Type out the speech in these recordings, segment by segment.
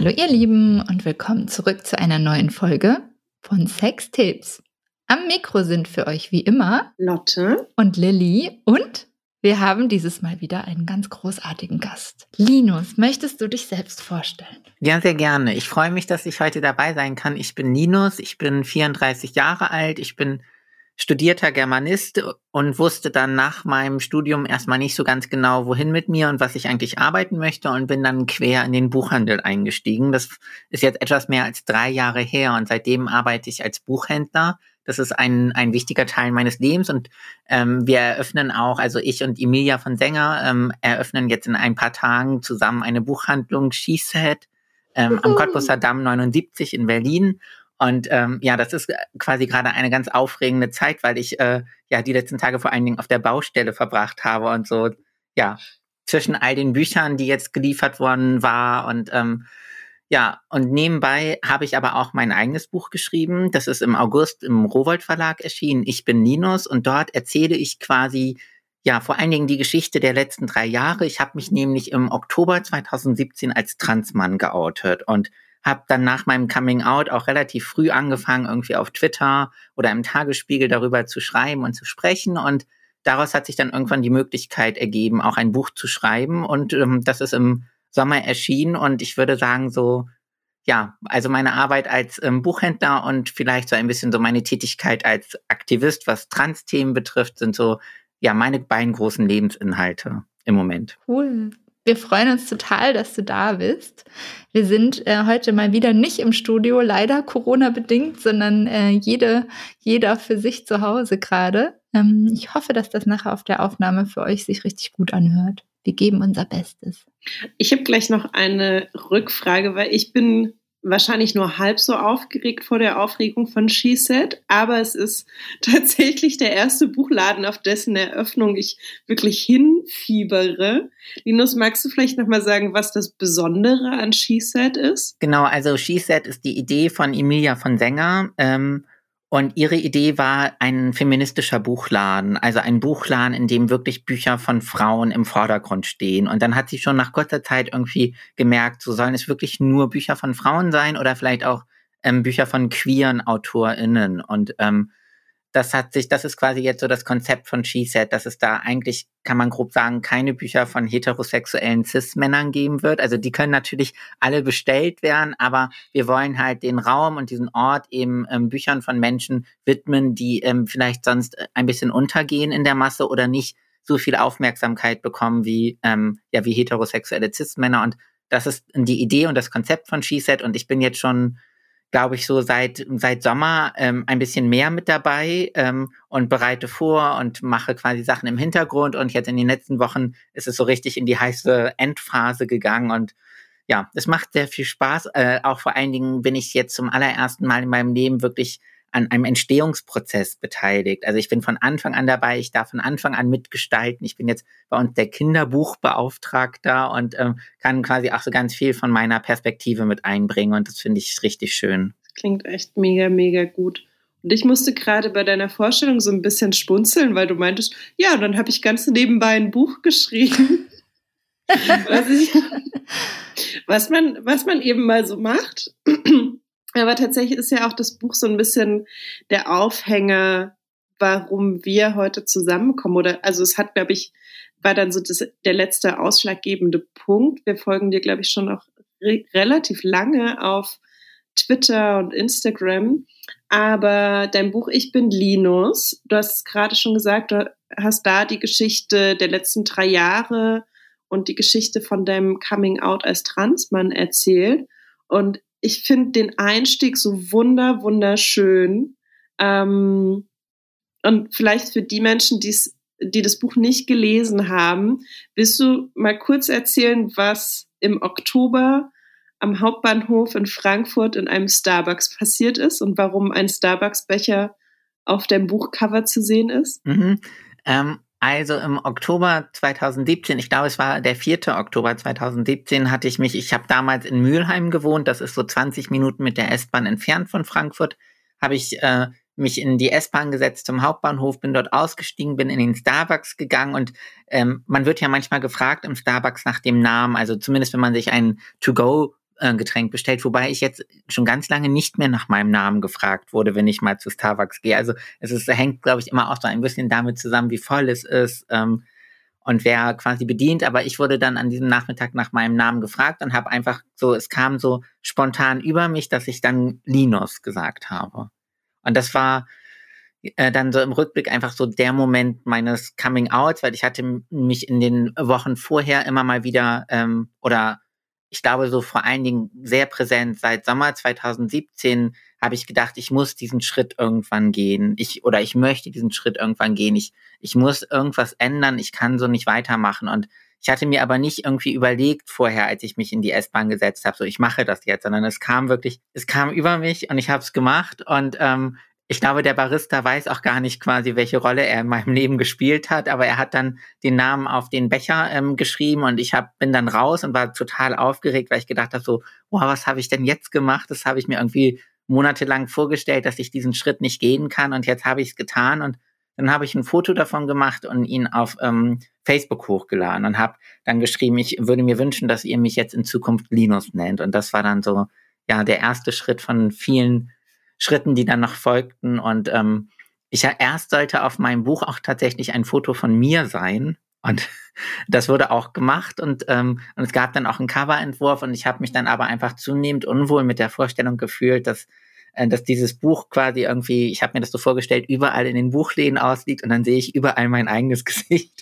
Hallo ihr Lieben und willkommen zurück zu einer neuen Folge von Sextapes. Am Mikro sind für euch wie immer Lotte und Lilly und wir haben dieses Mal wieder einen ganz großartigen Gast. Linus, möchtest du dich selbst vorstellen? Ja, sehr gerne. Ich freue mich, dass ich heute dabei sein kann. Ich bin Linus, ich bin 34 Jahre alt, ich bin studierter Germanist und wusste dann nach meinem Studium erstmal nicht so ganz genau, wohin mit mir und was ich eigentlich arbeiten möchte und bin dann quer in den Buchhandel eingestiegen. Das ist jetzt etwas mehr als drei Jahre her und seitdem arbeite ich als Buchhändler. Das ist ein, ein wichtiger Teil meines Lebens und ähm, wir eröffnen auch, also ich und Emilia von Sänger ähm, eröffnen jetzt in ein paar Tagen zusammen eine Buchhandlung She Said ähm, am Cottbusser Damm 79 in Berlin und ähm, ja, das ist quasi gerade eine ganz aufregende Zeit, weil ich äh, ja die letzten Tage vor allen Dingen auf der Baustelle verbracht habe und so, ja, zwischen all den Büchern, die jetzt geliefert worden war und ähm, ja, und nebenbei habe ich aber auch mein eigenes Buch geschrieben. Das ist im August im Rowold Verlag erschienen. Ich bin Linus und dort erzähle ich quasi ja, vor allen Dingen die Geschichte der letzten drei Jahre. Ich habe mich nämlich im Oktober 2017 als Transmann geoutet und habe dann nach meinem Coming Out auch relativ früh angefangen, irgendwie auf Twitter oder im Tagesspiegel darüber zu schreiben und zu sprechen. Und daraus hat sich dann irgendwann die Möglichkeit ergeben, auch ein Buch zu schreiben. Und ähm, das ist im Sommer erschienen. Und ich würde sagen, so, ja, also meine Arbeit als ähm, Buchhändler und vielleicht so ein bisschen so meine Tätigkeit als Aktivist, was Trans-Themen betrifft, sind so, ja, meine beiden großen Lebensinhalte im Moment. Cool. Wir freuen uns total, dass du da bist. Wir sind äh, heute mal wieder nicht im Studio, leider Corona-bedingt, sondern äh, jede, jeder für sich zu Hause gerade. Ähm, ich hoffe, dass das nachher auf der Aufnahme für euch sich richtig gut anhört. Wir geben unser Bestes. Ich habe gleich noch eine Rückfrage, weil ich bin wahrscheinlich nur halb so aufgeregt vor der Aufregung von She Said, aber es ist tatsächlich der erste Buchladen, auf dessen Eröffnung ich wirklich hinfiebere. Linus, magst du vielleicht nochmal sagen, was das Besondere an She Said ist? Genau, also She Said ist die Idee von Emilia von Sänger. Ähm und ihre Idee war ein feministischer Buchladen, also ein Buchladen, in dem wirklich Bücher von Frauen im Vordergrund stehen. Und dann hat sie schon nach kurzer Zeit irgendwie gemerkt, so sollen es wirklich nur Bücher von Frauen sein oder vielleicht auch ähm, Bücher von queeren AutorInnen. Und ähm, das hat sich, das ist quasi jetzt so das Konzept von She-Set, dass es da eigentlich, kann man grob sagen, keine Bücher von heterosexuellen Cis-Männern geben wird. Also die können natürlich alle bestellt werden, aber wir wollen halt den Raum und diesen Ort eben ähm, Büchern von Menschen widmen, die ähm, vielleicht sonst ein bisschen untergehen in der Masse oder nicht so viel Aufmerksamkeit bekommen wie, ähm, ja, wie heterosexuelle Cis-Männer. Und das ist die Idee und das Konzept von She-Set. Und ich bin jetzt schon glaube ich, so seit, seit Sommer ähm, ein bisschen mehr mit dabei ähm, und bereite vor und mache quasi Sachen im Hintergrund. Und jetzt in den letzten Wochen ist es so richtig in die heiße Endphase gegangen. Und ja, es macht sehr viel Spaß. Äh, auch vor allen Dingen bin ich jetzt zum allerersten Mal in meinem Leben wirklich an einem Entstehungsprozess beteiligt. Also ich bin von Anfang an dabei, ich darf von Anfang an mitgestalten. Ich bin jetzt bei uns der Kinderbuchbeauftragter und ähm, kann quasi auch so ganz viel von meiner Perspektive mit einbringen und das finde ich richtig schön. Das klingt echt mega, mega gut. Und ich musste gerade bei deiner Vorstellung so ein bisschen spunzeln, weil du meintest, ja, dann habe ich ganz nebenbei ein Buch geschrieben. was, ich, was, man, was man eben mal so macht. Aber tatsächlich ist ja auch das Buch so ein bisschen der Aufhänger, warum wir heute zusammenkommen. Oder also es hat, glaube ich, war dann so das, der letzte ausschlaggebende Punkt. Wir folgen dir, glaube ich, schon noch re relativ lange auf Twitter und Instagram. Aber dein Buch Ich bin Linus, du hast es gerade schon gesagt, du hast da die Geschichte der letzten drei Jahre und die Geschichte von deinem Coming Out als Transmann erzählt. Und ich finde den Einstieg so wunder, wunderschön. Ähm, und vielleicht für die Menschen, die's, die das Buch nicht gelesen haben, willst du mal kurz erzählen, was im Oktober am Hauptbahnhof in Frankfurt in einem Starbucks passiert ist und warum ein Starbucks-Becher auf dem Buchcover zu sehen ist? Mhm. Ähm, also im Oktober 2017, ich glaube, es war der 4. Oktober 2017, hatte ich mich, ich habe damals in Mülheim gewohnt, das ist so 20 Minuten mit der S-Bahn entfernt von Frankfurt, habe ich äh, mich in die S-Bahn gesetzt zum Hauptbahnhof, bin dort ausgestiegen, bin in den Starbucks gegangen und ähm, man wird ja manchmal gefragt im Starbucks nach dem Namen, also zumindest wenn man sich einen To-Go Getränk bestellt, wobei ich jetzt schon ganz lange nicht mehr nach meinem Namen gefragt wurde, wenn ich mal zu Starbucks gehe. Also es ist, hängt, glaube ich, immer auch so ein bisschen damit zusammen, wie voll es ist ähm, und wer quasi bedient. Aber ich wurde dann an diesem Nachmittag nach meinem Namen gefragt und habe einfach so, es kam so spontan über mich, dass ich dann Linus gesagt habe. Und das war äh, dann so im Rückblick einfach so der Moment meines Coming Outs, weil ich hatte mich in den Wochen vorher immer mal wieder ähm, oder ich glaube so vor allen Dingen sehr präsent seit Sommer 2017 habe ich gedacht, ich muss diesen Schritt irgendwann gehen. Ich oder ich möchte diesen Schritt irgendwann gehen. Ich ich muss irgendwas ändern. Ich kann so nicht weitermachen und ich hatte mir aber nicht irgendwie überlegt vorher, als ich mich in die S-Bahn gesetzt habe, so ich mache das jetzt, sondern es kam wirklich, es kam über mich und ich habe es gemacht und ähm, ich glaube, der Barista weiß auch gar nicht quasi, welche Rolle er in meinem Leben gespielt hat, aber er hat dann den Namen auf den Becher ähm, geschrieben und ich hab, bin dann raus und war total aufgeregt, weil ich gedacht habe, so, wow, was habe ich denn jetzt gemacht? Das habe ich mir irgendwie monatelang vorgestellt, dass ich diesen Schritt nicht gehen kann und jetzt habe ich es getan und dann habe ich ein Foto davon gemacht und ihn auf ähm, Facebook hochgeladen und habe dann geschrieben, ich würde mir wünschen, dass ihr mich jetzt in Zukunft Linus nennt und das war dann so, ja, der erste Schritt von vielen Schritten, die dann noch folgten. Und ähm, ich ja erst sollte auf meinem Buch auch tatsächlich ein Foto von mir sein. Und das wurde auch gemacht und, ähm, und es gab dann auch einen Coverentwurf und ich habe mich dann aber einfach zunehmend unwohl mit der Vorstellung gefühlt, dass, äh, dass dieses Buch quasi irgendwie, ich habe mir das so vorgestellt, überall in den Buchläden ausliegt und dann sehe ich überall mein eigenes Gesicht.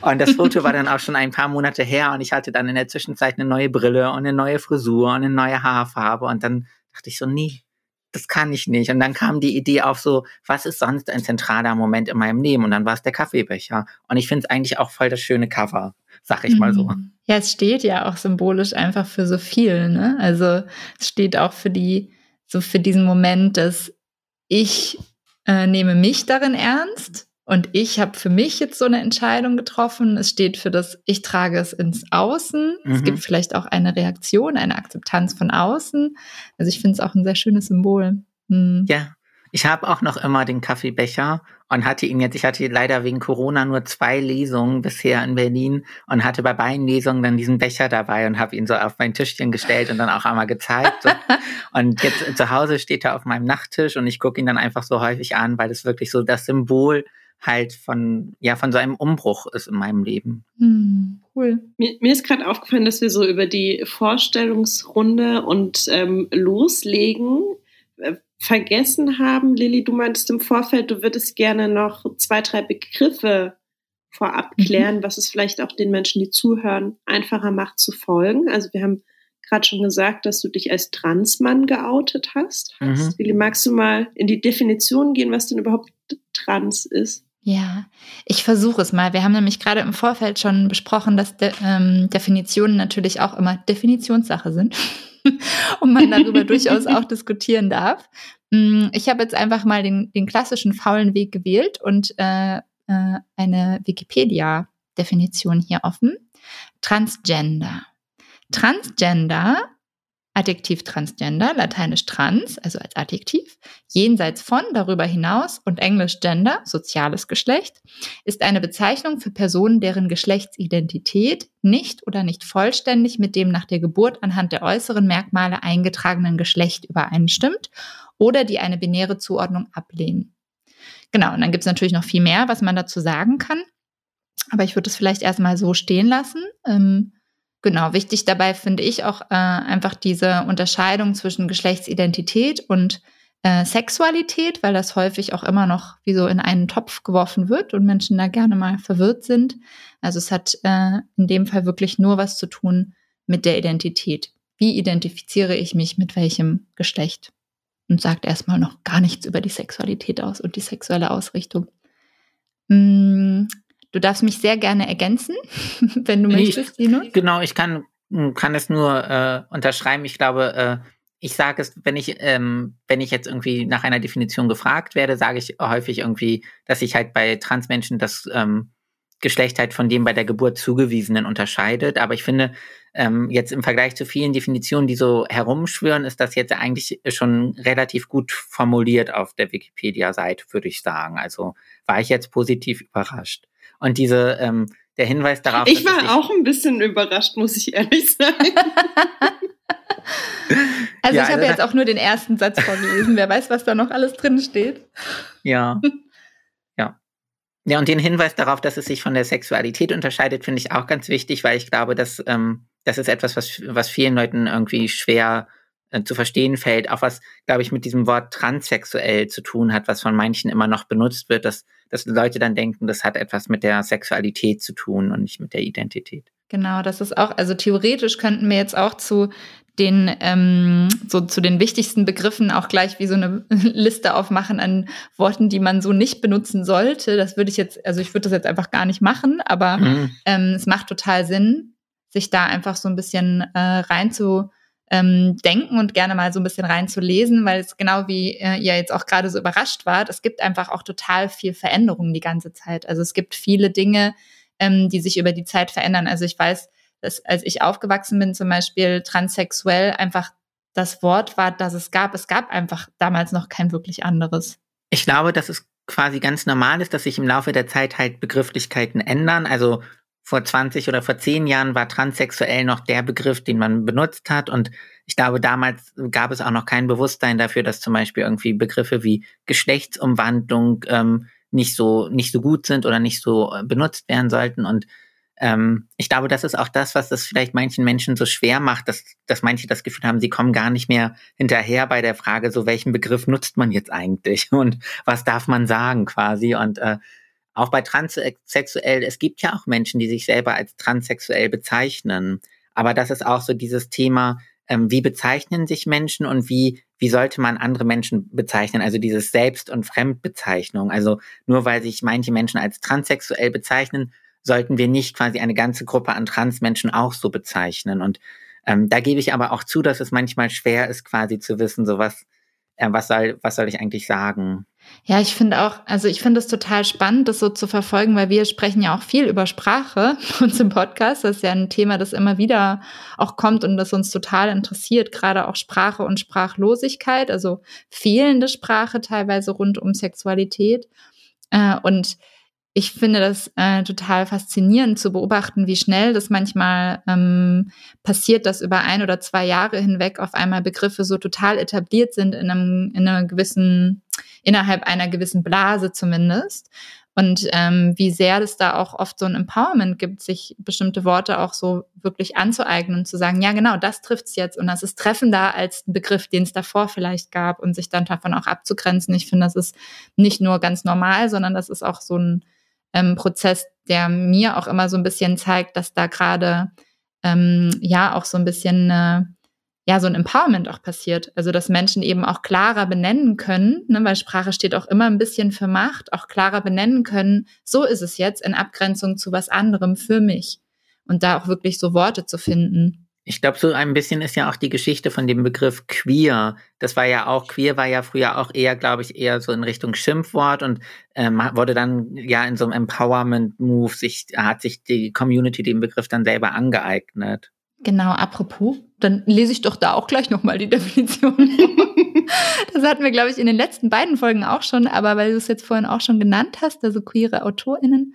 Und das Foto war dann auch schon ein paar Monate her und ich hatte dann in der Zwischenzeit eine neue Brille und eine neue Frisur und eine neue Haarfarbe und dann dachte ich so, nee, das kann ich nicht. Und dann kam die Idee auf so, was ist sonst ein zentraler Moment in meinem Leben? Und dann war es der Kaffeebecher. Und ich finde es eigentlich auch voll das schöne Cover, sag ich mal so. Mhm. Ja, es steht ja auch symbolisch einfach für so viel, ne? Also es steht auch für die, so für diesen Moment, dass ich äh, nehme mich darin ernst und ich habe für mich jetzt so eine Entscheidung getroffen. Es steht für das, ich trage es ins Außen. Mhm. Es gibt vielleicht auch eine Reaktion, eine Akzeptanz von außen. Also ich finde es auch ein sehr schönes Symbol. Mhm. Ja, ich habe auch noch immer den Kaffeebecher und hatte ihn jetzt, ich hatte leider wegen Corona nur zwei Lesungen bisher in Berlin und hatte bei beiden Lesungen dann diesen Becher dabei und habe ihn so auf mein Tischchen gestellt und dann auch einmal gezeigt. So. und jetzt zu Hause steht er auf meinem Nachttisch und ich gucke ihn dann einfach so häufig an, weil es wirklich so das Symbol halt von, ja, von so einem Umbruch ist in meinem Leben. Hm, cool. Mir, mir ist gerade aufgefallen, dass wir so über die Vorstellungsrunde und ähm, Loslegen äh, vergessen haben. Lilly, du meintest im Vorfeld, du würdest gerne noch zwei, drei Begriffe vorab mhm. klären, mhm. was es vielleicht auch den Menschen, die zuhören, einfacher macht zu folgen. Also wir haben gerade schon gesagt, dass du dich als Transmann geoutet hast. Mhm. Lilly, magst du mal in die Definition gehen, was denn überhaupt trans ist? Ja, ich versuche es mal. Wir haben nämlich gerade im Vorfeld schon besprochen, dass De ähm, Definitionen natürlich auch immer Definitionssache sind und man darüber durchaus auch diskutieren darf. Mm, ich habe jetzt einfach mal den, den klassischen faulen Weg gewählt und äh, äh, eine Wikipedia-Definition hier offen. Transgender. Transgender Adjektiv Transgender, lateinisch trans, also als Adjektiv, jenseits von, darüber hinaus und englisch Gender, soziales Geschlecht, ist eine Bezeichnung für Personen, deren Geschlechtsidentität nicht oder nicht vollständig mit dem nach der Geburt anhand der äußeren Merkmale eingetragenen Geschlecht übereinstimmt oder die eine binäre Zuordnung ablehnen. Genau, und dann gibt es natürlich noch viel mehr, was man dazu sagen kann. Aber ich würde es vielleicht erstmal so stehen lassen. Ähm, Genau, wichtig dabei finde ich auch äh, einfach diese Unterscheidung zwischen Geschlechtsidentität und äh, Sexualität, weil das häufig auch immer noch wie so in einen Topf geworfen wird und Menschen da gerne mal verwirrt sind. Also es hat äh, in dem Fall wirklich nur was zu tun mit der Identität. Wie identifiziere ich mich mit welchem Geschlecht? Und sagt erstmal noch gar nichts über die Sexualität aus und die sexuelle Ausrichtung. Hm, Du darfst mich sehr gerne ergänzen, wenn du möchtest, Dino. Genau, ich kann, kann es nur äh, unterschreiben. Ich glaube, äh, ich sage es, wenn ich, ähm, wenn ich jetzt irgendwie nach einer Definition gefragt werde, sage ich häufig irgendwie, dass sich halt bei Transmenschen das ähm, Geschlecht halt von dem bei der Geburt zugewiesenen unterscheidet. Aber ich finde, ähm, jetzt im Vergleich zu vielen Definitionen, die so herumschwören, ist das jetzt eigentlich schon relativ gut formuliert auf der Wikipedia-Seite, würde ich sagen. Also war ich jetzt positiv überrascht. Und diese, ähm, der Hinweis darauf. Ich war auch ein bisschen überrascht, muss ich ehrlich sagen. Also ja, ich habe also jetzt auch nur den ersten Satz vorgelesen. Wer weiß, was da noch alles drin steht. Ja. Ja. Ja, und den Hinweis darauf, dass es sich von der Sexualität unterscheidet, finde ich auch ganz wichtig, weil ich glaube, dass ähm, das ist etwas, was, was vielen Leuten irgendwie schwer äh, zu verstehen fällt, auch was, glaube ich, mit diesem Wort transsexuell zu tun hat, was von manchen immer noch benutzt wird, dass, dass Leute dann denken, das hat etwas mit der Sexualität zu tun und nicht mit der Identität. Genau, das ist auch, also theoretisch könnten wir jetzt auch zu den ähm, so zu den wichtigsten Begriffen auch gleich wie so eine Liste aufmachen an Worten, die man so nicht benutzen sollte. Das würde ich jetzt, also ich würde das jetzt einfach gar nicht machen, aber mhm. ähm, es macht total Sinn, sich da einfach so ein bisschen äh, rein zu ähm, denken und gerne mal so ein bisschen reinzulesen, weil es genau wie äh, ihr jetzt auch gerade so überrascht wart, es gibt einfach auch total viel Veränderungen die ganze Zeit. Also es gibt viele Dinge, ähm, die sich über die Zeit verändern. Also ich weiß, dass als ich aufgewachsen bin, zum Beispiel transsexuell einfach das Wort war, das es gab. Es gab einfach damals noch kein wirklich anderes. Ich glaube, dass es quasi ganz normal ist, dass sich im Laufe der Zeit halt Begrifflichkeiten ändern. Also vor 20 oder vor 10 Jahren war transsexuell noch der Begriff, den man benutzt hat. Und ich glaube, damals gab es auch noch kein Bewusstsein dafür, dass zum Beispiel irgendwie Begriffe wie Geschlechtsumwandlung ähm, nicht so nicht so gut sind oder nicht so äh, benutzt werden sollten. Und ähm, ich glaube, das ist auch das, was das vielleicht manchen Menschen so schwer macht, dass, dass manche das Gefühl haben, sie kommen gar nicht mehr hinterher bei der Frage, so welchen Begriff nutzt man jetzt eigentlich und was darf man sagen quasi. Und äh, auch bei transsexuell, es gibt ja auch Menschen, die sich selber als transsexuell bezeichnen. Aber das ist auch so dieses Thema, ähm, wie bezeichnen sich Menschen und wie, wie sollte man andere Menschen bezeichnen? Also dieses Selbst- und Fremdbezeichnung. Also nur weil sich manche Menschen als transsexuell bezeichnen, sollten wir nicht quasi eine ganze Gruppe an Transmenschen auch so bezeichnen. Und ähm, da gebe ich aber auch zu, dass es manchmal schwer ist, quasi zu wissen, so was, äh, was soll, was soll ich eigentlich sagen? Ja, ich finde auch, also ich finde es total spannend, das so zu verfolgen, weil wir sprechen ja auch viel über Sprache bei uns im Podcast. Das ist ja ein Thema, das immer wieder auch kommt und das uns total interessiert, gerade auch Sprache und Sprachlosigkeit, also fehlende Sprache teilweise rund um Sexualität. Äh, und ich finde das äh, total faszinierend zu beobachten, wie schnell das manchmal ähm, passiert, dass über ein oder zwei Jahre hinweg auf einmal Begriffe so total etabliert sind in einem, in einer gewissen, innerhalb einer gewissen Blase zumindest. Und ähm, wie sehr es da auch oft so ein Empowerment gibt, sich bestimmte Worte auch so wirklich anzueignen und zu sagen, ja genau, das trifft's jetzt und das ist treffender als ein Begriff, den es davor vielleicht gab und sich dann davon auch abzugrenzen. Ich finde, das ist nicht nur ganz normal, sondern das ist auch so ein ähm, Prozess, der mir auch immer so ein bisschen zeigt, dass da gerade ähm, ja auch so ein bisschen äh, ja so ein Empowerment auch passiert. Also dass Menschen eben auch klarer benennen können, ne, weil Sprache steht auch immer ein bisschen für Macht, auch klarer benennen können, so ist es jetzt in Abgrenzung zu was anderem für mich. Und da auch wirklich so Worte zu finden. Ich glaube, so ein bisschen ist ja auch die Geschichte von dem Begriff queer. Das war ja auch, queer war ja früher auch eher, glaube ich, eher so in Richtung Schimpfwort und ähm, wurde dann ja in so einem Empowerment-Move, sich, hat sich die Community den Begriff dann selber angeeignet. Genau, apropos, dann lese ich doch da auch gleich nochmal die Definition. das hatten wir, glaube ich, in den letzten beiden Folgen auch schon, aber weil du es jetzt vorhin auch schon genannt hast, also queere AutorInnen.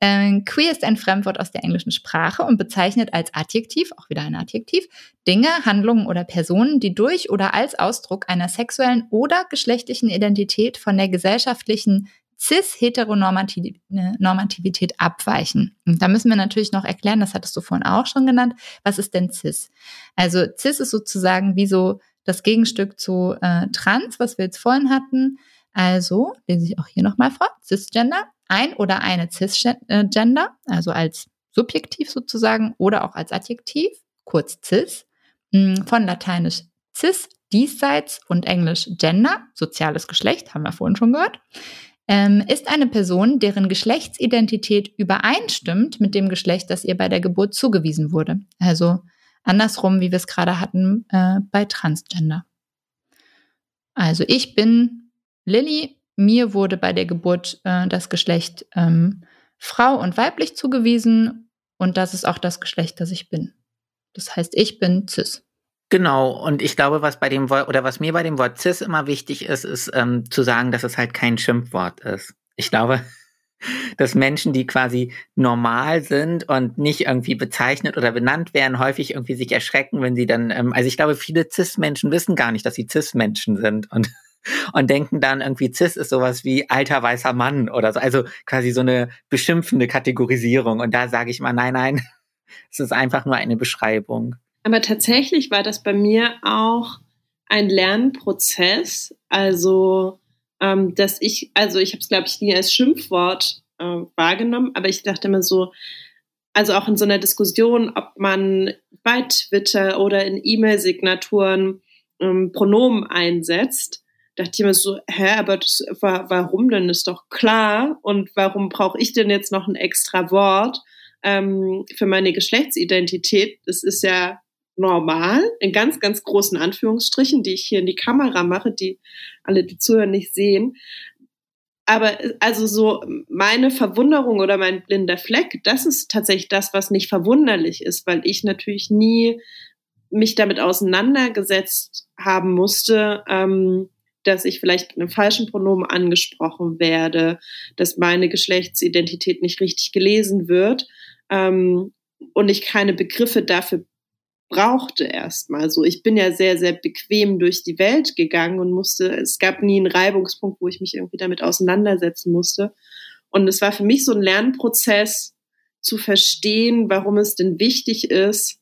Äh, queer ist ein Fremdwort aus der englischen Sprache und bezeichnet als Adjektiv, auch wieder ein Adjektiv, Dinge, Handlungen oder Personen, die durch oder als Ausdruck einer sexuellen oder geschlechtlichen Identität von der gesellschaftlichen Cis-Heteronormativität abweichen. Und da müssen wir natürlich noch erklären, das hattest du vorhin auch schon genannt, was ist denn Cis? Also Cis ist sozusagen wie so das Gegenstück zu äh, Trans, was wir jetzt vorhin hatten. Also lese ich auch hier nochmal vor, Cisgender, ein oder eine Cisgender, also als Subjektiv sozusagen oder auch als Adjektiv, kurz Cis, hm, von Lateinisch Cis, diesseits und Englisch Gender, soziales Geschlecht, haben wir vorhin schon gehört ähm, ist eine Person, deren Geschlechtsidentität übereinstimmt mit dem Geschlecht, das ihr bei der Geburt zugewiesen wurde. Also andersrum, wie wir es gerade hatten äh, bei Transgender. Also ich bin Lilly, mir wurde bei der Geburt äh, das Geschlecht ähm, Frau und weiblich zugewiesen und das ist auch das Geschlecht, das ich bin. Das heißt, ich bin cis. Genau, und ich glaube, was bei dem Wort, oder was mir bei dem Wort cis immer wichtig ist, ist ähm, zu sagen, dass es halt kein Schimpfwort ist. Ich glaube, dass Menschen, die quasi normal sind und nicht irgendwie bezeichnet oder benannt werden, häufig irgendwie sich erschrecken, wenn sie dann, ähm, also ich glaube, viele CIS-Menschen wissen gar nicht, dass sie CIS-Menschen sind und und denken dann irgendwie CIS ist sowas wie alter weißer Mann oder so, also quasi so eine beschimpfende Kategorisierung. Und da sage ich mal, nein, nein, es ist einfach nur eine Beschreibung. Aber tatsächlich war das bei mir auch ein Lernprozess. Also ähm, dass ich, also ich habe es, glaube ich, nie als Schimpfwort äh, wahrgenommen, aber ich dachte immer so, also auch in so einer Diskussion, ob man bei Twitter oder in E-Mail-Signaturen ähm, Pronomen einsetzt, dachte ich immer so, hä, aber das, warum denn ist doch klar und warum brauche ich denn jetzt noch ein extra Wort ähm, für meine Geschlechtsidentität? Das ist ja normal, in ganz, ganz großen Anführungsstrichen, die ich hier in die Kamera mache, die alle, die zuhören, nicht sehen. Aber also so meine Verwunderung oder mein blinder Fleck, das ist tatsächlich das, was nicht verwunderlich ist, weil ich natürlich nie mich damit auseinandergesetzt haben musste, ähm, dass ich vielleicht mit einem falschen Pronomen angesprochen werde, dass meine Geschlechtsidentität nicht richtig gelesen wird ähm, und ich keine Begriffe dafür brauchte erstmal so. Ich bin ja sehr, sehr bequem durch die Welt gegangen und musste, es gab nie einen Reibungspunkt, wo ich mich irgendwie damit auseinandersetzen musste. Und es war für mich so ein Lernprozess zu verstehen, warum es denn wichtig ist,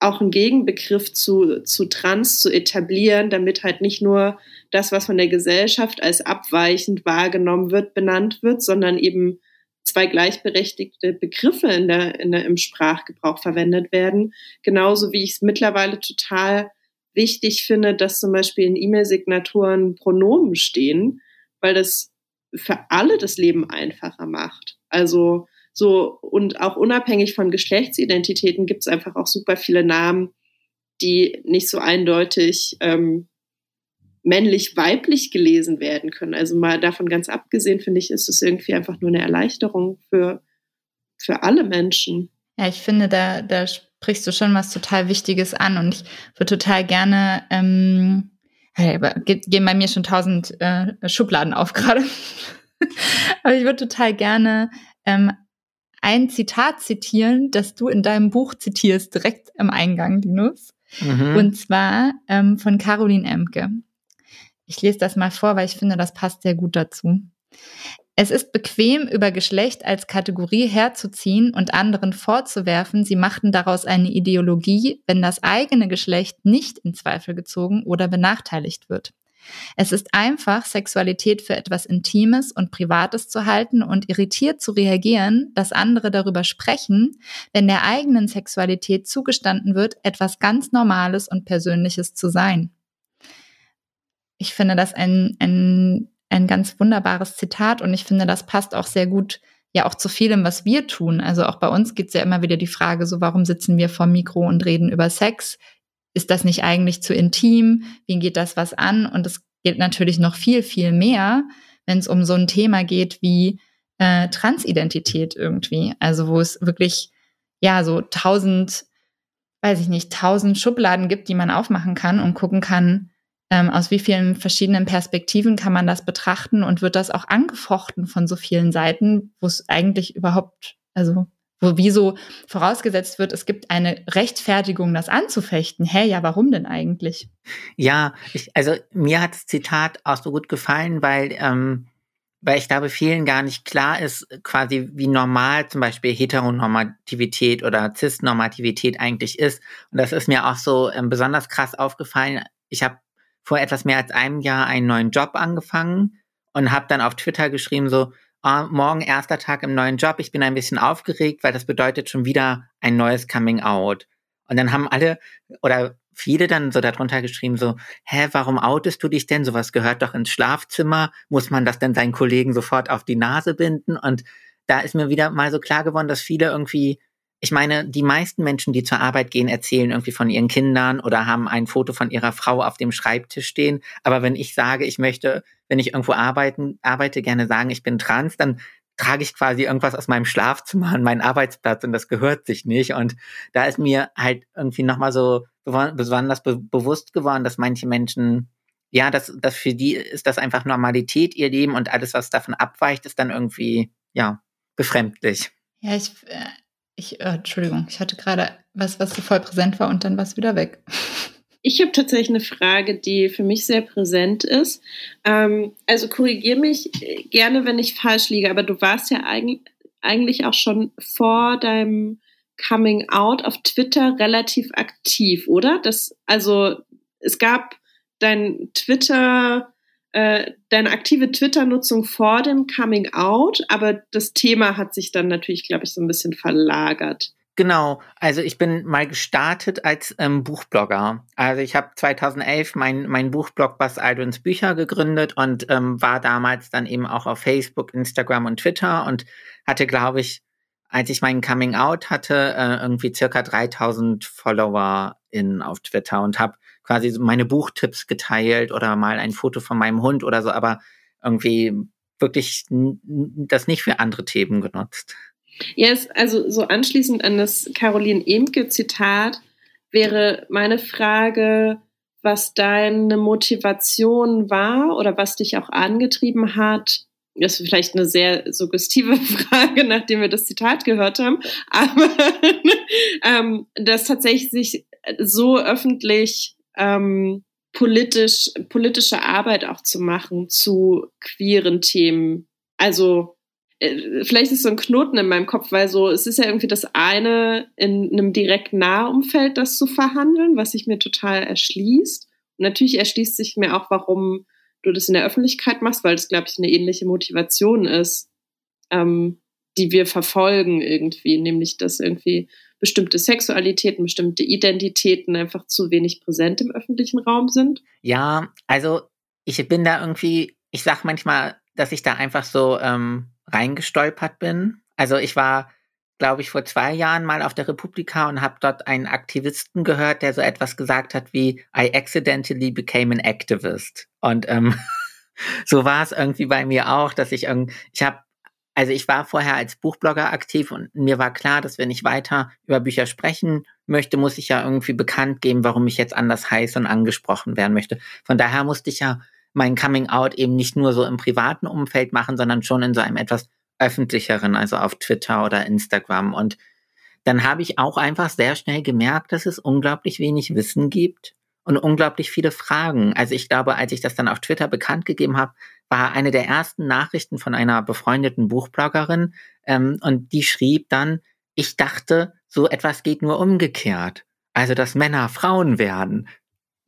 auch einen Gegenbegriff zu, zu trans zu etablieren, damit halt nicht nur das, was von der Gesellschaft als abweichend wahrgenommen wird, benannt wird, sondern eben zwei gleichberechtigte Begriffe in der, in der, im Sprachgebrauch verwendet werden. Genauso wie ich es mittlerweile total wichtig finde, dass zum Beispiel in E-Mail-Signaturen Pronomen stehen, weil das für alle das Leben einfacher macht. Also so und auch unabhängig von Geschlechtsidentitäten gibt es einfach auch super viele Namen, die nicht so eindeutig ähm, männlich-weiblich gelesen werden können. Also mal davon ganz abgesehen, finde ich, ist es irgendwie einfach nur eine Erleichterung für, für alle Menschen. Ja, ich finde, da, da sprichst du schon was total Wichtiges an und ich würde total gerne, ähm, gehen bei mir schon tausend äh, Schubladen auf gerade, aber ich würde total gerne ähm, ein Zitat zitieren, das du in deinem Buch zitierst, direkt am Eingang, Linus. Mhm. Und zwar ähm, von Caroline Emke. Ich lese das mal vor, weil ich finde, das passt sehr gut dazu. Es ist bequem, über Geschlecht als Kategorie herzuziehen und anderen vorzuwerfen, sie machten daraus eine Ideologie, wenn das eigene Geschlecht nicht in Zweifel gezogen oder benachteiligt wird. Es ist einfach, Sexualität für etwas Intimes und Privates zu halten und irritiert zu reagieren, dass andere darüber sprechen, wenn der eigenen Sexualität zugestanden wird, etwas ganz Normales und Persönliches zu sein ich finde das ein, ein, ein ganz wunderbares Zitat und ich finde, das passt auch sehr gut ja auch zu vielem, was wir tun. Also auch bei uns gibt es ja immer wieder die Frage, so warum sitzen wir vor Mikro und reden über Sex? Ist das nicht eigentlich zu intim? Wie geht das was an? Und es geht natürlich noch viel, viel mehr, wenn es um so ein Thema geht wie äh, Transidentität irgendwie. Also wo es wirklich ja so tausend, weiß ich nicht, tausend Schubladen gibt, die man aufmachen kann und gucken kann, ähm, aus wie vielen verschiedenen Perspektiven kann man das betrachten und wird das auch angefochten von so vielen Seiten, wo es eigentlich überhaupt, also wo wie so vorausgesetzt wird, es gibt eine Rechtfertigung, das anzufechten. Hä, ja, warum denn eigentlich? Ja, ich, also mir hat das Zitat auch so gut gefallen, weil, ähm, weil ich glaube, vielen gar nicht klar ist, quasi wie normal zum Beispiel Heteronormativität oder Cis-Normativität eigentlich ist. Und das ist mir auch so ähm, besonders krass aufgefallen. Ich habe vor etwas mehr als einem Jahr einen neuen Job angefangen und habe dann auf Twitter geschrieben so, oh, morgen erster Tag im neuen Job, ich bin ein bisschen aufgeregt, weil das bedeutet schon wieder ein neues Coming Out. Und dann haben alle oder viele dann so darunter geschrieben so, hä, warum outest du dich denn? Sowas gehört doch ins Schlafzimmer. Muss man das denn seinen Kollegen sofort auf die Nase binden? Und da ist mir wieder mal so klar geworden, dass viele irgendwie ich meine, die meisten Menschen, die zur Arbeit gehen, erzählen irgendwie von ihren Kindern oder haben ein Foto von ihrer Frau auf dem Schreibtisch stehen. Aber wenn ich sage, ich möchte, wenn ich irgendwo arbeiten, arbeite, gerne sagen, ich bin trans, dann trage ich quasi irgendwas aus meinem Schlafzimmer an meinen Arbeitsplatz und das gehört sich nicht. Und da ist mir halt irgendwie nochmal so besonders be bewusst geworden, dass manche Menschen ja, das, das für die ist das einfach Normalität, ihr Leben und alles, was davon abweicht, ist dann irgendwie, ja, befremdlich. Ja, ich, äh, ich äh, Entschuldigung, ich hatte gerade was, was so voll präsent war und dann war es wieder weg. Ich habe tatsächlich eine Frage, die für mich sehr präsent ist. Ähm, also korrigiere mich gerne, wenn ich falsch liege, aber du warst ja eigentlich, eigentlich auch schon vor deinem Coming Out auf Twitter relativ aktiv, oder? Das, also es gab dein Twitter, äh, deine aktive Twitter-Nutzung vor dem Coming Out, aber das Thema hat sich dann natürlich, glaube ich, so ein bisschen verlagert. Genau, also ich bin mal gestartet als ähm, Buchblogger. Also ich habe 2011 mein, mein Buchblog Buzz Aldrins Bücher gegründet und ähm, war damals dann eben auch auf Facebook, Instagram und Twitter und hatte, glaube ich, als ich meinen Coming Out hatte, äh, irgendwie circa 3000 Follower in auf Twitter und habe quasi meine Buchtipps geteilt oder mal ein Foto von meinem Hund oder so, aber irgendwie wirklich das nicht für andere Themen genutzt. Ja, yes, also so anschließend an das Caroline Emke-Zitat wäre meine Frage, was deine Motivation war oder was dich auch angetrieben hat. Das ist vielleicht eine sehr suggestive Frage, nachdem wir das Zitat gehört haben, aber ähm, das tatsächlich sich so öffentlich ähm, politisch, politische Arbeit auch zu machen zu queeren Themen. Also äh, vielleicht ist so ein Knoten in meinem Kopf, weil so, es ist ja irgendwie das eine, in einem direkt Nahumfeld das zu verhandeln, was sich mir total erschließt. Und natürlich erschließt sich mir auch, warum du das in der Öffentlichkeit machst, weil das, glaube ich, eine ähnliche Motivation ist, ähm, die wir verfolgen irgendwie, nämlich dass irgendwie bestimmte Sexualitäten, bestimmte Identitäten einfach zu wenig präsent im öffentlichen Raum sind? Ja, also ich bin da irgendwie, ich sag manchmal, dass ich da einfach so ähm, reingestolpert bin. Also ich war, glaube ich, vor zwei Jahren mal auf der Republika und habe dort einen Aktivisten gehört, der so etwas gesagt hat wie I accidentally became an activist. Und ähm, so war es irgendwie bei mir auch, dass ich irgendwie, ich habe also ich war vorher als Buchblogger aktiv und mir war klar, dass wenn ich weiter über Bücher sprechen möchte, muss ich ja irgendwie bekannt geben, warum ich jetzt anders heiß und angesprochen werden möchte. Von daher musste ich ja mein Coming Out eben nicht nur so im privaten Umfeld machen, sondern schon in so einem etwas öffentlicheren, also auf Twitter oder Instagram. Und dann habe ich auch einfach sehr schnell gemerkt, dass es unglaublich wenig Wissen gibt und unglaublich viele Fragen. Also ich glaube, als ich das dann auf Twitter bekannt gegeben habe, war eine der ersten Nachrichten von einer befreundeten Buchbloggerin ähm, und die schrieb dann, ich dachte, so etwas geht nur umgekehrt. Also, dass Männer Frauen werden.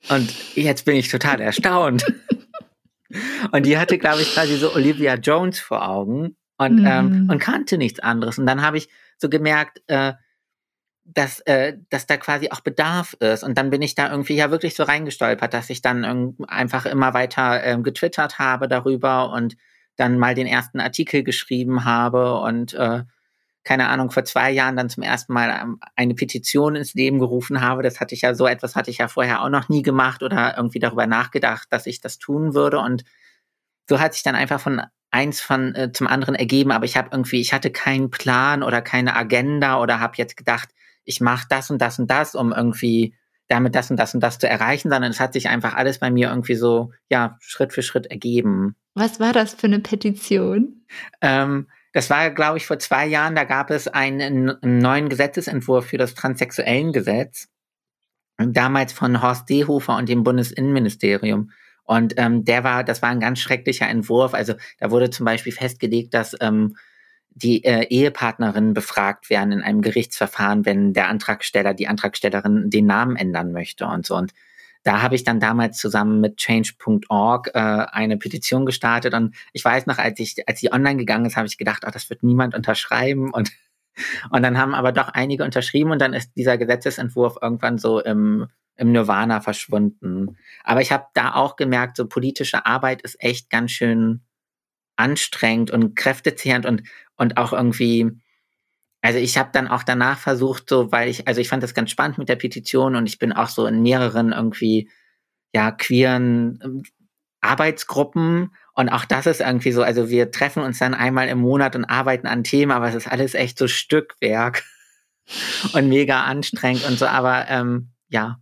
Und jetzt bin ich total erstaunt. Und die hatte, glaube ich, quasi so Olivia Jones vor Augen und, mm. ähm, mhm. und kannte nichts anderes. Und dann habe ich so gemerkt, äh, dass, äh, dass da quasi auch Bedarf ist. Und dann bin ich da irgendwie ja wirklich so reingestolpert, dass ich dann einfach immer weiter äh, getwittert habe darüber und dann mal den ersten Artikel geschrieben habe und äh, keine Ahnung, vor zwei Jahren dann zum ersten Mal ähm, eine Petition ins Leben gerufen habe. Das hatte ich ja, so etwas hatte ich ja vorher auch noch nie gemacht oder irgendwie darüber nachgedacht, dass ich das tun würde. Und so hat sich dann einfach von eins von äh, zum anderen ergeben. Aber ich habe irgendwie, ich hatte keinen Plan oder keine Agenda oder habe jetzt gedacht, ich mache das und das und das, um irgendwie damit das und das und das zu erreichen, sondern es hat sich einfach alles bei mir irgendwie so, ja, Schritt für Schritt ergeben. Was war das für eine Petition? Ähm, das war, glaube ich, vor zwei Jahren, da gab es einen, einen neuen Gesetzesentwurf für das Transsexuellengesetz. Damals von Horst Seehofer und dem Bundesinnenministerium. Und ähm, der war, das war ein ganz schrecklicher Entwurf. Also da wurde zum Beispiel festgelegt, dass ähm, die äh, Ehepartnerinnen befragt werden in einem Gerichtsverfahren, wenn der Antragsteller, die Antragstellerin den Namen ändern möchte und so. Und da habe ich dann damals zusammen mit change.org äh, eine Petition gestartet und ich weiß noch, als ich, als sie online gegangen ist, habe ich gedacht, oh, das wird niemand unterschreiben und und dann haben aber doch einige unterschrieben und dann ist dieser Gesetzesentwurf irgendwann so im, im Nirvana verschwunden. Aber ich habe da auch gemerkt, so politische Arbeit ist echt ganz schön anstrengend und kräftezehrend und, und auch irgendwie, also ich habe dann auch danach versucht, so, weil ich, also ich fand das ganz spannend mit der Petition und ich bin auch so in mehreren irgendwie, ja, queeren ähm, Arbeitsgruppen und auch das ist irgendwie so, also wir treffen uns dann einmal im Monat und arbeiten an Themen, aber es ist alles echt so Stückwerk und mega anstrengend und so, aber ähm, ja,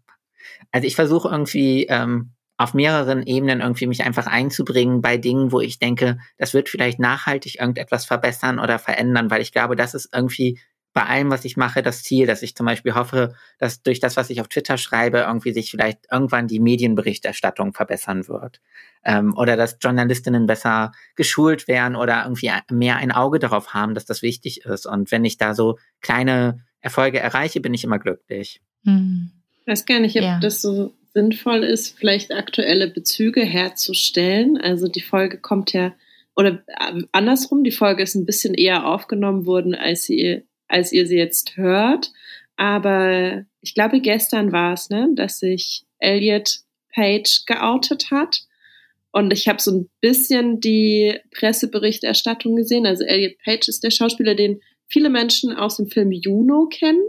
also ich versuche irgendwie ähm, auf mehreren Ebenen irgendwie mich einfach einzubringen bei Dingen, wo ich denke, das wird vielleicht nachhaltig irgendetwas verbessern oder verändern, weil ich glaube, das ist irgendwie bei allem, was ich mache, das Ziel, dass ich zum Beispiel hoffe, dass durch das, was ich auf Twitter schreibe, irgendwie sich vielleicht irgendwann die Medienberichterstattung verbessern wird. Ähm, oder dass Journalistinnen besser geschult werden oder irgendwie mehr ein Auge darauf haben, dass das wichtig ist. Und wenn ich da so kleine Erfolge erreiche, bin ich immer glücklich. Hm. Ich weiß gar nicht, ob ja. das so sinnvoll ist, vielleicht aktuelle Bezüge herzustellen. Also die Folge kommt ja, oder äh, andersrum, die Folge ist ein bisschen eher aufgenommen worden, als sie als ihr sie jetzt hört. Aber ich glaube, gestern war es, ne, dass sich Elliot Page geoutet hat. Und ich habe so ein bisschen die Presseberichterstattung gesehen. Also Elliot Page ist der Schauspieler, den viele Menschen aus dem Film Juno kennen.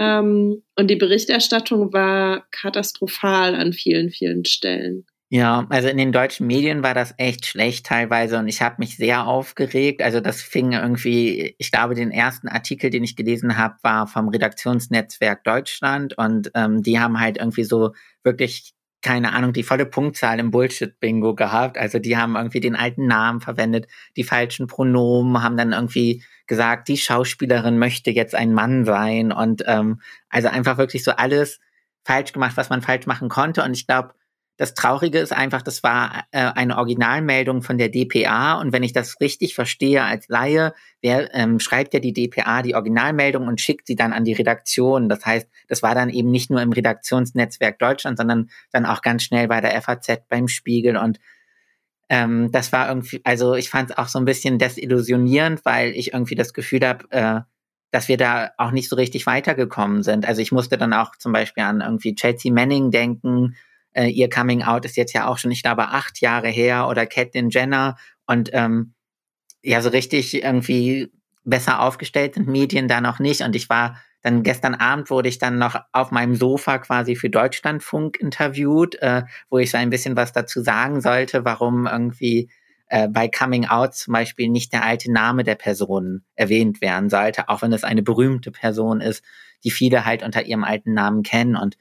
Ähm, und die Berichterstattung war katastrophal an vielen, vielen Stellen. Ja, also in den deutschen Medien war das echt schlecht teilweise und ich habe mich sehr aufgeregt. Also das fing irgendwie, ich glaube, den ersten Artikel, den ich gelesen habe, war vom Redaktionsnetzwerk Deutschland und ähm, die haben halt irgendwie so wirklich keine Ahnung, die volle Punktzahl im Bullshit-Bingo gehabt. Also die haben irgendwie den alten Namen verwendet, die falschen Pronomen, haben dann irgendwie gesagt, die Schauspielerin möchte jetzt ein Mann sein und ähm, also einfach wirklich so alles falsch gemacht, was man falsch machen konnte. Und ich glaube, das Traurige ist einfach, das war äh, eine Originalmeldung von der DPA und wenn ich das richtig verstehe als Laie, wer ähm, schreibt ja die DPA die Originalmeldung und schickt sie dann an die Redaktion. Das heißt, das war dann eben nicht nur im Redaktionsnetzwerk Deutschland, sondern dann auch ganz schnell bei der FAZ, beim Spiegel und ähm, das war irgendwie, also ich fand es auch so ein bisschen desillusionierend, weil ich irgendwie das Gefühl habe, äh, dass wir da auch nicht so richtig weitergekommen sind. Also ich musste dann auch zum Beispiel an irgendwie Chelsea Manning denken, äh, ihr Coming Out ist jetzt ja auch schon, ich glaube, acht Jahre her oder Catelyn Jenner und ähm, ja, so richtig irgendwie besser aufgestellt sind Medien da noch nicht. Und ich war dann gestern Abend wurde ich dann noch auf meinem Sofa quasi für Deutschlandfunk interviewt, äh, wo ich so ein bisschen was dazu sagen sollte, warum irgendwie äh, bei Coming Out zum Beispiel nicht der alte Name der Person erwähnt werden sollte, auch wenn es eine berühmte Person ist, die viele halt unter ihrem alten Namen kennen. Und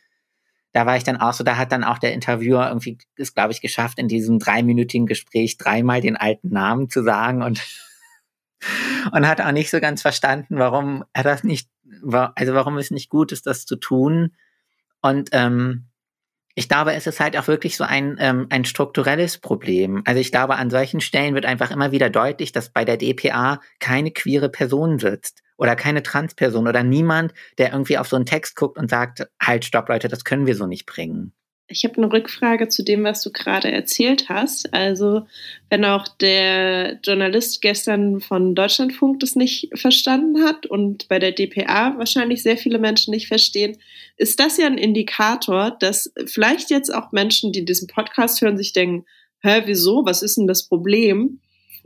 da war ich dann auch so, da hat dann auch der Interviewer irgendwie es, glaube ich, geschafft, in diesem dreiminütigen Gespräch dreimal den alten Namen zu sagen und, und hat auch nicht so ganz verstanden, warum er das nicht, also warum es nicht gut ist, das zu tun. Und ähm, ich glaube, es ist halt auch wirklich so ein, ähm, ein strukturelles Problem. Also ich glaube, an solchen Stellen wird einfach immer wieder deutlich, dass bei der DPA keine queere Person sitzt oder keine Transperson oder niemand, der irgendwie auf so einen Text guckt und sagt, halt, stopp, Leute, das können wir so nicht bringen. Ich habe eine Rückfrage zu dem, was du gerade erzählt hast. Also, wenn auch der Journalist gestern von Deutschlandfunk das nicht verstanden hat und bei der DPA wahrscheinlich sehr viele Menschen nicht verstehen, ist das ja ein Indikator, dass vielleicht jetzt auch Menschen, die diesen Podcast hören, sich denken, hä, wieso? Was ist denn das Problem?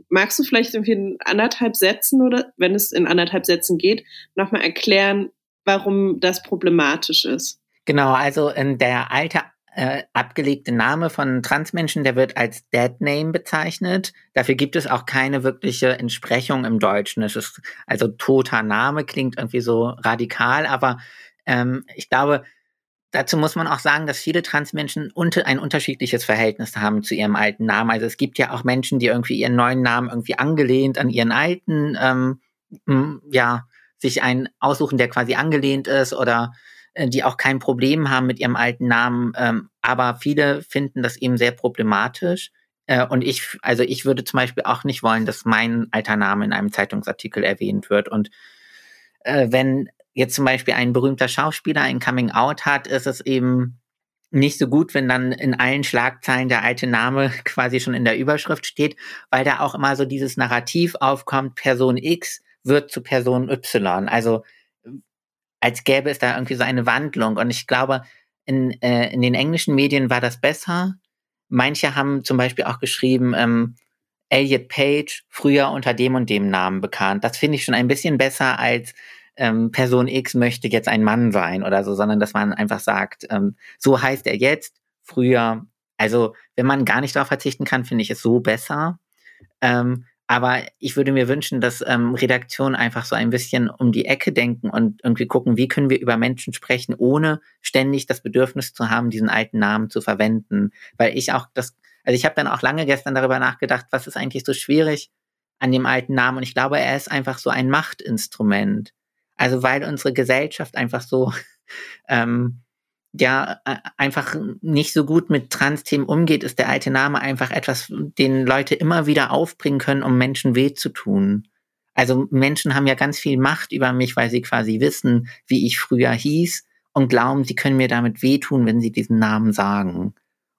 Magst du vielleicht irgendwie in anderthalb Sätzen oder wenn es in anderthalb Sätzen geht, nochmal erklären, warum das problematisch ist? Genau, also in der alte äh, abgelegte Name von Transmenschen, der wird als Dead Name bezeichnet. Dafür gibt es auch keine wirkliche Entsprechung im Deutschen. Es ist also toter Name, klingt irgendwie so radikal, aber ähm, ich glaube, dazu muss man auch sagen, dass viele Transmenschen unter, ein unterschiedliches Verhältnis haben zu ihrem alten Namen. Also es gibt ja auch Menschen, die irgendwie ihren neuen Namen irgendwie angelehnt an ihren alten, ähm, ja, sich einen aussuchen, der quasi angelehnt ist oder äh, die auch kein Problem haben mit ihrem alten Namen. Ähm, aber viele finden das eben sehr problematisch. Äh, und ich, also ich würde zum Beispiel auch nicht wollen, dass mein alter Name in einem Zeitungsartikel erwähnt wird. Und äh, wenn jetzt zum Beispiel ein berühmter Schauspieler ein Coming Out hat, ist es eben nicht so gut, wenn dann in allen Schlagzeilen der alte Name quasi schon in der Überschrift steht, weil da auch immer so dieses Narrativ aufkommt, Person X wird zu Person Y. Also als gäbe es da irgendwie so eine Wandlung. Und ich glaube, in, äh, in den englischen Medien war das besser. Manche haben zum Beispiel auch geschrieben, ähm, Elliot Page, früher unter dem und dem Namen bekannt. Das finde ich schon ein bisschen besser als ähm, Person X möchte jetzt ein Mann sein oder so, sondern dass man einfach sagt, ähm, so heißt er jetzt, früher. Also, wenn man gar nicht darauf verzichten kann, finde ich es so besser. Ähm, Aber ich würde mir wünschen, dass ähm, Redaktionen einfach so ein bisschen um die Ecke denken und irgendwie gucken, wie können wir über Menschen sprechen, ohne ständig das Bedürfnis zu haben, diesen alten Namen zu verwenden. Weil ich auch das, also ich habe dann auch lange gestern darüber nachgedacht, was ist eigentlich so schwierig an dem alten Namen. Und ich glaube, er ist einfach so ein Machtinstrument. Also weil unsere Gesellschaft einfach so ähm, ja einfach nicht so gut mit Trans-Themen umgeht, ist der alte Name einfach etwas, den Leute immer wieder aufbringen können, um Menschen weh zu tun. Also Menschen haben ja ganz viel Macht über mich, weil sie quasi wissen, wie ich früher hieß und glauben, sie können mir damit wehtun, wenn sie diesen Namen sagen.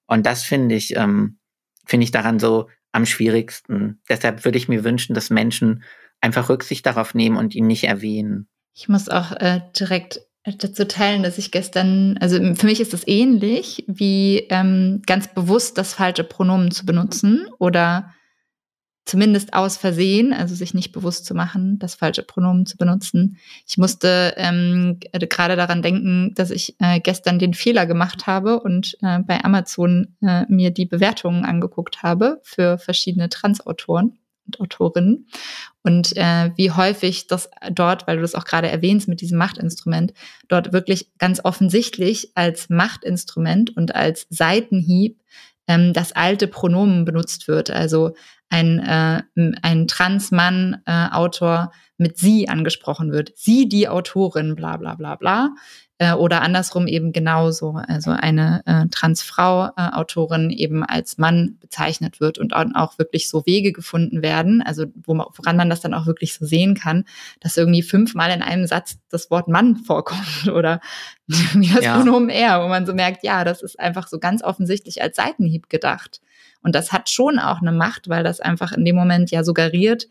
Und das finde ich, ähm, finde ich daran so am schwierigsten. Deshalb würde ich mir wünschen, dass Menschen einfach Rücksicht darauf nehmen und ihn nicht erwähnen. Ich muss auch äh, direkt dazu teilen, dass ich gestern, also für mich ist das ähnlich wie ähm, ganz bewusst das falsche Pronomen zu benutzen oder zumindest aus Versehen, also sich nicht bewusst zu machen, das falsche Pronomen zu benutzen. Ich musste ähm, gerade daran denken, dass ich äh, gestern den Fehler gemacht habe und äh, bei Amazon äh, mir die Bewertungen angeguckt habe für verschiedene Transautoren und Autorinnen und äh, wie häufig das dort, weil du das auch gerade erwähnst mit diesem Machtinstrument, dort wirklich ganz offensichtlich als Machtinstrument und als Seitenhieb ähm, das alte Pronomen benutzt wird. Also ein, äh, ein Transmann-Autor äh, mit sie angesprochen wird. Sie, die Autorin, bla bla bla bla. Äh, oder andersrum eben genauso. Also eine äh, Transfrau-Autorin äh, eben als Mann bezeichnet wird und auch wirklich so Wege gefunden werden, also wo man, woran man das dann auch wirklich so sehen kann, dass irgendwie fünfmal in einem Satz das Wort Mann vorkommt oder wie das ja. Pronomen er, wo man so merkt, ja, das ist einfach so ganz offensichtlich als Seitenhieb gedacht. Und das hat schon auch eine Macht, weil das einfach in dem Moment ja suggeriert,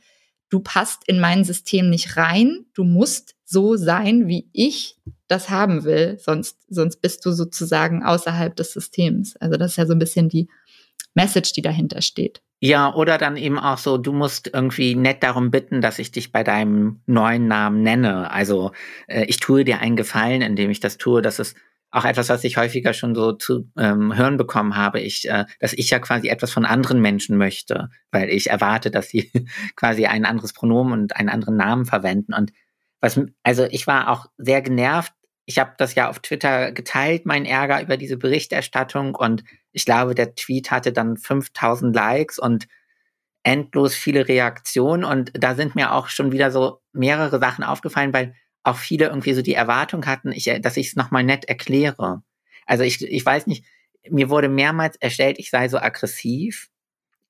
du passt in mein System nicht rein, du musst so sein, wie ich das haben will, sonst, sonst bist du sozusagen außerhalb des Systems. Also das ist ja so ein bisschen die Message, die dahinter steht. Ja, oder dann eben auch so, du musst irgendwie nett darum bitten, dass ich dich bei deinem neuen Namen nenne. Also äh, ich tue dir einen Gefallen, indem ich das tue. Das ist auch etwas, was ich häufiger schon so zu ähm, hören bekommen habe, ich, äh, dass ich ja quasi etwas von anderen Menschen möchte, weil ich erwarte, dass sie quasi ein anderes Pronomen und einen anderen Namen verwenden. Und was, also ich war auch sehr genervt. Ich habe das ja auf Twitter geteilt, mein Ärger über diese Berichterstattung. Und ich glaube, der Tweet hatte dann 5000 Likes und endlos viele Reaktionen. Und da sind mir auch schon wieder so mehrere Sachen aufgefallen, weil auch viele irgendwie so die Erwartung hatten, ich, äh, dass ich es nochmal nett erkläre. Also ich, ich weiß nicht, mir wurde mehrmals erstellt, ich sei so aggressiv.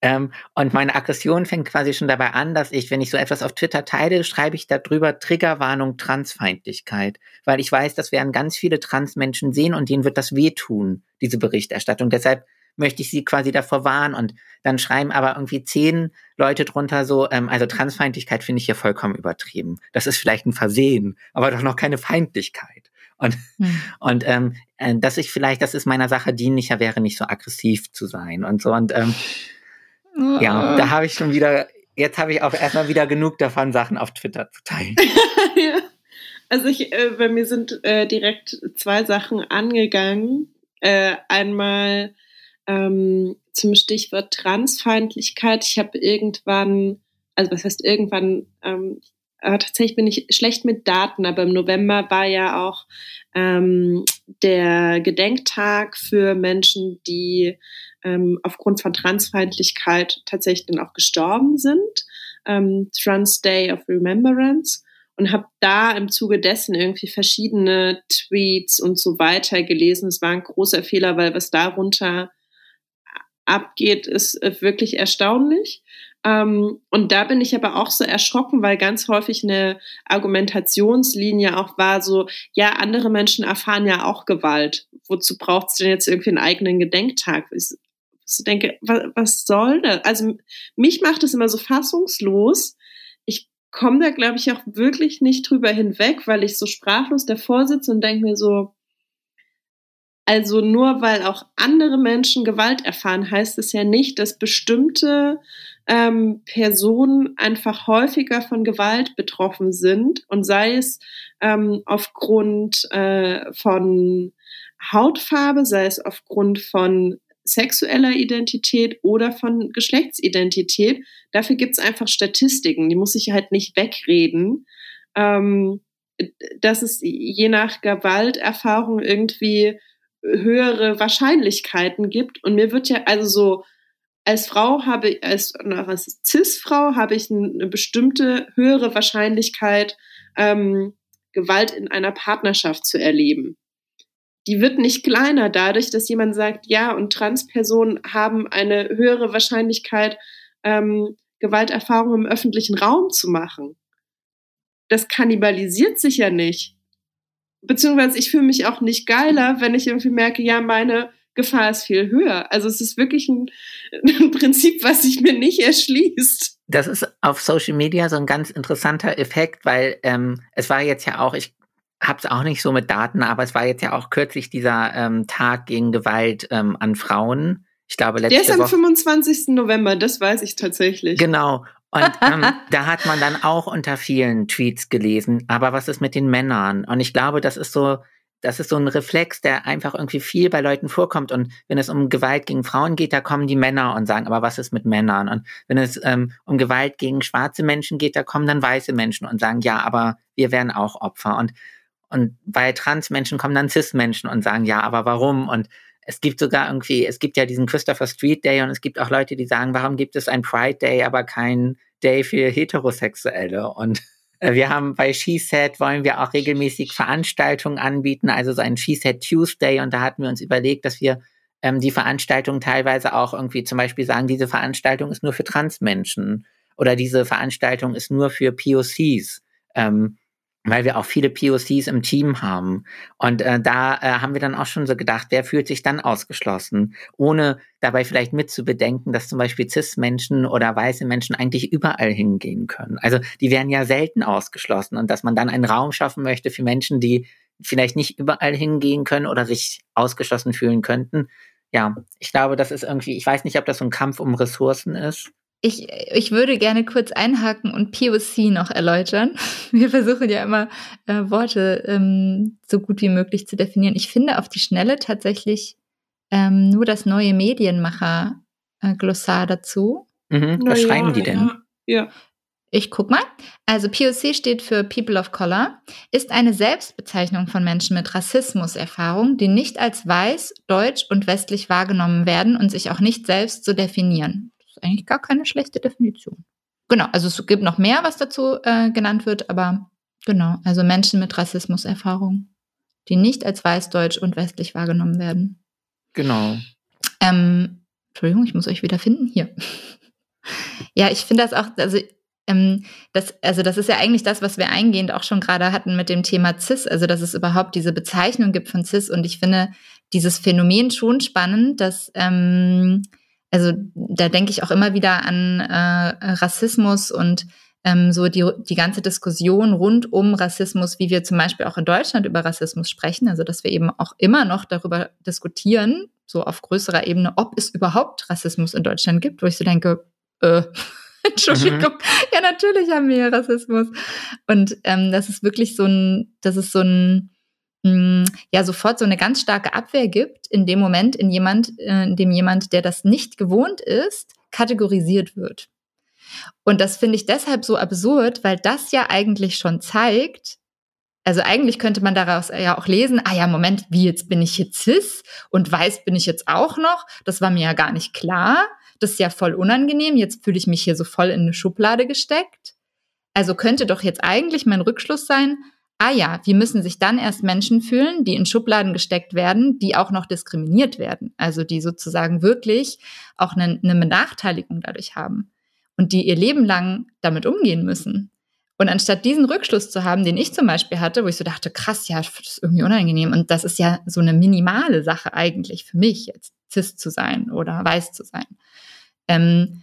Ähm, und meine Aggression fängt quasi schon dabei an, dass ich, wenn ich so etwas auf Twitter teile, schreibe ich darüber Triggerwarnung Transfeindlichkeit. Weil ich weiß, das werden ganz viele Transmenschen sehen und denen wird das wehtun, diese Berichterstattung. Deshalb möchte ich sie quasi davor warnen. Und dann schreiben aber irgendwie zehn Leute drunter so, ähm, also Transfeindlichkeit finde ich hier vollkommen übertrieben. Das ist vielleicht ein Versehen, aber doch noch keine Feindlichkeit. Und, hm. und ähm, äh, dass ich vielleicht, das ist meiner Sache dienlicher wäre, nicht so aggressiv zu sein und so. Und ähm. Ja, da habe ich schon wieder, jetzt habe ich auch erstmal wieder genug davon, Sachen auf Twitter zu teilen. ja. Also ich, äh, bei mir sind äh, direkt zwei Sachen angegangen. Äh, einmal ähm, zum Stichwort Transfeindlichkeit. Ich habe irgendwann, also was heißt irgendwann, ähm, aber tatsächlich bin ich schlecht mit Daten, aber im November war ja auch ähm, der Gedenktag für Menschen, die ähm, aufgrund von Transfeindlichkeit tatsächlich dann auch gestorben sind. Ähm, Trans Day of Remembrance und habe da im Zuge dessen irgendwie verschiedene Tweets und so weiter gelesen. Es war ein großer Fehler, weil was darunter abgeht, ist äh, wirklich erstaunlich. Ähm, und da bin ich aber auch so erschrocken, weil ganz häufig eine Argumentationslinie auch war so, ja, andere Menschen erfahren ja auch Gewalt. Wozu braucht es denn jetzt irgendwie einen eigenen Gedenktag? Ich so denke, was, was soll das? Also mich macht es immer so fassungslos. Ich komme da, glaube ich, auch wirklich nicht drüber hinweg, weil ich so sprachlos davor sitze und denke mir so, also nur weil auch andere Menschen Gewalt erfahren, heißt es ja nicht, dass bestimmte ähm, Personen einfach häufiger von Gewalt betroffen sind und sei es ähm, aufgrund äh, von Hautfarbe, sei es aufgrund von sexueller Identität oder von Geschlechtsidentität. Dafür gibt es einfach Statistiken, die muss ich halt nicht wegreden. Ähm, dass es je nach Gewalterfahrung irgendwie höhere Wahrscheinlichkeiten gibt. Und mir wird ja, also so, als Frau habe ich, als, als Cis-Frau habe ich eine bestimmte höhere Wahrscheinlichkeit, ähm, Gewalt in einer Partnerschaft zu erleben. Die wird nicht kleiner dadurch, dass jemand sagt, ja, und Transpersonen haben eine höhere Wahrscheinlichkeit, ähm, Gewalterfahrungen im öffentlichen Raum zu machen. Das kannibalisiert sich ja nicht. Beziehungsweise ich fühle mich auch nicht geiler, wenn ich irgendwie merke, ja, meine Gefahr ist viel höher. Also es ist wirklich ein, ein Prinzip, was sich mir nicht erschließt. Das ist auf Social Media so ein ganz interessanter Effekt, weil ähm, es war jetzt ja auch, ich habe es auch nicht so mit Daten, aber es war jetzt ja auch kürzlich dieser ähm, Tag gegen Gewalt ähm, an Frauen. Ich glaube, letzte Der ist am Woche. 25. November, das weiß ich tatsächlich. Genau. Und ähm, da hat man dann auch unter vielen Tweets gelesen, aber was ist mit den Männern? Und ich glaube, das ist so, das ist so ein Reflex, der einfach irgendwie viel bei Leuten vorkommt. Und wenn es um Gewalt gegen Frauen geht, da kommen die Männer und sagen, aber was ist mit Männern? Und wenn es ähm, um Gewalt gegen schwarze Menschen geht, da kommen dann weiße Menschen und sagen, ja, aber wir wären auch Opfer. Und, und bei Transmenschen kommen dann Cis-Menschen und sagen, ja, aber warum? Und es gibt sogar irgendwie, es gibt ja diesen Christopher Street Day und es gibt auch Leute, die sagen, warum gibt es ein Pride Day, aber kein Day für Heterosexuelle? Und äh, wir haben bei SheSet wollen wir auch regelmäßig Veranstaltungen anbieten, also so ein SheSet Tuesday. Und da hatten wir uns überlegt, dass wir ähm, die Veranstaltung teilweise auch irgendwie zum Beispiel sagen, diese Veranstaltung ist nur für Transmenschen oder diese Veranstaltung ist nur für POCs. Ähm, weil wir auch viele POCs im Team haben. Und äh, da äh, haben wir dann auch schon so gedacht, wer fühlt sich dann ausgeschlossen, ohne dabei vielleicht mitzubedenken, dass zum Beispiel CIS-Menschen oder weiße Menschen eigentlich überall hingehen können. Also die werden ja selten ausgeschlossen und dass man dann einen Raum schaffen möchte für Menschen, die vielleicht nicht überall hingehen können oder sich ausgeschlossen fühlen könnten. Ja, ich glaube, das ist irgendwie, ich weiß nicht, ob das so ein Kampf um Ressourcen ist ich, ich würde gerne kurz einhaken und POC noch erläutern. Wir versuchen ja immer äh, Worte ähm, so gut wie möglich zu definieren. Ich finde auf die Schnelle tatsächlich ähm, nur das neue Medienmacher-Glossar äh, dazu. Mhm, was ja, schreiben die denn? Ja. ja. Ich guck mal. Also POC steht für People of Color, ist eine Selbstbezeichnung von Menschen mit Rassismuserfahrung, die nicht als weiß, deutsch und westlich wahrgenommen werden und sich auch nicht selbst so definieren eigentlich gar keine schlechte Definition. Genau, also es gibt noch mehr, was dazu äh, genannt wird, aber genau, also Menschen mit Rassismuserfahrung, die nicht als weißdeutsch und westlich wahrgenommen werden. Genau. Ähm, Entschuldigung, ich muss euch wieder finden. Hier. ja, ich finde das auch, also ähm, das, also das ist ja eigentlich das, was wir eingehend auch schon gerade hatten mit dem Thema CIS, also dass es überhaupt diese Bezeichnung gibt von CIS und ich finde dieses Phänomen schon spannend, dass ähm, also da denke ich auch immer wieder an äh, Rassismus und ähm, so die, die ganze Diskussion rund um Rassismus, wie wir zum Beispiel auch in Deutschland über Rassismus sprechen, also dass wir eben auch immer noch darüber diskutieren, so auf größerer Ebene, ob es überhaupt Rassismus in Deutschland gibt, wo ich so denke, äh, Entschuldigung, mhm. ja natürlich haben wir Rassismus. Und ähm, das ist wirklich so ein, das ist so ein ja sofort so eine ganz starke Abwehr gibt in dem Moment, in jemand, äh, in dem jemand, der das nicht gewohnt ist, kategorisiert wird. Und das finde ich deshalb so absurd, weil das ja eigentlich schon zeigt, also eigentlich könnte man daraus ja auch lesen, ah ja, Moment, wie jetzt bin ich jetzt cis und weiß bin ich jetzt auch noch, das war mir ja gar nicht klar, das ist ja voll unangenehm, jetzt fühle ich mich hier so voll in eine Schublade gesteckt. Also könnte doch jetzt eigentlich mein Rückschluss sein, ah ja, wie müssen sich dann erst Menschen fühlen, die in Schubladen gesteckt werden, die auch noch diskriminiert werden, also die sozusagen wirklich auch eine, eine Benachteiligung dadurch haben und die ihr Leben lang damit umgehen müssen. Und anstatt diesen Rückschluss zu haben, den ich zum Beispiel hatte, wo ich so dachte, krass, ja, das ist irgendwie unangenehm. Und das ist ja so eine minimale Sache eigentlich für mich, jetzt cis zu sein oder weiß zu sein. Ähm,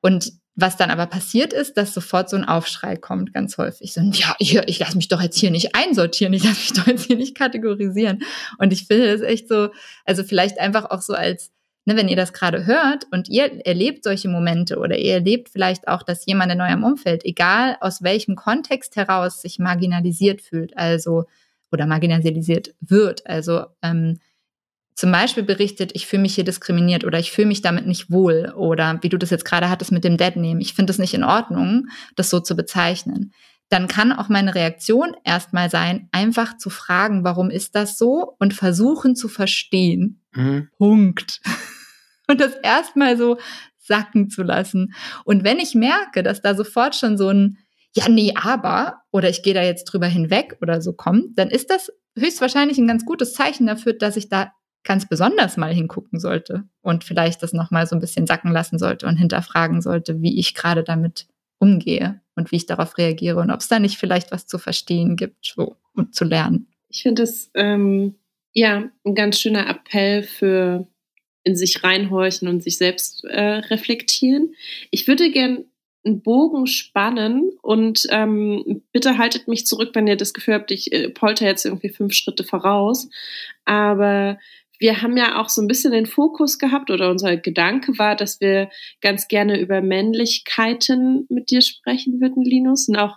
und was dann aber passiert ist, dass sofort so ein Aufschrei kommt, ganz häufig. So, ja, ich, ich lasse mich doch jetzt hier nicht einsortieren, ich lasse mich doch jetzt hier nicht kategorisieren. Und ich finde es echt so, also vielleicht einfach auch so als, ne, wenn ihr das gerade hört und ihr erlebt solche Momente oder ihr erlebt vielleicht auch, dass jemand in eurem Umfeld, egal aus welchem Kontext heraus, sich marginalisiert fühlt, also oder marginalisiert wird, also ähm, zum Beispiel berichtet, ich fühle mich hier diskriminiert oder ich fühle mich damit nicht wohl oder wie du das jetzt gerade hattest mit dem Dead-Name, ich finde es nicht in Ordnung, das so zu bezeichnen, dann kann auch meine Reaktion erstmal sein, einfach zu fragen, warum ist das so und versuchen zu verstehen. Mhm. Punkt. Und das erstmal so sacken zu lassen. Und wenn ich merke, dass da sofort schon so ein ja, nee, aber oder ich gehe da jetzt drüber hinweg oder so kommt, dann ist das höchstwahrscheinlich ein ganz gutes Zeichen dafür, dass ich da ganz besonders mal hingucken sollte und vielleicht das nochmal so ein bisschen sacken lassen sollte und hinterfragen sollte, wie ich gerade damit umgehe und wie ich darauf reagiere und ob es da nicht vielleicht was zu verstehen gibt so, und zu lernen. Ich finde es ähm, ja ein ganz schöner Appell für in sich reinhorchen und sich selbst äh, reflektieren. Ich würde gern einen Bogen spannen und ähm, bitte haltet mich zurück, wenn ihr das Gefühl habt, ich äh, polter jetzt irgendwie fünf Schritte voraus. Aber wir haben ja auch so ein bisschen den Fokus gehabt oder unser Gedanke war, dass wir ganz gerne über Männlichkeiten mit dir sprechen würden, Linus. Und auch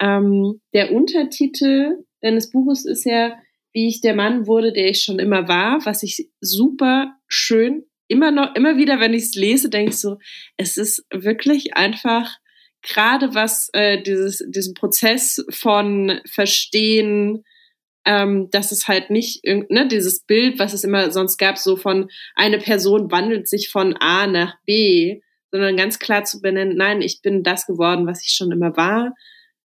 ähm, der Untertitel deines Buches ist ja, wie ich der Mann wurde, der ich schon immer war, was ich super schön immer noch, immer wieder, wenn ich es lese, denke ich so, es ist wirklich einfach gerade was äh, dieses, diesen Prozess von Verstehen, ähm, dass es halt nicht ne, dieses Bild, was es immer sonst gab, so von eine Person wandelt sich von A nach B, sondern ganz klar zu benennen, nein, ich bin das geworden, was ich schon immer war,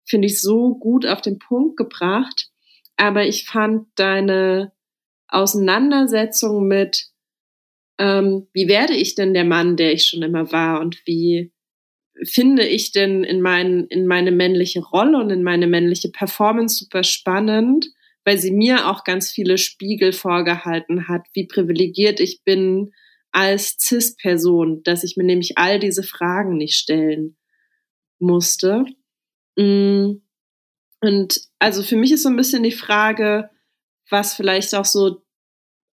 finde ich so gut auf den Punkt gebracht. Aber ich fand deine Auseinandersetzung mit, ähm, wie werde ich denn der Mann, der ich schon immer war und wie finde ich denn in, mein, in meine männliche Rolle und in meine männliche Performance super spannend weil sie mir auch ganz viele Spiegel vorgehalten hat, wie privilegiert ich bin als CIS-Person, dass ich mir nämlich all diese Fragen nicht stellen musste. Mm. Und also für mich ist so ein bisschen die Frage, was vielleicht auch so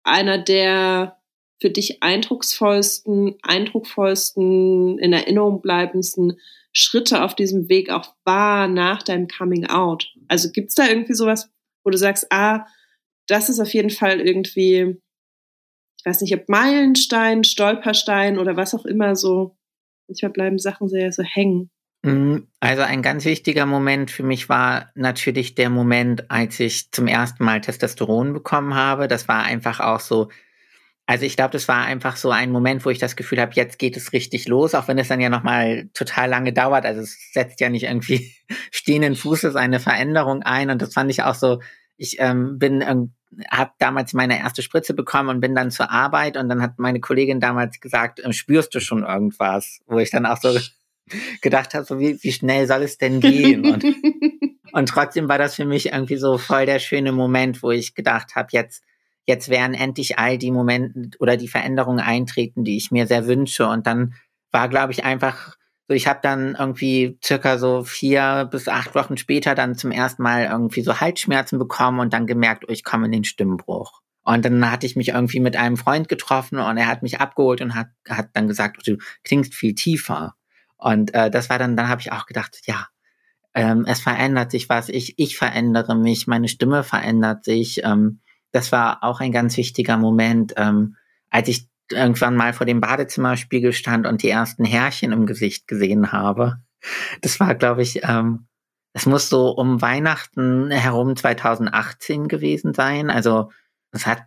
einer der für dich eindrucksvollsten, eindrucksvollsten, in Erinnerung bleibendsten Schritte auf diesem Weg auch war nach deinem Coming Out. Also gibt es da irgendwie sowas, wo du sagst, ah, das ist auf jeden Fall irgendwie, ich weiß nicht, ob Meilenstein, Stolperstein oder was auch immer so. Manchmal bleiben Sachen sehr so hängen. Mm, also ein ganz wichtiger Moment für mich war natürlich der Moment, als ich zum ersten Mal Testosteron bekommen habe. Das war einfach auch so, also ich glaube, das war einfach so ein Moment, wo ich das Gefühl habe, jetzt geht es richtig los, auch wenn es dann ja nochmal total lange dauert. Also es setzt ja nicht irgendwie stehenden Fußes eine Veränderung ein. Und das fand ich auch so, ich ähm, bin, ähm, habe damals meine erste Spritze bekommen und bin dann zur Arbeit und dann hat meine Kollegin damals gesagt, äh, spürst du schon irgendwas? Wo ich dann auch so gedacht habe, so wie, wie schnell soll es denn gehen? Und, und trotzdem war das für mich irgendwie so voll der schöne Moment, wo ich gedacht habe, jetzt jetzt werden endlich all die Momente oder die Veränderungen eintreten, die ich mir sehr wünsche. Und dann war, glaube ich, einfach so, ich habe dann irgendwie circa so vier bis acht Wochen später dann zum ersten Mal irgendwie so Halsschmerzen bekommen und dann gemerkt, oh, ich komme in den Stimmbruch. Und dann hatte ich mich irgendwie mit einem Freund getroffen und er hat mich abgeholt und hat, hat dann gesagt, oh, du klingst viel tiefer. Und äh, das war dann, dann habe ich auch gedacht, ja, ähm, es verändert sich was, ich, ich verändere mich, meine Stimme verändert sich. Ähm, das war auch ein ganz wichtiger Moment, ähm, als ich irgendwann mal vor dem Badezimmerspiegel stand und die ersten Härchen im Gesicht gesehen habe. Das war, glaube ich, ähm, es muss so um Weihnachten herum 2018 gewesen sein. Also es hat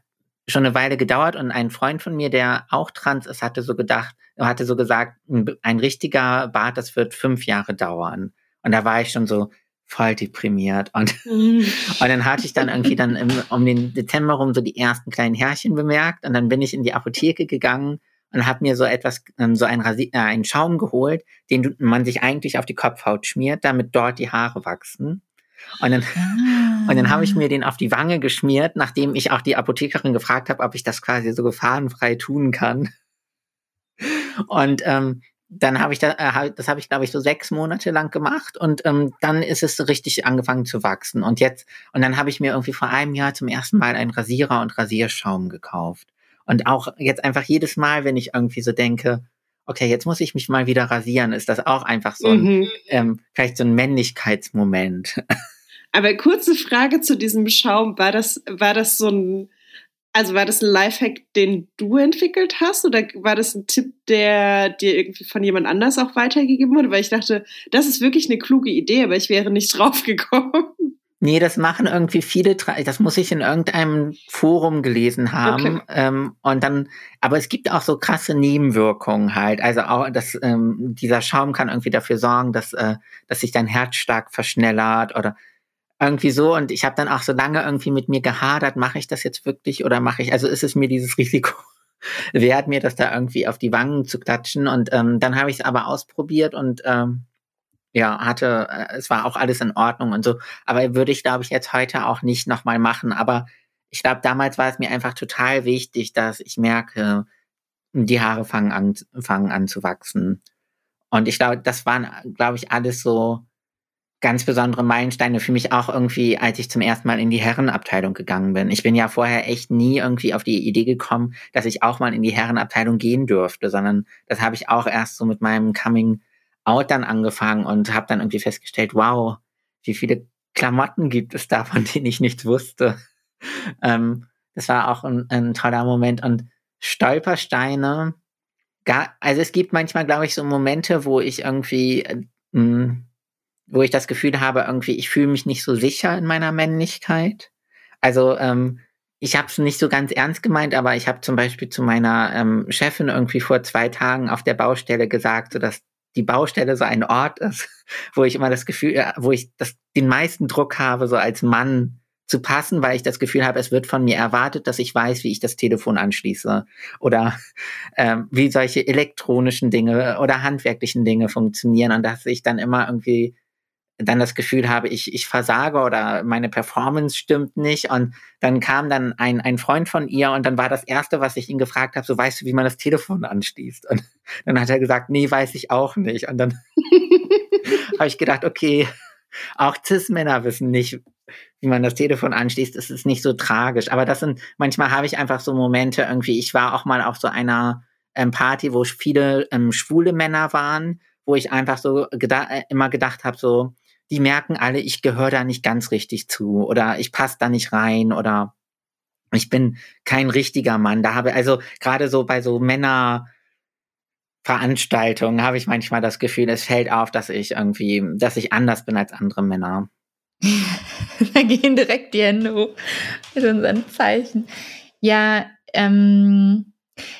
schon eine Weile gedauert und ein Freund von mir, der auch trans ist, hatte so gedacht, hatte so gesagt, ein, richtiger Bart, das wird fünf Jahre dauern. Und da war ich schon so, voll deprimiert. Und, mhm. und dann hatte ich dann irgendwie dann im, um den Dezember rum so die ersten kleinen Härchen bemerkt. Und dann bin ich in die Apotheke gegangen und habe mir so etwas, ähm, so ein Rasi äh, einen Schaum geholt, den man sich eigentlich auf die Kopfhaut schmiert, damit dort die Haare wachsen. Und dann, ah. und dann habe ich mir den auf die Wange geschmiert, nachdem ich auch die Apothekerin gefragt habe, ob ich das quasi so gefahrenfrei tun kann. Und ähm, dann habe ich da, äh, das habe ich glaube ich so sechs Monate lang gemacht und ähm, dann ist es richtig angefangen zu wachsen und jetzt und dann habe ich mir irgendwie vor einem Jahr zum ersten Mal einen Rasierer und Rasierschaum gekauft und auch jetzt einfach jedes Mal, wenn ich irgendwie so denke, okay, jetzt muss ich mich mal wieder rasieren, ist das auch einfach so ein mhm. ähm, vielleicht so ein Männlichkeitsmoment. Aber kurze Frage zu diesem Schaum, war das war das so ein also war das ein Lifehack, den du entwickelt hast oder war das ein Tipp, der dir irgendwie von jemand anders auch weitergegeben wurde? Weil ich dachte, das ist wirklich eine kluge Idee, aber ich wäre nicht drauf gekommen. Nee, das machen irgendwie viele, das muss ich in irgendeinem Forum gelesen haben. Okay. Ähm, und dann, aber es gibt auch so krasse Nebenwirkungen halt. Also auch, dass ähm, dieser Schaum kann irgendwie dafür sorgen, dass, äh, dass sich dein Herz stark verschnellert oder irgendwie so und ich habe dann auch so lange irgendwie mit mir gehadert, mache ich das jetzt wirklich oder mache ich, also ist es mir dieses Risiko wert, mir das da irgendwie auf die Wangen zu klatschen und ähm, dann habe ich es aber ausprobiert und ähm, ja, hatte, äh, es war auch alles in Ordnung und so, aber würde ich glaube ich jetzt heute auch nicht nochmal machen, aber ich glaube, damals war es mir einfach total wichtig, dass ich merke, die Haare fangen an, fangen an zu wachsen. Und ich glaube, das waren, glaube ich, alles so ganz besondere Meilensteine für mich auch irgendwie, als ich zum ersten Mal in die Herrenabteilung gegangen bin. Ich bin ja vorher echt nie irgendwie auf die Idee gekommen, dass ich auch mal in die Herrenabteilung gehen dürfte, sondern das habe ich auch erst so mit meinem Coming Out dann angefangen und habe dann irgendwie festgestellt, wow, wie viele Klamotten gibt es da, von denen ich nichts wusste. Ähm, das war auch ein, ein toller Moment und Stolpersteine. Gar, also es gibt manchmal, glaube ich, so Momente, wo ich irgendwie äh, wo ich das Gefühl habe, irgendwie, ich fühle mich nicht so sicher in meiner Männlichkeit. Also ähm, ich habe es nicht so ganz ernst gemeint, aber ich habe zum Beispiel zu meiner ähm, Chefin irgendwie vor zwei Tagen auf der Baustelle gesagt, so dass die Baustelle so ein Ort ist, wo ich immer das Gefühl, äh, wo ich das, den meisten Druck habe, so als Mann zu passen, weil ich das Gefühl habe, es wird von mir erwartet, dass ich weiß, wie ich das Telefon anschließe oder ähm, wie solche elektronischen Dinge oder handwerklichen Dinge funktionieren und dass ich dann immer irgendwie dann das Gefühl habe, ich, ich versage oder meine Performance stimmt nicht. Und dann kam dann ein, ein Freund von ihr und dann war das Erste, was ich ihn gefragt habe, so weißt du, wie man das Telefon anschließt? Und dann hat er gesagt, nee, weiß ich auch nicht. Und dann habe ich gedacht, okay, auch Cis-Männer wissen nicht, wie man das Telefon anschließt. Es ist nicht so tragisch. Aber das sind, manchmal habe ich einfach so Momente irgendwie, ich war auch mal auf so einer ähm, Party, wo viele ähm, schwule Männer waren, wo ich einfach so geda äh, immer gedacht habe, so, die merken alle, ich gehöre da nicht ganz richtig zu oder ich passe da nicht rein oder ich bin kein richtiger Mann. Da habe also gerade so bei so Männerveranstaltungen habe ich manchmal das Gefühl, es fällt auf, dass ich irgendwie, dass ich anders bin als andere Männer. da gehen direkt die Hände hoch mit unseren Zeichen. Ja, ähm,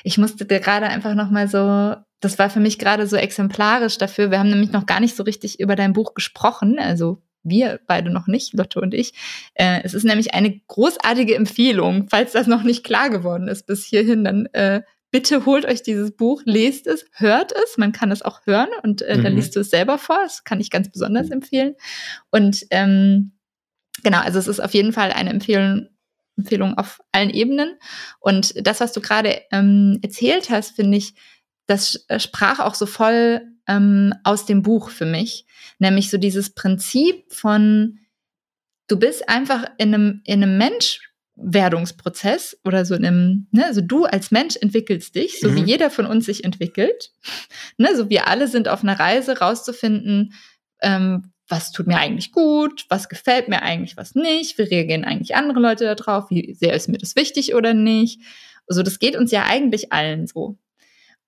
ich musste gerade einfach noch mal so das war für mich gerade so exemplarisch dafür. Wir haben nämlich noch gar nicht so richtig über dein Buch gesprochen, also wir beide noch nicht, Lotte und ich. Äh, es ist nämlich eine großartige Empfehlung, falls das noch nicht klar geworden ist bis hierhin, dann äh, bitte holt euch dieses Buch, lest es, hört es. Man kann es auch hören und äh, mhm. dann liest du es selber vor. Das kann ich ganz besonders empfehlen. Und ähm, genau, also es ist auf jeden Fall eine Empfehlung, Empfehlung auf allen Ebenen. Und das, was du gerade ähm, erzählt hast, finde ich, das äh, sprach auch so voll ähm, aus dem Buch für mich. Nämlich so dieses Prinzip von, du bist einfach in einem, in einem Menschwerdungsprozess oder so in einem, ne, also du als Mensch entwickelst dich, so mhm. wie jeder von uns sich entwickelt. Ne, so wir alle sind auf einer Reise rauszufinden, ähm, was tut mir eigentlich gut, was gefällt mir eigentlich, was nicht, wie reagieren eigentlich andere Leute darauf, wie sehr ist mir das wichtig oder nicht. Also das geht uns ja eigentlich allen so.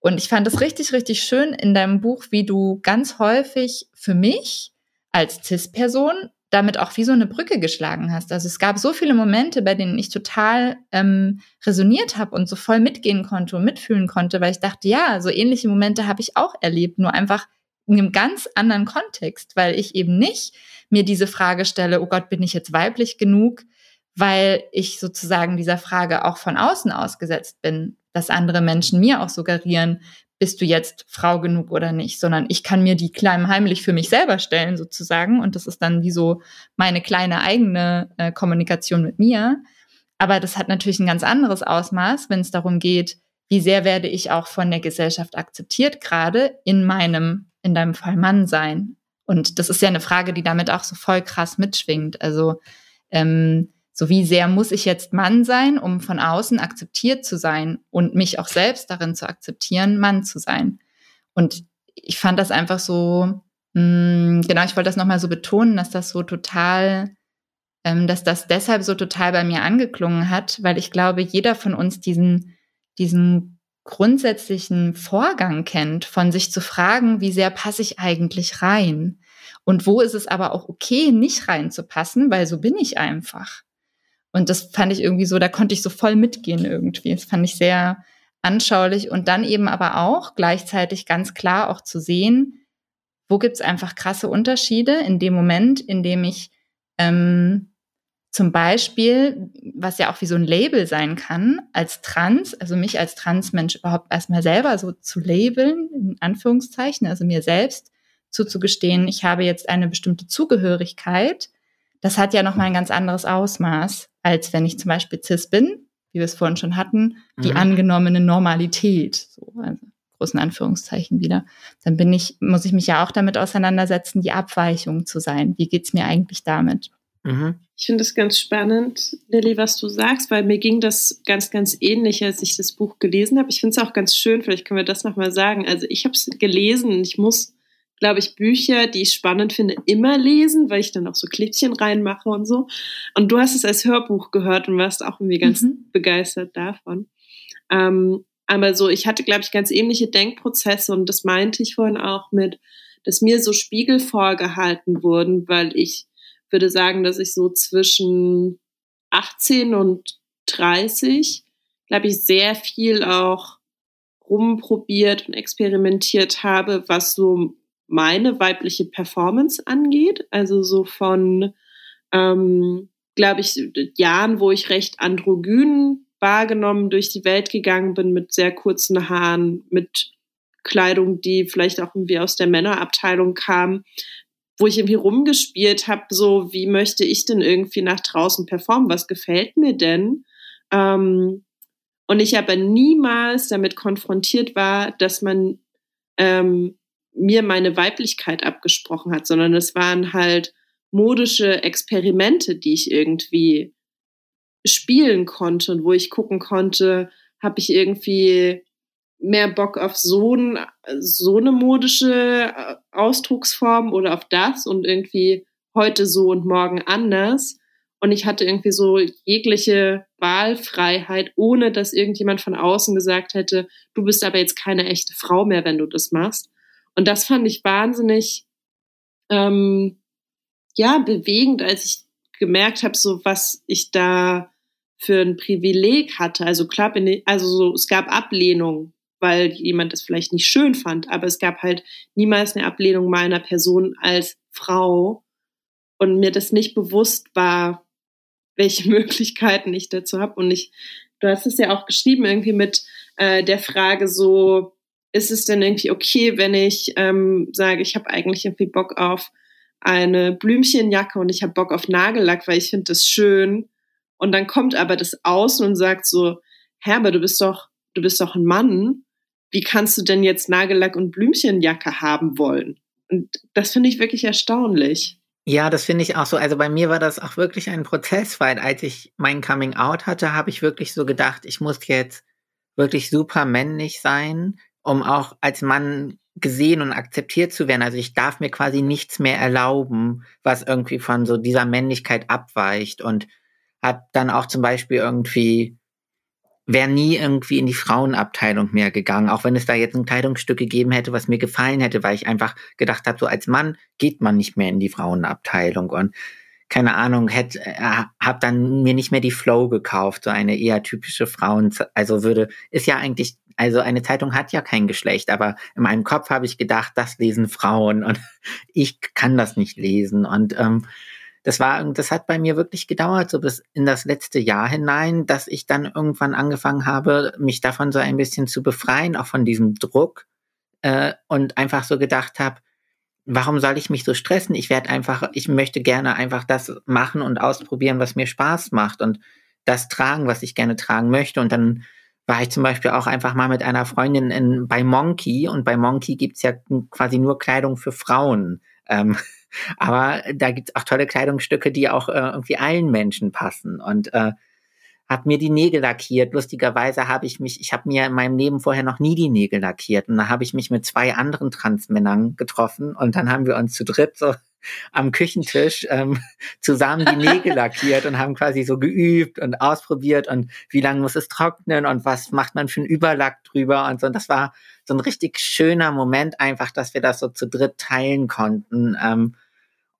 Und ich fand es richtig, richtig schön in deinem Buch, wie du ganz häufig für mich als CIS-Person damit auch wie so eine Brücke geschlagen hast. Also es gab so viele Momente, bei denen ich total ähm, resoniert habe und so voll mitgehen konnte und mitfühlen konnte, weil ich dachte, ja, so ähnliche Momente habe ich auch erlebt, nur einfach in einem ganz anderen Kontext, weil ich eben nicht mir diese Frage stelle, oh Gott, bin ich jetzt weiblich genug, weil ich sozusagen dieser Frage auch von außen ausgesetzt bin, dass andere Menschen mir auch suggerieren, bist du jetzt Frau genug oder nicht, sondern ich kann mir die klein heimlich für mich selber stellen sozusagen und das ist dann wie so meine kleine eigene äh, Kommunikation mit mir. Aber das hat natürlich ein ganz anderes Ausmaß, wenn es darum geht, wie sehr werde ich auch von der Gesellschaft akzeptiert, gerade in meinem, in deinem Fall Mann sein. Und das ist ja eine Frage, die damit auch so voll krass mitschwingt. Also ähm, so wie sehr muss ich jetzt Mann sein, um von außen akzeptiert zu sein und mich auch selbst darin zu akzeptieren, Mann zu sein. Und ich fand das einfach so, mh, mm, genau, ich wollte das nochmal so betonen, dass das so total ähm, dass das deshalb so total bei mir angeklungen hat, weil ich glaube, jeder von uns diesen, diesen grundsätzlichen Vorgang kennt, von sich zu fragen, wie sehr passe ich eigentlich rein? Und wo ist es aber auch okay, nicht reinzupassen, weil so bin ich einfach. Und das fand ich irgendwie so, da konnte ich so voll mitgehen irgendwie. Das fand ich sehr anschaulich und dann eben aber auch gleichzeitig ganz klar auch zu sehen, wo gibt's einfach krasse Unterschiede in dem Moment, in dem ich ähm, zum Beispiel, was ja auch wie so ein Label sein kann, als Trans, also mich als Transmensch überhaupt erstmal selber so zu labeln, in Anführungszeichen, also mir selbst zuzugestehen, ich habe jetzt eine bestimmte Zugehörigkeit, das hat ja nochmal ein ganz anderes Ausmaß, als wenn ich zum Beispiel cis bin, wie wir es vorhin schon hatten, die mhm. angenommene Normalität, so, also großen Anführungszeichen wieder. Dann bin ich, muss ich mich ja auch damit auseinandersetzen, die Abweichung zu sein. Wie geht's mir eigentlich damit? Mhm. Ich finde es ganz spannend, Lilly, was du sagst, weil mir ging das ganz, ganz ähnlich, als ich das Buch gelesen habe. Ich finde es auch ganz schön, vielleicht können wir das nochmal sagen. Also ich habe es gelesen und ich muss, glaube ich, Bücher, die ich spannend finde, immer lesen, weil ich dann auch so Klippchen reinmache und so. Und du hast es als Hörbuch gehört und warst auch irgendwie ganz mhm. begeistert davon. Ähm, aber so, ich hatte, glaube ich, ganz ähnliche Denkprozesse und das meinte ich vorhin auch mit, dass mir so Spiegel vorgehalten wurden, weil ich würde sagen, dass ich so zwischen 18 und 30, glaube ich, sehr viel auch rumprobiert und experimentiert habe, was so meine weibliche Performance angeht. Also so von, ähm, glaube ich, Jahren, wo ich recht androgyn wahrgenommen durch die Welt gegangen bin mit sehr kurzen Haaren, mit Kleidung, die vielleicht auch irgendwie aus der Männerabteilung kam, wo ich irgendwie rumgespielt habe, so wie möchte ich denn irgendwie nach draußen performen, was gefällt mir denn? Ähm, und ich aber niemals damit konfrontiert war, dass man ähm, mir meine Weiblichkeit abgesprochen hat, sondern es waren halt modische Experimente, die ich irgendwie spielen konnte und wo ich gucken konnte, habe ich irgendwie mehr Bock auf so, ein, so eine modische äh, Ausdrucksform oder auf das und irgendwie heute so und morgen anders. Und ich hatte irgendwie so jegliche Wahlfreiheit, ohne dass irgendjemand von außen gesagt hätte, du bist aber jetzt keine echte Frau mehr, wenn du das machst. Und das fand ich wahnsinnig, ähm, ja, bewegend, als ich gemerkt habe, so was ich da für ein Privileg hatte. Also klar, also so, es gab Ablehnung weil jemand es vielleicht nicht schön fand, aber es gab halt niemals eine Ablehnung meiner Person als Frau und mir das nicht bewusst war, welche Möglichkeiten ich dazu habe. Und ich, du hast es ja auch geschrieben, irgendwie mit äh, der Frage so, ist es denn irgendwie okay, wenn ich ähm, sage, ich habe eigentlich irgendwie Bock auf eine Blümchenjacke und ich habe Bock auf Nagellack, weil ich finde das schön. Und dann kommt aber das Außen und sagt so, Herber, du bist doch, du bist doch ein Mann wie kannst du denn jetzt Nagellack und Blümchenjacke haben wollen? Und das finde ich wirklich erstaunlich. Ja, das finde ich auch so. Also bei mir war das auch wirklich ein Prozess, weil als ich mein Coming Out hatte, habe ich wirklich so gedacht, ich muss jetzt wirklich super männlich sein, um auch als Mann gesehen und akzeptiert zu werden. Also ich darf mir quasi nichts mehr erlauben, was irgendwie von so dieser Männlichkeit abweicht und habe dann auch zum Beispiel irgendwie wäre nie irgendwie in die Frauenabteilung mehr gegangen, auch wenn es da jetzt ein Kleidungsstück gegeben hätte, was mir gefallen hätte, weil ich einfach gedacht habe, so als Mann geht man nicht mehr in die Frauenabteilung und keine Ahnung, hätte äh, hab dann mir nicht mehr die Flow gekauft, so eine eher typische Frauen, also würde ist ja eigentlich also eine Zeitung hat ja kein Geschlecht, aber in meinem Kopf habe ich gedacht, das lesen Frauen und ich kann das nicht lesen und ähm, das war, das hat bei mir wirklich gedauert, so bis in das letzte Jahr hinein, dass ich dann irgendwann angefangen habe, mich davon so ein bisschen zu befreien, auch von diesem Druck äh, und einfach so gedacht habe, warum soll ich mich so stressen? Ich werde einfach, ich möchte gerne einfach das machen und ausprobieren, was mir Spaß macht und das tragen, was ich gerne tragen möchte. Und dann war ich zum Beispiel auch einfach mal mit einer Freundin in, bei Monkey und bei Monkey gibt's ja quasi nur Kleidung für Frauen. Ähm, aber da gibt's auch tolle Kleidungsstücke, die auch äh, irgendwie allen Menschen passen. Und äh, habe mir die Nägel lackiert. Lustigerweise habe ich mich, ich habe mir in meinem Leben vorher noch nie die Nägel lackiert. Und da habe ich mich mit zwei anderen Transmännern getroffen und dann haben wir uns zu dritt so am Küchentisch ähm, zusammen die Nägel lackiert und haben quasi so geübt und ausprobiert und wie lange muss es trocknen und was macht man für einen Überlack drüber und so. Und das war so ein richtig schöner Moment einfach, dass wir das so zu dritt teilen konnten. Ähm,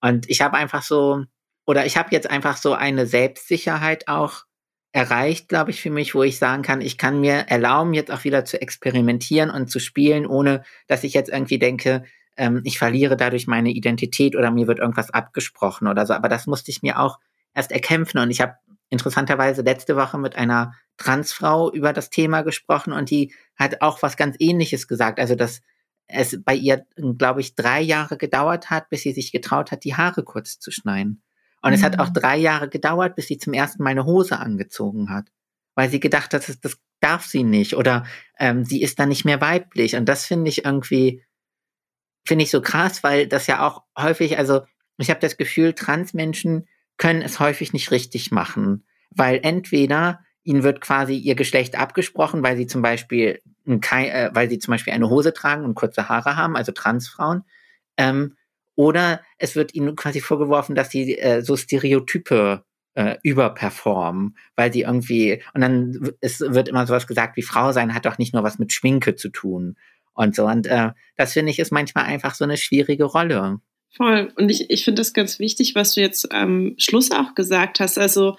und ich habe einfach so, oder ich habe jetzt einfach so eine Selbstsicherheit auch erreicht, glaube ich, für mich, wo ich sagen kann, ich kann mir erlauben, jetzt auch wieder zu experimentieren und zu spielen, ohne dass ich jetzt irgendwie denke, ähm, ich verliere dadurch meine Identität oder mir wird irgendwas abgesprochen oder so. Aber das musste ich mir auch erst erkämpfen. Und ich habe interessanterweise letzte Woche mit einer Transfrau über das Thema gesprochen und die hat auch was ganz ähnliches gesagt. Also, dass es bei ihr, glaube ich, drei Jahre gedauert hat, bis sie sich getraut hat, die Haare kurz zu schneiden. Und mhm. es hat auch mhm. drei Jahre gedauert, bis sie zum ersten Mal eine Hose angezogen hat, weil sie gedacht hat, das, das darf sie nicht oder ähm, sie ist dann nicht mehr weiblich. Und das finde ich irgendwie, finde ich so krass, weil das ja auch häufig, also ich habe das Gefühl, Transmenschen können es häufig nicht richtig machen, weil entweder ihnen wird quasi ihr Geschlecht abgesprochen, weil sie zum Beispiel, äh, weil sie zum Beispiel eine Hose tragen und kurze Haare haben, also Transfrauen, ähm, oder es wird ihnen quasi vorgeworfen, dass sie äh, so Stereotype äh, überperformen, weil sie irgendwie, und dann es wird immer sowas gesagt wie Frau sein hat doch nicht nur was mit Schminke zu tun und so. Und äh, das finde ich ist manchmal einfach so eine schwierige Rolle. Voll. Und ich, ich finde das ganz wichtig, was du jetzt am Schluss auch gesagt hast. Also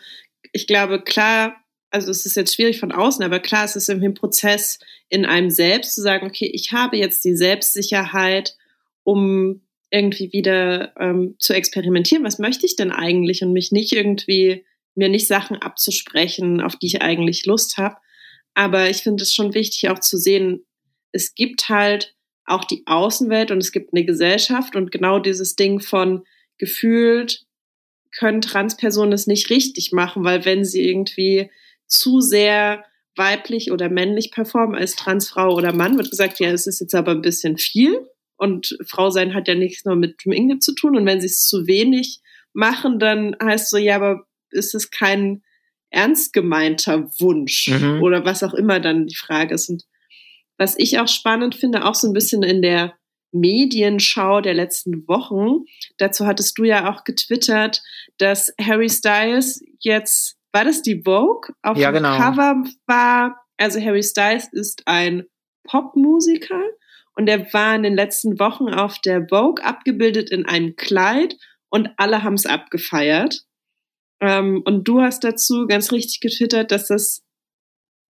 ich glaube, klar, also es ist jetzt schwierig von außen, aber klar, es ist irgendwie ein Prozess in einem selbst zu sagen, okay, ich habe jetzt die Selbstsicherheit, um irgendwie wieder ähm, zu experimentieren, was möchte ich denn eigentlich und mich nicht irgendwie, mir nicht Sachen abzusprechen, auf die ich eigentlich Lust habe. Aber ich finde es schon wichtig auch zu sehen, es gibt halt auch die Außenwelt und es gibt eine Gesellschaft und genau dieses Ding von gefühlt können Transpersonen es nicht richtig machen, weil wenn sie irgendwie zu sehr weiblich oder männlich performen als Transfrau oder Mann, wird gesagt, ja, es ist jetzt aber ein bisschen viel und Frau sein hat ja nichts nur mit Schminke zu tun. Und wenn sie es zu wenig machen, dann heißt so, ja, aber ist es kein ernst gemeinter Wunsch mhm. oder was auch immer dann die Frage ist. Und was ich auch spannend finde, auch so ein bisschen in der Medienschau der letzten Wochen, dazu hattest du ja auch getwittert, dass Harry Styles jetzt, war das die Vogue? Auf ja, dem genau. Cover war, also Harry Styles ist ein Popmusiker und er war in den letzten Wochen auf der Vogue abgebildet in einem Kleid und alle haben es abgefeiert. Ähm, und du hast dazu ganz richtig getwittert, dass das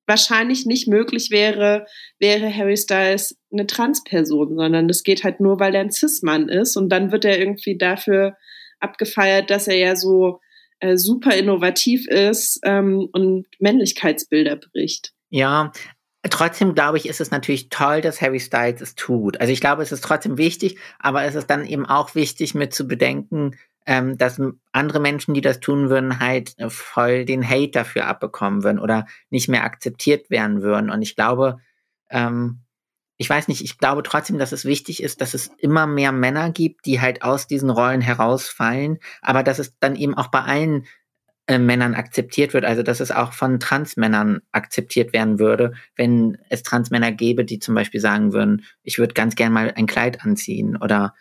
wahrscheinlich nicht möglich wäre, wäre Harry Styles eine Transperson, sondern das geht halt nur, weil er ein Cis-Mann ist und dann wird er irgendwie dafür abgefeiert, dass er ja so äh, super innovativ ist ähm, und Männlichkeitsbilder bricht. Ja, Trotzdem glaube ich, ist es natürlich toll, dass Harry Styles es tut. Also ich glaube, es ist trotzdem wichtig, aber es ist dann eben auch wichtig, mit zu bedenken, ähm, dass andere Menschen, die das tun würden, halt äh, voll den Hate dafür abbekommen würden oder nicht mehr akzeptiert werden würden. Und ich glaube, ähm, ich weiß nicht, ich glaube trotzdem, dass es wichtig ist, dass es immer mehr Männer gibt, die halt aus diesen Rollen herausfallen, aber dass es dann eben auch bei allen äh, Männern akzeptiert wird, also dass es auch von Transmännern akzeptiert werden würde, wenn es Transmänner gäbe, die zum Beispiel sagen würden, ich würde ganz gern mal ein Kleid anziehen oder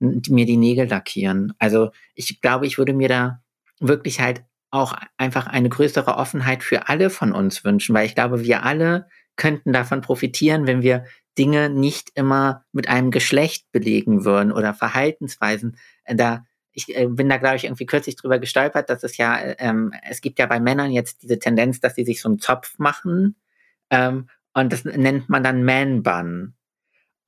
mir die Nägel lackieren. Also ich glaube, ich würde mir da wirklich halt auch einfach eine größere Offenheit für alle von uns wünschen, weil ich glaube, wir alle könnten davon profitieren, wenn wir Dinge nicht immer mit einem Geschlecht belegen würden oder Verhaltensweisen. Da ich äh, bin da, glaube ich, irgendwie kürzlich drüber gestolpert, dass es ja, ähm, es gibt ja bei Männern jetzt diese Tendenz, dass sie sich so einen Zopf machen ähm, und das nennt man dann Man-Bun.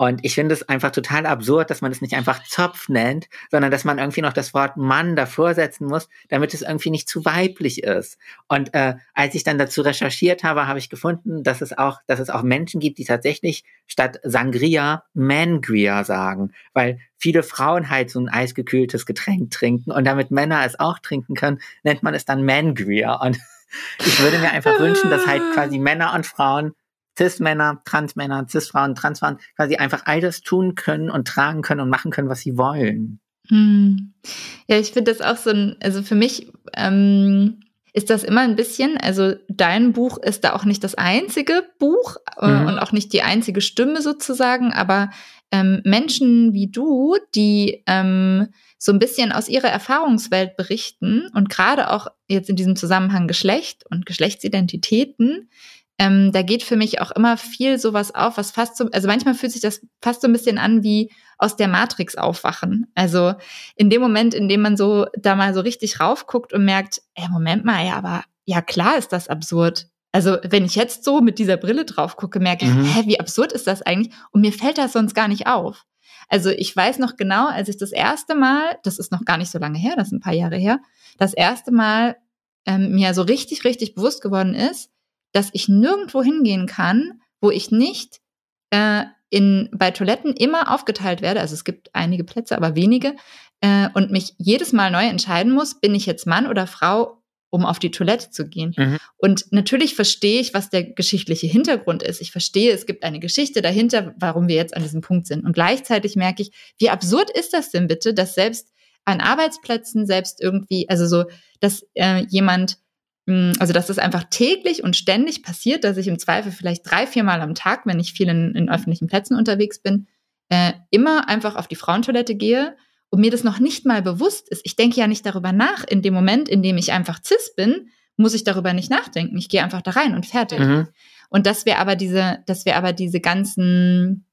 Und ich finde es einfach total absurd, dass man es nicht einfach Zopf nennt, sondern dass man irgendwie noch das Wort Mann davor setzen muss, damit es irgendwie nicht zu weiblich ist. Und äh, als ich dann dazu recherchiert habe, habe ich gefunden, dass es auch, dass es auch Menschen gibt, die tatsächlich statt Sangria Mangria sagen, weil viele Frauen halt so ein eisgekühltes Getränk trinken und damit Männer es auch trinken können, nennt man es dann Mangria. Und ich würde mir einfach wünschen, dass halt quasi Männer und Frauen Cis-Männer, Trans-Männer, Cis-Frauen, Trans-Frauen quasi einfach all das tun können und tragen können und machen können, was sie wollen. Hm. Ja, ich finde das auch so ein, also für mich ähm, ist das immer ein bisschen, also dein Buch ist da auch nicht das einzige Buch äh, mhm. und auch nicht die einzige Stimme sozusagen, aber ähm, Menschen wie du, die ähm, so ein bisschen aus ihrer Erfahrungswelt berichten und gerade auch jetzt in diesem Zusammenhang Geschlecht und Geschlechtsidentitäten, ähm, da geht für mich auch immer viel sowas auf, was fast so, also manchmal fühlt sich das fast so ein bisschen an wie aus der Matrix aufwachen. Also in dem Moment, in dem man so da mal so richtig raufguckt und merkt, ey, Moment mal, ja, aber ja klar ist das absurd. Also wenn ich jetzt so mit dieser Brille drauf gucke, merke ich, mhm. hä, wie absurd ist das eigentlich? Und mir fällt das sonst gar nicht auf. Also ich weiß noch genau, als ich das erste Mal, das ist noch gar nicht so lange her, das ist ein paar Jahre her, das erste Mal ähm, mir so richtig, richtig bewusst geworden ist, dass ich nirgendwo hingehen kann, wo ich nicht äh, in, bei Toiletten immer aufgeteilt werde. Also es gibt einige Plätze, aber wenige. Äh, und mich jedes Mal neu entscheiden muss, bin ich jetzt Mann oder Frau, um auf die Toilette zu gehen. Mhm. Und natürlich verstehe ich, was der geschichtliche Hintergrund ist. Ich verstehe, es gibt eine Geschichte dahinter, warum wir jetzt an diesem Punkt sind. Und gleichzeitig merke ich, wie absurd ist das denn bitte, dass selbst an Arbeitsplätzen, selbst irgendwie, also so, dass äh, jemand also, dass das einfach täglich und ständig passiert, dass ich im Zweifel vielleicht drei, vier Mal am Tag, wenn ich viel in, in öffentlichen Plätzen unterwegs bin, äh, immer einfach auf die Frauentoilette gehe und mir das noch nicht mal bewusst ist. Ich denke ja nicht darüber nach. In dem Moment, in dem ich einfach cis bin, muss ich darüber nicht nachdenken. Ich gehe einfach da rein und fertig. Mhm. Und dass wir aber diese, dass wir aber diese ganzen,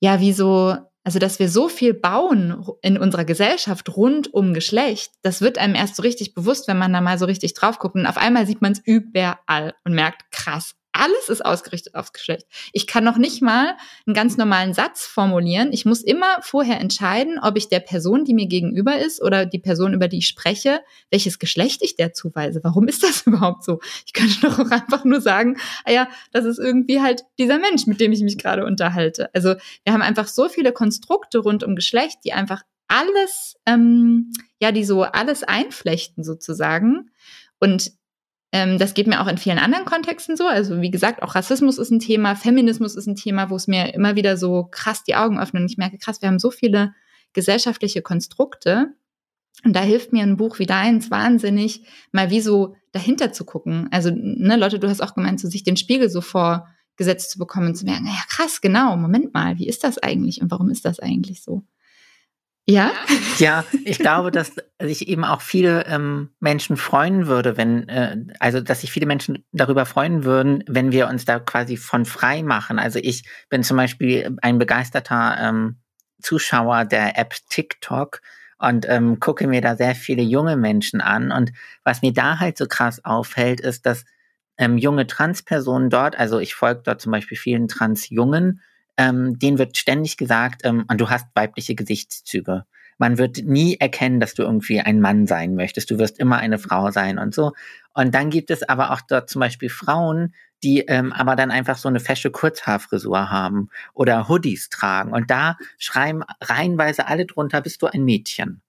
ja, wie so also, dass wir so viel bauen in unserer Gesellschaft rund um Geschlecht, das wird einem erst so richtig bewusst, wenn man da mal so richtig drauf guckt. Und auf einmal sieht man es überall und merkt, krass, alles ist ausgerichtet aufs Geschlecht. Ich kann noch nicht mal einen ganz normalen Satz formulieren. Ich muss immer vorher entscheiden, ob ich der Person, die mir gegenüber ist oder die Person, über die ich spreche, welches Geschlecht ich der zuweise. Warum ist das überhaupt so? Ich könnte doch auch einfach nur sagen, ah ja, das ist irgendwie halt dieser Mensch, mit dem ich mich gerade unterhalte. Also wir haben einfach so viele Konstrukte rund um Geschlecht, die einfach alles, ähm, ja, die so alles einflechten sozusagen. Und ähm, das geht mir auch in vielen anderen Kontexten so. Also wie gesagt, auch Rassismus ist ein Thema, Feminismus ist ein Thema, wo es mir immer wieder so krass die Augen öffnet. Und ich merke, krass, wir haben so viele gesellschaftliche Konstrukte. Und da hilft mir ein Buch wie deins wahnsinnig, mal wie so dahinter zu gucken. Also, ne, Leute, du hast auch gemeint, so sich den Spiegel so vorgesetzt zu bekommen und zu merken, ja krass, genau, Moment mal, wie ist das eigentlich und warum ist das eigentlich so? Ja? Ja, ich glaube, dass sich eben auch viele ähm, Menschen freuen würde, wenn, äh, also dass sich viele Menschen darüber freuen würden, wenn wir uns da quasi von frei machen. Also ich bin zum Beispiel ein begeisterter ähm, Zuschauer der App TikTok und ähm, gucke mir da sehr viele junge Menschen an. Und was mir da halt so krass auffällt, ist, dass ähm, junge Transpersonen dort, also ich folge dort zum Beispiel vielen Transjungen, ähm, denen wird ständig gesagt, ähm, und du hast weibliche Gesichtszüge. Man wird nie erkennen, dass du irgendwie ein Mann sein möchtest. Du wirst immer eine Frau sein und so. Und dann gibt es aber auch dort zum Beispiel Frauen, die ähm, aber dann einfach so eine fesche Kurzhaarfrisur haben oder Hoodies tragen. Und da schreiben reihenweise alle drunter, bist du ein Mädchen.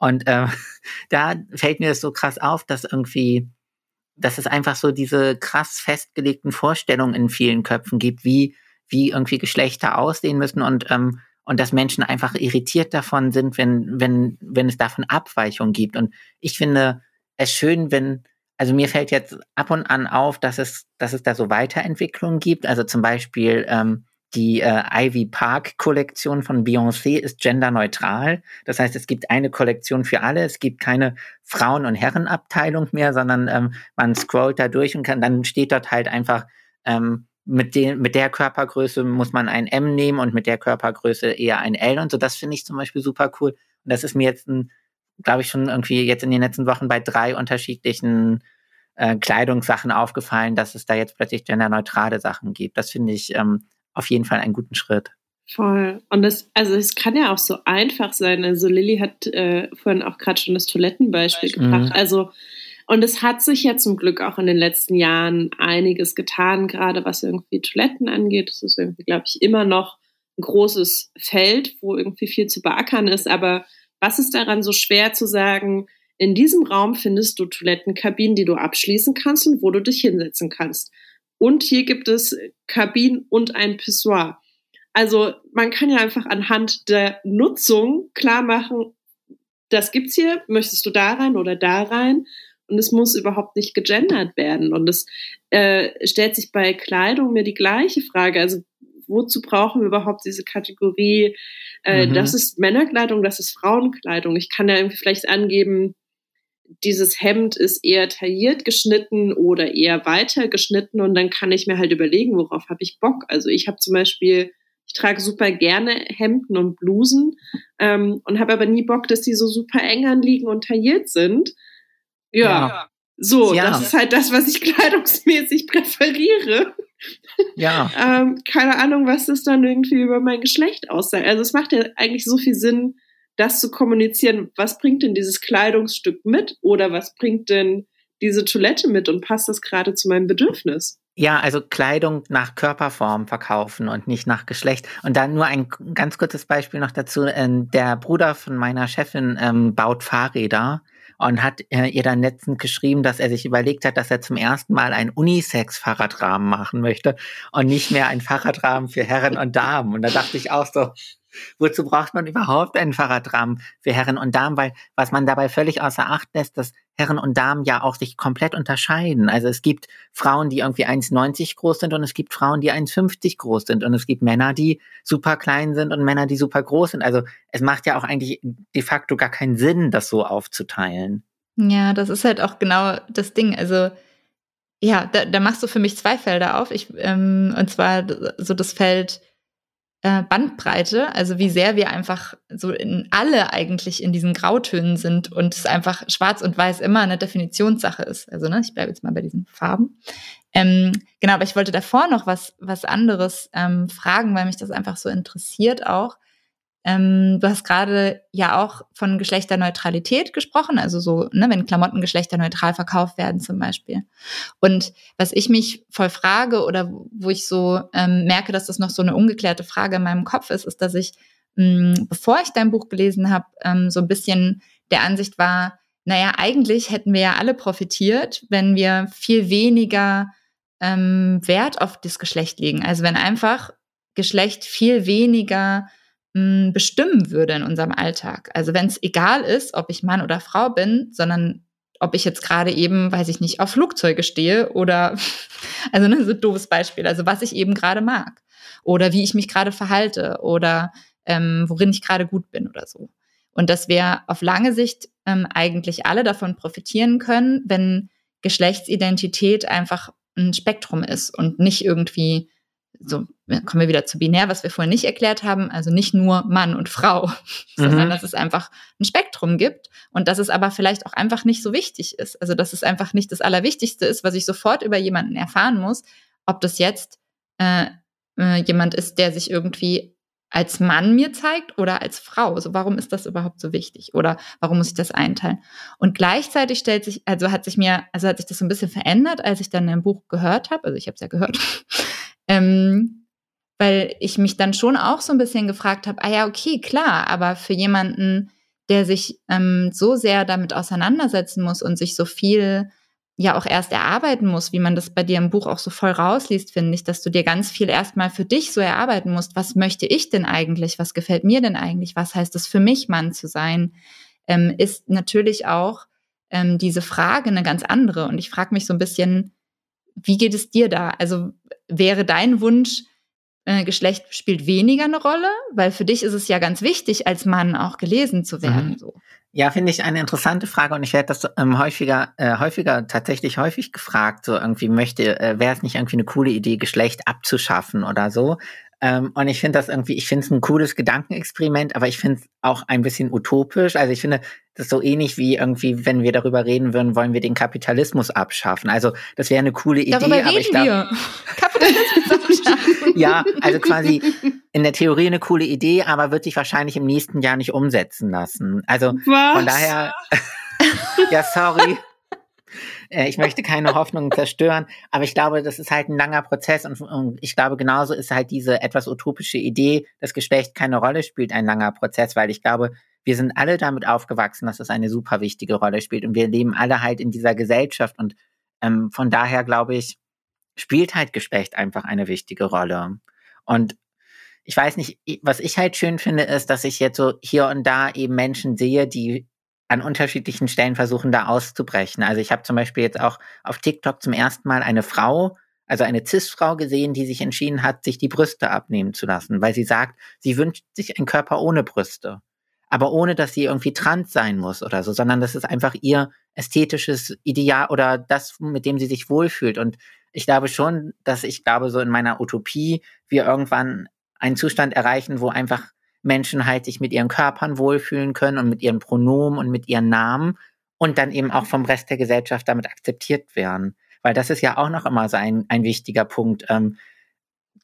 Und äh, da fällt mir das so krass auf, dass irgendwie, dass es einfach so diese krass festgelegten Vorstellungen in vielen Köpfen gibt, wie wie irgendwie Geschlechter aussehen müssen und ähm, und dass Menschen einfach irritiert davon sind, wenn wenn wenn es davon Abweichungen gibt. Und ich finde es schön, wenn also mir fällt jetzt ab und an auf, dass es dass es da so Weiterentwicklungen gibt. Also zum Beispiel ähm, die äh, Ivy Park Kollektion von Beyoncé ist genderneutral. Das heißt, es gibt eine Kollektion für alle. Es gibt keine Frauen- und Herrenabteilung mehr, sondern ähm, man scrollt da durch und kann, dann steht dort halt einfach ähm, mit, den, mit der Körpergröße muss man ein M nehmen und mit der Körpergröße eher ein L und so. Das finde ich zum Beispiel super cool. Und das ist mir jetzt, glaube ich, schon irgendwie jetzt in den letzten Wochen bei drei unterschiedlichen äh, Kleidungssachen aufgefallen, dass es da jetzt plötzlich genderneutrale Sachen gibt. Das finde ich ähm, auf jeden Fall einen guten Schritt. Voll. Und das, also es kann ja auch so einfach sein. Also Lilly hat äh, vorhin auch gerade schon das Toilettenbeispiel mhm. gebracht. Also und es hat sich ja zum Glück auch in den letzten Jahren einiges getan, gerade was irgendwie Toiletten angeht. Das ist irgendwie, glaube ich, immer noch ein großes Feld, wo irgendwie viel zu beackern ist. Aber was ist daran so schwer zu sagen, in diesem Raum findest du Toilettenkabinen, die du abschließen kannst und wo du dich hinsetzen kannst. Und hier gibt es Kabinen und ein Pissoir. Also man kann ja einfach anhand der Nutzung klar machen, das gibt's hier, möchtest du da rein oder da rein? Und es muss überhaupt nicht gegendert werden. Und es äh, stellt sich bei Kleidung mir die gleiche Frage. Also wozu brauchen wir überhaupt diese Kategorie? Äh, mhm. Das ist Männerkleidung, das ist Frauenkleidung. Ich kann ja irgendwie vielleicht angeben, dieses Hemd ist eher tailliert geschnitten oder eher weiter geschnitten und dann kann ich mir halt überlegen, worauf habe ich Bock. Also ich habe zum Beispiel, ich trage super gerne Hemden und Blusen ähm, und habe aber nie Bock, dass die so super eng anliegen und tailliert sind. Ja, ja. so, ja. das ist halt das, was ich kleidungsmäßig präferiere. Ja. ähm, keine Ahnung, was das dann irgendwie über mein Geschlecht aussagt. Also es macht ja eigentlich so viel Sinn, das zu kommunizieren, was bringt denn dieses Kleidungsstück mit oder was bringt denn diese Toilette mit und passt das gerade zu meinem Bedürfnis? Ja, also Kleidung nach Körperform verkaufen und nicht nach Geschlecht. Und dann nur ein ganz kurzes Beispiel noch dazu. Ähm, der Bruder von meiner Chefin ähm, baut Fahrräder und hat äh, ihr dann letztens geschrieben, dass er sich überlegt hat, dass er zum ersten Mal einen Unisex-Fahrradrahmen machen möchte und nicht mehr einen Fahrradrahmen für Herren und Damen. Und da dachte ich auch so, Wozu braucht man überhaupt einen Fahrradrahmen für Herren und Damen? Weil was man dabei völlig außer Acht lässt, dass Herren und Damen ja auch sich komplett unterscheiden. Also es gibt Frauen, die irgendwie 1,90 groß sind und es gibt Frauen, die 1,50 groß sind und es gibt Männer, die super klein sind und Männer, die super groß sind. Also es macht ja auch eigentlich de facto gar keinen Sinn, das so aufzuteilen. Ja, das ist halt auch genau das Ding. Also ja, da, da machst du für mich zwei Felder auf. Ich, ähm, und zwar so das Feld äh, Bandbreite, also wie sehr wir einfach so in alle eigentlich in diesen Grautönen sind und es einfach schwarz und weiß immer eine Definitionssache ist. Also ne, ich bleibe jetzt mal bei diesen Farben. Ähm, genau, aber ich wollte davor noch was, was anderes ähm, fragen, weil mich das einfach so interessiert auch. Ähm, du hast gerade ja auch von Geschlechterneutralität gesprochen, also so, ne, wenn Klamotten geschlechterneutral verkauft werden zum Beispiel. Und was ich mich voll frage oder wo ich so ähm, merke, dass das noch so eine ungeklärte Frage in meinem Kopf ist, ist, dass ich, mh, mm, bevor ich dein Buch gelesen habe, ähm, so ein bisschen der Ansicht war, naja, eigentlich hätten wir ja alle profitiert, wenn wir viel weniger ähm, Wert auf das Geschlecht legen. Also wenn einfach Geschlecht viel weniger mh, bestimmen würde in unserem Alltag. Also wenn es egal ist, ob ich Mann oder Frau bin, sondern ob ich jetzt gerade eben, weiß ich nicht, auf Flugzeuge stehe oder, also ne, so ein doofes Beispiel, also was ich eben gerade mag oder wie ich mich gerade verhalte oder ähm, worin ich gerade gut bin oder so. Und dass wir auf lange Sicht ähm, eigentlich alle davon profitieren können, wenn Geschlechtsidentität einfach ein Spektrum ist und nicht irgendwie so kommen wir wieder zu binär, was wir vorhin nicht erklärt haben, also nicht nur Mann und Frau, mhm. sondern dass es einfach ein Spektrum gibt und dass es aber vielleicht auch einfach nicht so wichtig ist. Also dass es einfach nicht das Allerwichtigste ist, was ich sofort über jemanden erfahren muss, ob das jetzt äh, äh, jemand ist, der sich irgendwie als Mann mir zeigt oder als Frau. Also warum ist das überhaupt so wichtig? Oder warum muss ich das einteilen? Und gleichzeitig stellt sich, also hat sich mir, also hat sich das so ein bisschen verändert, als ich dann ein Buch gehört habe. Also ich habe es ja gehört. Ähm, weil ich mich dann schon auch so ein bisschen gefragt habe, ah ja, okay, klar, aber für jemanden, der sich ähm, so sehr damit auseinandersetzen muss und sich so viel ja auch erst erarbeiten muss, wie man das bei dir im Buch auch so voll rausliest, finde ich, dass du dir ganz viel erstmal für dich so erarbeiten musst. Was möchte ich denn eigentlich? Was gefällt mir denn eigentlich? Was heißt es für mich, Mann zu sein? Ähm, ist natürlich auch ähm, diese Frage eine ganz andere. Und ich frage mich so ein bisschen, wie geht es dir da? Also wäre dein Wunsch, äh, Geschlecht spielt weniger eine Rolle? Weil für dich ist es ja ganz wichtig, als Mann auch gelesen zu werden. Mhm. So. Ja, finde ich eine interessante Frage und ich werde das ähm, häufiger, äh, häufiger, tatsächlich häufig gefragt, so irgendwie möchte, äh, wäre es nicht irgendwie eine coole Idee, Geschlecht abzuschaffen oder so. Ähm, und ich finde das irgendwie, ich finde es ein cooles Gedankenexperiment, aber ich finde es auch ein bisschen utopisch. Also ich finde, das so ähnlich wie irgendwie, wenn wir darüber reden würden, wollen wir den Kapitalismus abschaffen. Also das wäre eine coole Idee, darüber aber ich glaube. Kapitalismus abschaffen. ja, also quasi in der Theorie eine coole Idee, aber wird sich wahrscheinlich im nächsten Jahr nicht umsetzen lassen. Also Was? von daher. ja, sorry. Äh, ich möchte keine Hoffnungen zerstören, aber ich glaube, das ist halt ein langer Prozess und, und, ich glaube, genauso ist halt diese etwas utopische Idee, dass Geschlecht keine Rolle spielt, ein langer Prozess, weil ich glaube, wir sind alle damit aufgewachsen, dass es eine super wichtige Rolle spielt und wir leben alle halt in dieser Gesellschaft und ähm, von daher glaube ich, spielt halt Geschlecht einfach eine wichtige Rolle. Und ich weiß nicht, was ich halt schön finde, ist, dass ich jetzt so hier und da eben Menschen sehe, die an unterschiedlichen Stellen versuchen, da auszubrechen. Also ich habe zum Beispiel jetzt auch auf TikTok zum ersten Mal eine Frau also eine CIS-Frau gesehen, die sich entschieden hat, sich die Brüste abnehmen zu lassen, weil sie sagt, sie wünscht sich einen Körper ohne Brüste. Aber ohne, dass sie irgendwie trans sein muss oder so, sondern das ist einfach ihr ästhetisches Ideal oder das, mit dem sie sich wohlfühlt. Und ich glaube schon, dass ich glaube, so in meiner Utopie wir irgendwann einen Zustand erreichen, wo einfach Menschen halt sich mit ihren Körpern wohlfühlen können und mit ihren Pronomen und mit ihren Namen und dann eben auch vom Rest der Gesellschaft damit akzeptiert werden. Weil das ist ja auch noch immer so ein, ein wichtiger Punkt. Ähm,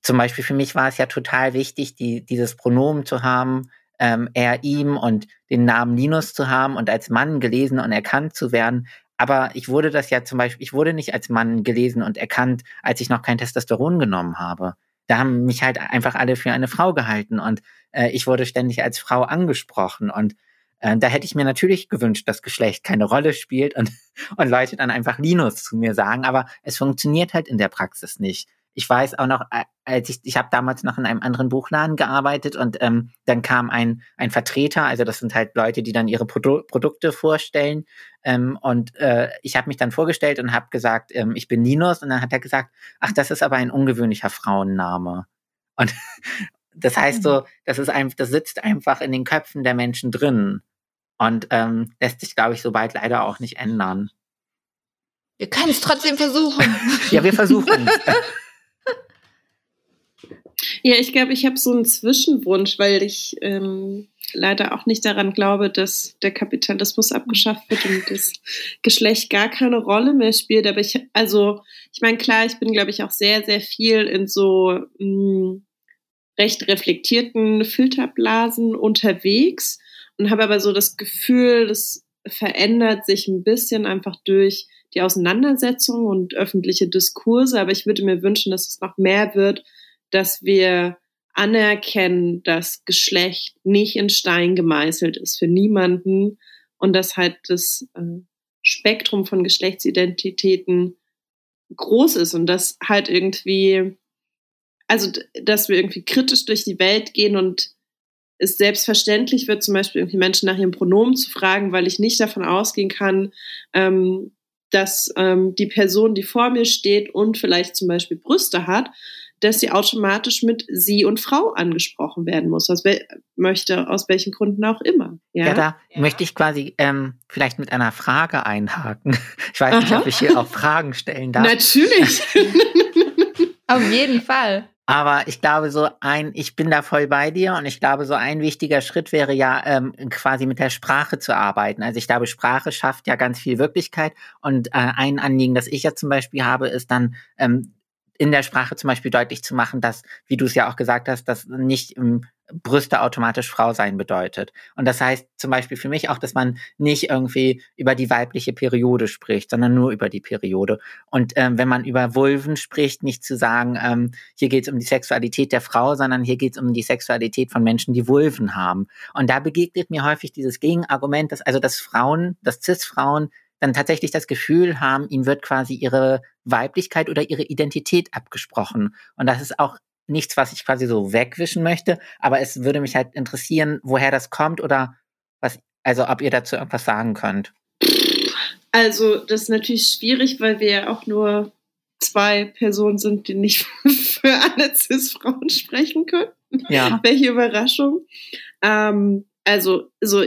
zum Beispiel für mich war es ja total wichtig, die, dieses Pronomen zu haben, ähm, er, ihm und den Namen Linus zu haben und als Mann gelesen und erkannt zu werden. Aber ich wurde das ja zum Beispiel, ich wurde nicht als Mann gelesen und erkannt, als ich noch kein Testosteron genommen habe. Da haben mich halt einfach alle für eine Frau gehalten und äh, ich wurde ständig als Frau angesprochen und äh, da hätte ich mir natürlich gewünscht, dass Geschlecht keine Rolle spielt und, und Leute dann einfach Linus zu mir sagen, aber es funktioniert halt in der Praxis nicht ich weiß auch noch, als ich, ich habe damals noch in einem anderen Buchladen gearbeitet und ähm, dann kam ein, ein Vertreter, also das sind halt Leute, die dann ihre Produ Produkte vorstellen. Ähm, und äh, ich habe mich dann vorgestellt und habe gesagt, ähm, ich bin Linus. Und dann hat er gesagt, ach, das ist aber ein ungewöhnlicher Frauenname. Und das heißt so, mhm. das ist einfach, das sitzt einfach in den Köpfen der Menschen drin. Und ähm, lässt sich, glaube ich, so bald leider auch nicht ändern. Wir können es trotzdem versuchen. ja, wir versuchen Ja, ich glaube, ich habe so einen Zwischenwunsch, weil ich ähm, leider auch nicht daran glaube, dass der Kapitalismus abgeschafft wird und das Geschlecht gar keine Rolle mehr spielt. Aber ich, also, ich meine, klar, ich bin, glaube ich, auch sehr, sehr viel in so mh, hm, recht reflektierten Filterblasen unterwegs und habe aber so das Gefühl, das verändert sich ein bisschen einfach durch die Auseinandersetzung und öffentliche Diskurse. Aber ich würde mir wünschen, dass es noch mehr wird, dass wir anerkennen, dass Geschlecht nicht in Stein gemeißelt ist für niemanden und dass halt das äh, Spektrum von Geschlechtsidentitäten groß ist und dass halt irgendwie, also dass wir irgendwie kritisch durch die Welt gehen und es selbstverständlich wird, zum Beispiel irgendwie Menschen nach ihrem Pronomen zu fragen, weil ich nicht davon ausgehen kann, ähm, dass ähm, die Person, die vor mir steht und vielleicht zum Beispiel Brüste hat, dass sie automatisch mit sie und Frau angesprochen werden muss, aus möchte, aus welchen Gründen auch immer. Ja, ja da ja. möchte ich quasi ähm, vielleicht mit einer Frage einhaken. Ich weiß Aha. nicht, ob ich hier auch Fragen stellen darf. Natürlich. Auf jeden Fall. Aber ich glaube, so ein, ich bin da voll bei dir und ich glaube, so ein wichtiger Schritt wäre ja ähm, quasi mit der Sprache zu arbeiten. Also ich glaube, Sprache schafft ja ganz viel Wirklichkeit und äh, ein Anliegen, das ich ja zum Beispiel habe, ist dann ähm, in der Sprache zum Beispiel deutlich zu machen, dass, wie du es ja auch gesagt hast, dass nicht ähm, Brüste automatisch Frau sein bedeutet. Und das heißt zum Beispiel für mich auch, dass man nicht irgendwie über die weibliche Periode spricht, sondern nur über die Periode. Und ähm, wenn man über Vulven spricht, nicht zu sagen, ähm, hier geht es um die Sexualität der Frau, sondern hier geht es um die Sexualität von Menschen, die Vulven haben. Und da begegnet mir häufig dieses Gegenargument, dass also dass Frauen, dass Cis-Frauen dann tatsächlich das Gefühl haben, ihnen wird quasi ihre Weiblichkeit oder ihre Identität abgesprochen. Und das ist auch nichts, was ich quasi so wegwischen möchte, aber es würde mich halt interessieren, woher das kommt oder was, also ob ihr dazu irgendwas sagen könnt. Also, das ist natürlich schwierig, weil wir ja auch nur zwei Personen sind, die nicht für alle Cis-Frauen sprechen können. Ja. Welche Überraschung. Ähm, also, so,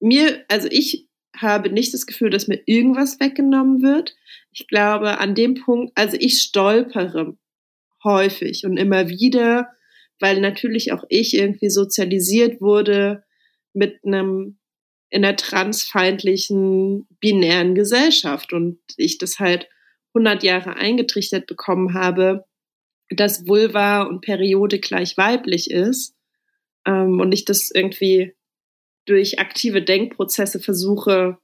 mir, also ich habe nicht das Gefühl, dass mir irgendwas weggenommen wird. Ich glaube, an dem Punkt, also ich stolpere häufig und immer wieder, weil natürlich auch ich irgendwie sozialisiert wurde mit einem in einer transfeindlichen binären Gesellschaft und ich das halt 100 Jahre eingetrichtert bekommen habe, dass Vulva und Periode gleich weiblich ist ähm, und ich das irgendwie durch aktive Denkprozesse versuche,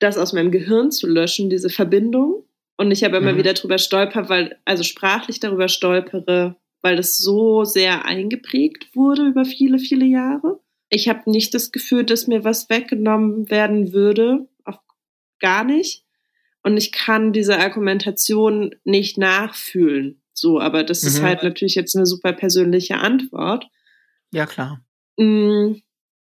das aus meinem Gehirn zu löschen, diese Verbindung. Und ich habe immer mhm. wieder drüber stolpert, weil, also sprachlich darüber stolpere, weil das so sehr eingeprägt wurde über viele, viele Jahre. Ich habe nicht das Gefühl, dass mir was weggenommen werden würde. Auch gar nicht. Und ich kann diese Argumentation nicht nachfühlen. So, aber das mhm. ist halt natürlich jetzt eine super persönliche Antwort. Ja, klar. Hm,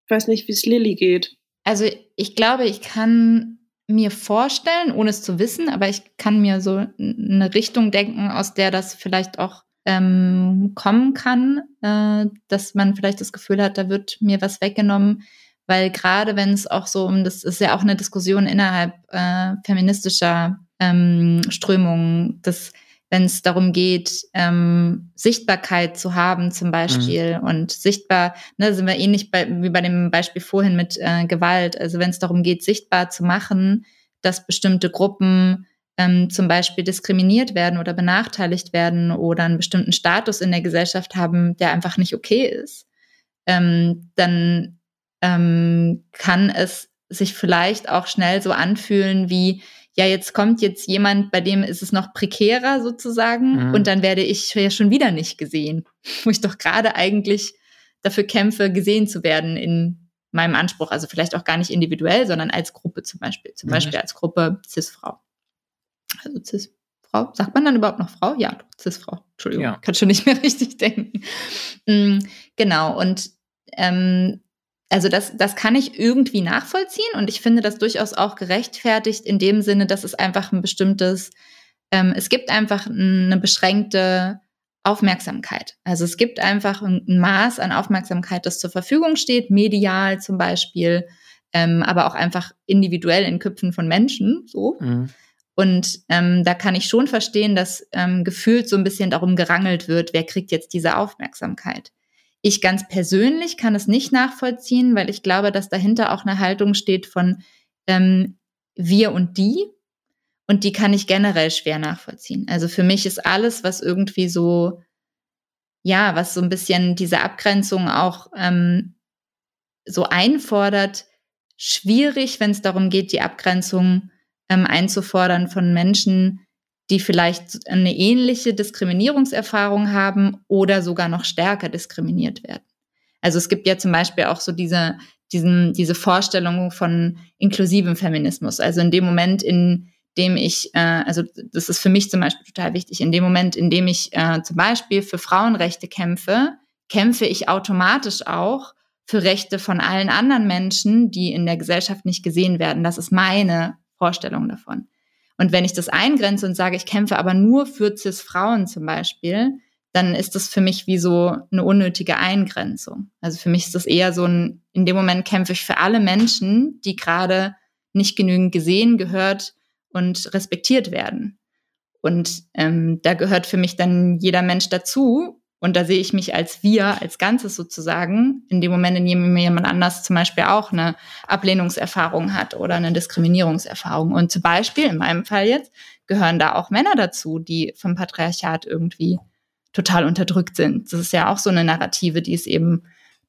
weiß nicht, wie es Lilly geht. Also ich glaube, ich kann mir vorstellen, ohne es zu wissen, aber ich kann mir so eine Richtung denken, aus der das vielleicht auch ähm, kommen kann, äh, dass man vielleicht das Gefühl hat, da wird mir was weggenommen, weil gerade wenn es auch so um, das ist ja auch eine Diskussion innerhalb äh, feministischer ähm, Strömungen, dass wenn es darum geht, ähm, Sichtbarkeit zu haben zum Beispiel mhm. und sichtbar, ne, sind wir ähnlich bei, wie bei dem Beispiel vorhin mit äh, Gewalt. Also wenn es darum geht, sichtbar zu machen, dass bestimmte Gruppen ähm, zum Beispiel diskriminiert werden oder benachteiligt werden oder einen bestimmten Status in der Gesellschaft haben, der einfach nicht okay ist, ähm, dann ähm, kann es sich vielleicht auch schnell so anfühlen wie, ja, jetzt kommt jetzt jemand, bei dem ist es noch prekärer sozusagen mhm. und dann werde ich ja schon wieder nicht gesehen, wo ich doch gerade eigentlich dafür kämpfe, gesehen zu werden in meinem Anspruch. Also vielleicht auch gar nicht individuell, sondern als Gruppe zum Beispiel. Zum mhm. Beispiel als Gruppe Cis-Frau. Also Cis-Frau. Sagt man dann überhaupt noch Frau? Ja, Cis-Frau. Entschuldigung, ja. kann schon nicht mehr richtig denken. Mhm, genau. Und ähm, also das, das kann ich irgendwie nachvollziehen und ich finde das durchaus auch gerechtfertigt in dem Sinne, dass es einfach ein bestimmtes, ähm, es gibt einfach eine beschränkte Aufmerksamkeit. Also es gibt einfach ein, Maß an Aufmerksamkeit, das zur Verfügung steht, medial zum Beispiel, ähm, aber auch einfach individuell in Köpfen von Menschen, so. Mhm. Und ähm, da kann ich schon verstehen, dass ähm, gefühlt so ein bisschen darum gerangelt wird, wer kriegt jetzt diese Aufmerksamkeit. Ich ganz persönlich kann es nicht nachvollziehen, weil ich glaube, dass dahinter auch eine Haltung steht von ähm, wir und die. Und die kann ich generell schwer nachvollziehen. Also für mich ist alles, was irgendwie so, ja, was so ein bisschen diese Abgrenzung auch ähm, so einfordert, schwierig, wenn es darum geht, die Abgrenzung ähm, einzufordern von Menschen, die vielleicht eine ähnliche Diskriminierungserfahrung haben oder sogar noch stärker diskriminiert werden. Also es gibt ja zum Beispiel auch so diese, diesen, diese Vorstellung von inklusivem Feminismus. Also in dem Moment, in dem ich, äh, also das ist für mich zum Beispiel total wichtig, in dem Moment, in dem ich äh, zum Beispiel für Frauenrechte kämpfe, kämpfe ich automatisch auch für Rechte von allen anderen Menschen, die in der Gesellschaft nicht gesehen werden. Das ist meine Vorstellung davon. Und wenn ich das eingrenze und sage, ich kämpfe aber nur für CIS-Frauen zum Beispiel, dann ist das für mich wie so eine unnötige Eingrenzung. Also für mich ist das eher so ein, in dem Moment kämpfe ich für alle Menschen, die gerade nicht genügend gesehen, gehört und respektiert werden. Und ähm, da gehört für mich dann jeder Mensch dazu. Und da sehe ich mich als wir, als Ganzes sozusagen, in dem Moment, in dem jemand anders zum Beispiel auch eine Ablehnungserfahrung hat oder eine Diskriminierungserfahrung. Und zum Beispiel, in meinem Fall jetzt, gehören da auch Männer dazu, die vom Patriarchat irgendwie total unterdrückt sind. Das ist ja auch so eine Narrative, die es eben,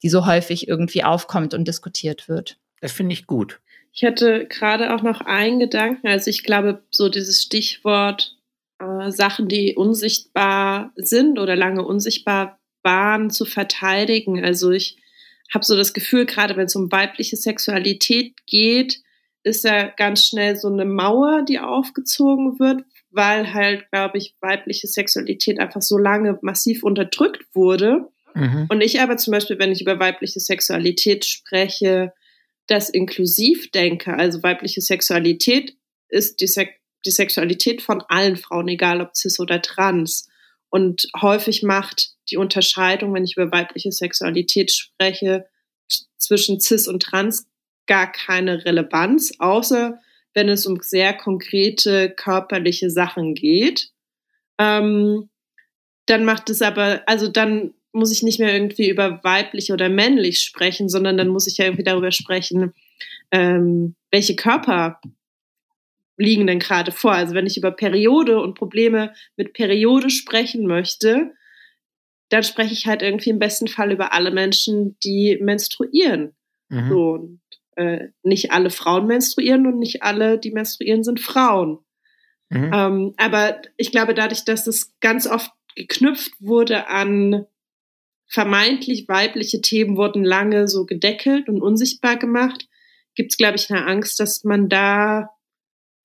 die so häufig irgendwie aufkommt und diskutiert wird. Das finde ich gut. Ich hatte gerade auch noch einen Gedanken, also ich glaube, so dieses Stichwort äh, Sachen, die unsichtbar sind oder lange unsichtbar waren, zu verteidigen. Also ich habe so das Gefühl, gerade wenn es um weibliche Sexualität geht, ist da ganz schnell so eine Mauer, die aufgezogen wird, weil halt, glaube ich, weibliche Sexualität einfach so lange massiv unterdrückt wurde. Mhm. Und ich aber zum Beispiel, wenn ich über weibliche Sexualität spreche, das inklusiv denke. Also weibliche Sexualität ist die, Sek die Sexualität von allen Frauen, egal ob cis oder trans. Und häufig macht die Unterscheidung, wenn ich über weibliche Sexualität spreche, zwischen cis und trans gar keine Relevanz, außer wenn es um sehr konkrete körperliche Sachen geht. Ähm, dann macht es aber, also dann muss ich nicht mehr irgendwie über weiblich oder männlich sprechen, sondern dann muss ich ja irgendwie darüber sprechen, ähm, welche Körper liegen denn gerade vor? Also wenn ich über Periode und Probleme mit Periode sprechen möchte, dann spreche ich halt irgendwie im besten Fall über alle Menschen, die menstruieren. Mhm. So, und, äh, nicht alle Frauen menstruieren und nicht alle, die menstruieren, sind Frauen. Mhm. Ähm, aber ich glaube, dadurch, dass es ganz oft geknüpft wurde an vermeintlich weibliche Themen, wurden lange so gedeckelt und unsichtbar gemacht, gibt es, glaube ich, eine Angst, dass man da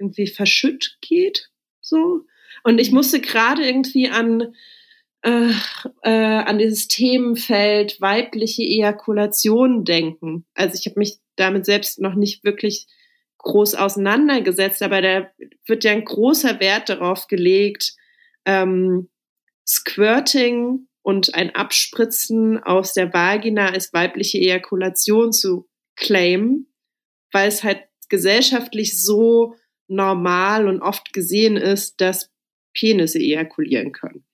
irgendwie verschütt geht. So. Und ich musste gerade irgendwie an, äh, äh, an dieses Themenfeld weibliche Ejakulation denken. Also ich habe mich damit selbst noch nicht wirklich groß auseinandergesetzt, aber da wird ja ein großer Wert darauf gelegt, ähm, Squirting und ein Abspritzen aus der Vagina als weibliche Ejakulation zu claimen, weil es halt gesellschaftlich so normal und oft gesehen ist, dass Penisse ejakulieren können.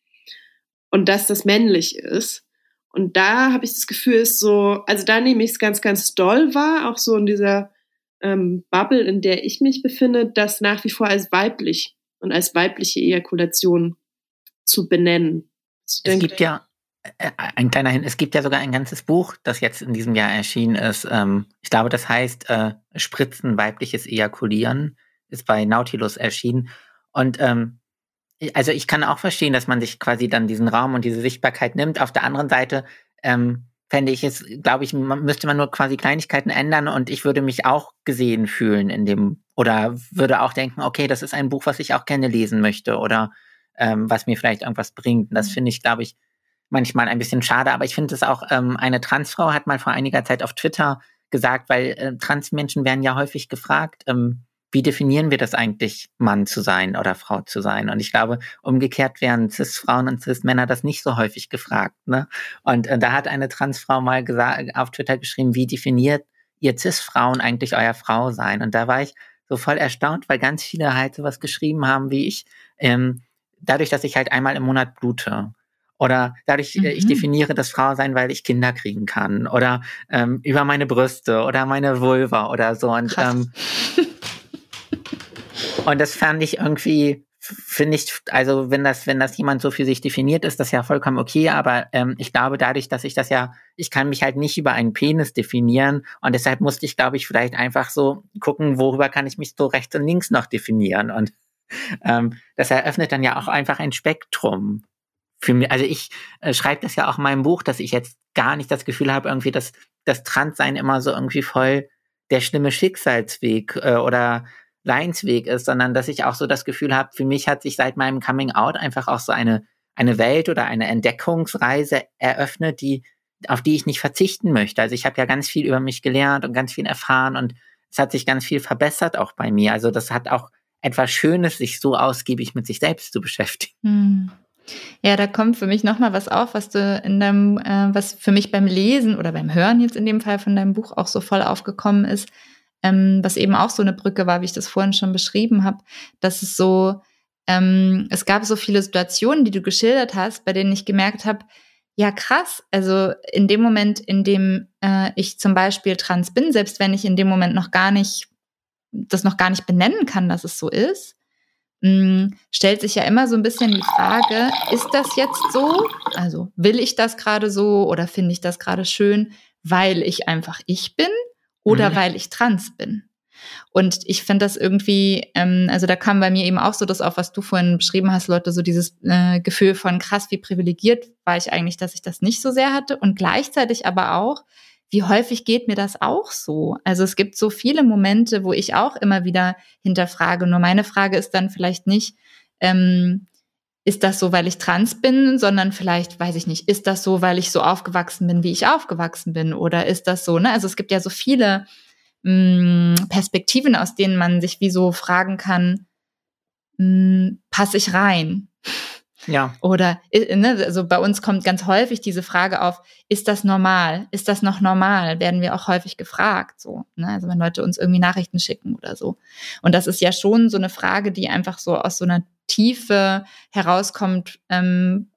Und dass das männlich ist. Und da habe ich das Gefühl, ist so, also da nehme ich es ganz, ganz doll wahr, auch so in dieser ähm, Bubble, in der ich mich befinde, das nach wie vor als weiblich und als weibliche Ejakulation zu benennen. Es gibt ja äh, ein kleiner Hin, es gibt ja sogar ein ganzes Buch, das jetzt in diesem Jahr erschienen ist. Ähm, ich glaube, das heißt äh, Spritzen weibliches Ejakulieren, ist bei Nautilus erschienen. Und ähm, also ich kann auch verstehen, dass man sich quasi dann diesen Raum und diese Sichtbarkeit nimmt. Auf der anderen Seite ähm, fände ich es, glaube ich, man, müsste man nur quasi Kleinigkeiten ändern und ich würde mich auch gesehen fühlen in dem oder würde auch denken, okay, das ist ein Buch, was ich auch gerne lesen möchte oder ähm, was mir vielleicht irgendwas bringt. Und das finde ich, glaube ich, manchmal ein bisschen schade. Aber ich finde es auch, ähm, eine Transfrau hat mal vor einiger Zeit auf Twitter gesagt, weil äh, Transmenschen werden ja häufig gefragt, ähm, wie definieren wir das eigentlich, Mann zu sein oder Frau zu sein? Und ich glaube, umgekehrt werden Cis-Frauen und Cis-Männer das nicht so häufig gefragt. Ne? Und äh, da hat eine Transfrau mal gesagt, auf Twitter geschrieben, wie definiert ihr Cis-Frauen eigentlich euer Frau sein? Und da war ich so voll erstaunt, weil ganz viele halt sowas geschrieben haben, wie ich, ähm, dadurch, dass ich halt einmal im Monat blute. Oder dadurch, mhm. ich definiere das Frausein, weil ich Kinder kriegen kann. Oder ähm, über meine Brüste oder meine Vulva oder so. Und ähm, Und das fand ich irgendwie, finde ich, also wenn das, wenn das jemand so für sich definiert, ist das ja vollkommen okay, aber ähm, ich glaube, dadurch, dass ich das ja, ich kann mich halt nicht über einen Penis definieren und deshalb musste ich, glaube ich, vielleicht einfach so gucken, worüber kann ich mich so rechts und links noch definieren. Und ähm, das eröffnet dann ja auch einfach ein Spektrum. Für mich, also ich äh, schreibe das ja auch in meinem Buch, dass ich jetzt gar nicht das Gefühl habe, irgendwie, dass das Transsein immer so irgendwie voll der schlimme Schicksalsweg äh, oder Leinsweg ist, sondern dass ich auch so das Gefühl habe, für mich hat sich seit meinem Coming Out einfach auch so eine, eine Welt oder eine Entdeckungsreise eröffnet, die, auf die ich nicht verzichten möchte. Also ich habe ja ganz viel über mich gelernt und ganz viel erfahren und es hat sich ganz viel verbessert auch bei mir. Also das hat auch etwas Schönes, sich so ausgiebig mit sich selbst zu beschäftigen. Hm. Ja, da kommt für mich nochmal was auf, was du in deinem, äh, was für mich beim Lesen oder beim Hören jetzt in dem Fall von deinem Buch auch so voll aufgekommen ist, ähm, was eben auch so eine Brücke war, wie ich das vorhin schon beschrieben habe, dass es so, ähm, es gab so viele Situationen, die du geschildert hast, bei denen ich gemerkt habe, ja krass, also in dem Moment, in dem äh, ich zum Beispiel trans bin, selbst wenn ich in dem Moment noch gar nicht, das noch gar nicht benennen kann, dass es so ist, mh, hm, stellt sich ja immer so ein bisschen die Frage, ist das jetzt so? Also will ich das gerade so oder finde ich das gerade schön, weil ich einfach ich bin? Oder mhm. weil ich trans bin. Und ich finde das irgendwie, ähm, also da kam bei mir eben auch so das auf, was du vorhin beschrieben hast, Leute, so dieses äh, Gefühl von krass, wie privilegiert war ich eigentlich, dass ich das nicht so sehr hatte. Und gleichzeitig aber auch, wie häufig geht mir das auch so? Also es gibt so viele Momente, wo ich auch immer wieder hinterfrage. Nur meine Frage ist dann vielleicht nicht, ähm, ist das so, weil ich trans bin, sondern vielleicht, weiß ich nicht, ist das so, weil ich so aufgewachsen bin, wie ich aufgewachsen bin? Oder ist das so, ne? Also es gibt ja so viele mh, mm, Perspektiven, aus denen man sich wie so fragen kann, mm, passe ich rein? Ja. Oder, ne, also bei uns kommt ganz häufig diese Frage auf, ist das normal? Ist das noch normal? Werden wir auch häufig gefragt, so, ne? Also wenn Leute uns irgendwie Nachrichten schicken oder so. Und das ist ja schon so eine Frage, die einfach so aus so einer Tiefe herauskommt, ähm,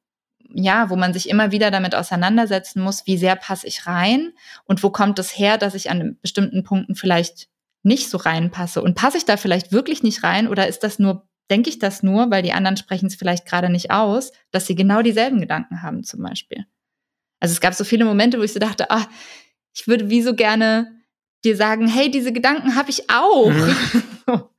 ja, wo man sich immer wieder damit auseinandersetzen muss, wie sehr passe ich rein und wo kommt es her, dass ich an bestimmten Punkten vielleicht nicht so reinpasse und passe ich da vielleicht wirklich nicht rein oder ist das nur, denke ich das nur, weil die anderen sprechen es vielleicht gerade nicht aus, dass sie genau dieselben Gedanken haben zum Beispiel. Also es gab so viele Momente, wo ich so dachte, ah, ich würde wie so gerne dir sagen, hey, diese Gedanken habe ich auch. Mhm.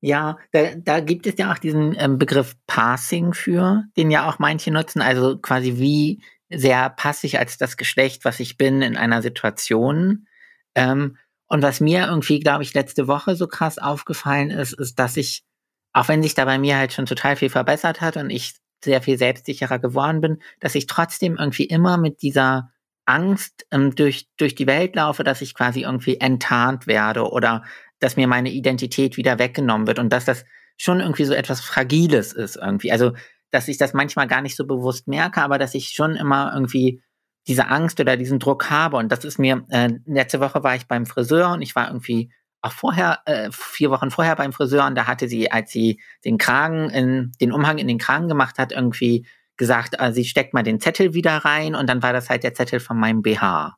Ja, da, da gibt es ja auch diesen ähm, Begriff Passing für, den ja auch manche nutzen. Also quasi wie sehr passe ich als das Geschlecht, was ich bin, in einer Situation. Ähm, und was mir irgendwie, glaube ich, letzte Woche so krass aufgefallen ist, ist, dass ich, auch wenn sich da bei mir halt schon total viel verbessert hat und ich sehr viel selbstsicherer geworden bin, dass ich trotzdem irgendwie immer mit dieser Angst ähm, durch, durch die Welt laufe, dass ich quasi irgendwie enttarnt werde oder dass mir meine Identität wieder weggenommen wird und dass das schon irgendwie so etwas Fragiles ist irgendwie. Also, dass ich das manchmal gar nicht so bewusst merke, aber dass ich schon immer irgendwie diese Angst oder diesen Druck habe. Und das ist mir, äh, letzte Woche war ich beim Friseur und ich war irgendwie auch vorher, äh, vier Wochen vorher beim Friseur und da hatte sie, als sie den Kragen in, den Umhang in den Kragen gemacht hat, irgendwie gesagt, äh, sie steckt mal den Zettel wieder rein und dann war das halt der Zettel von meinem BH.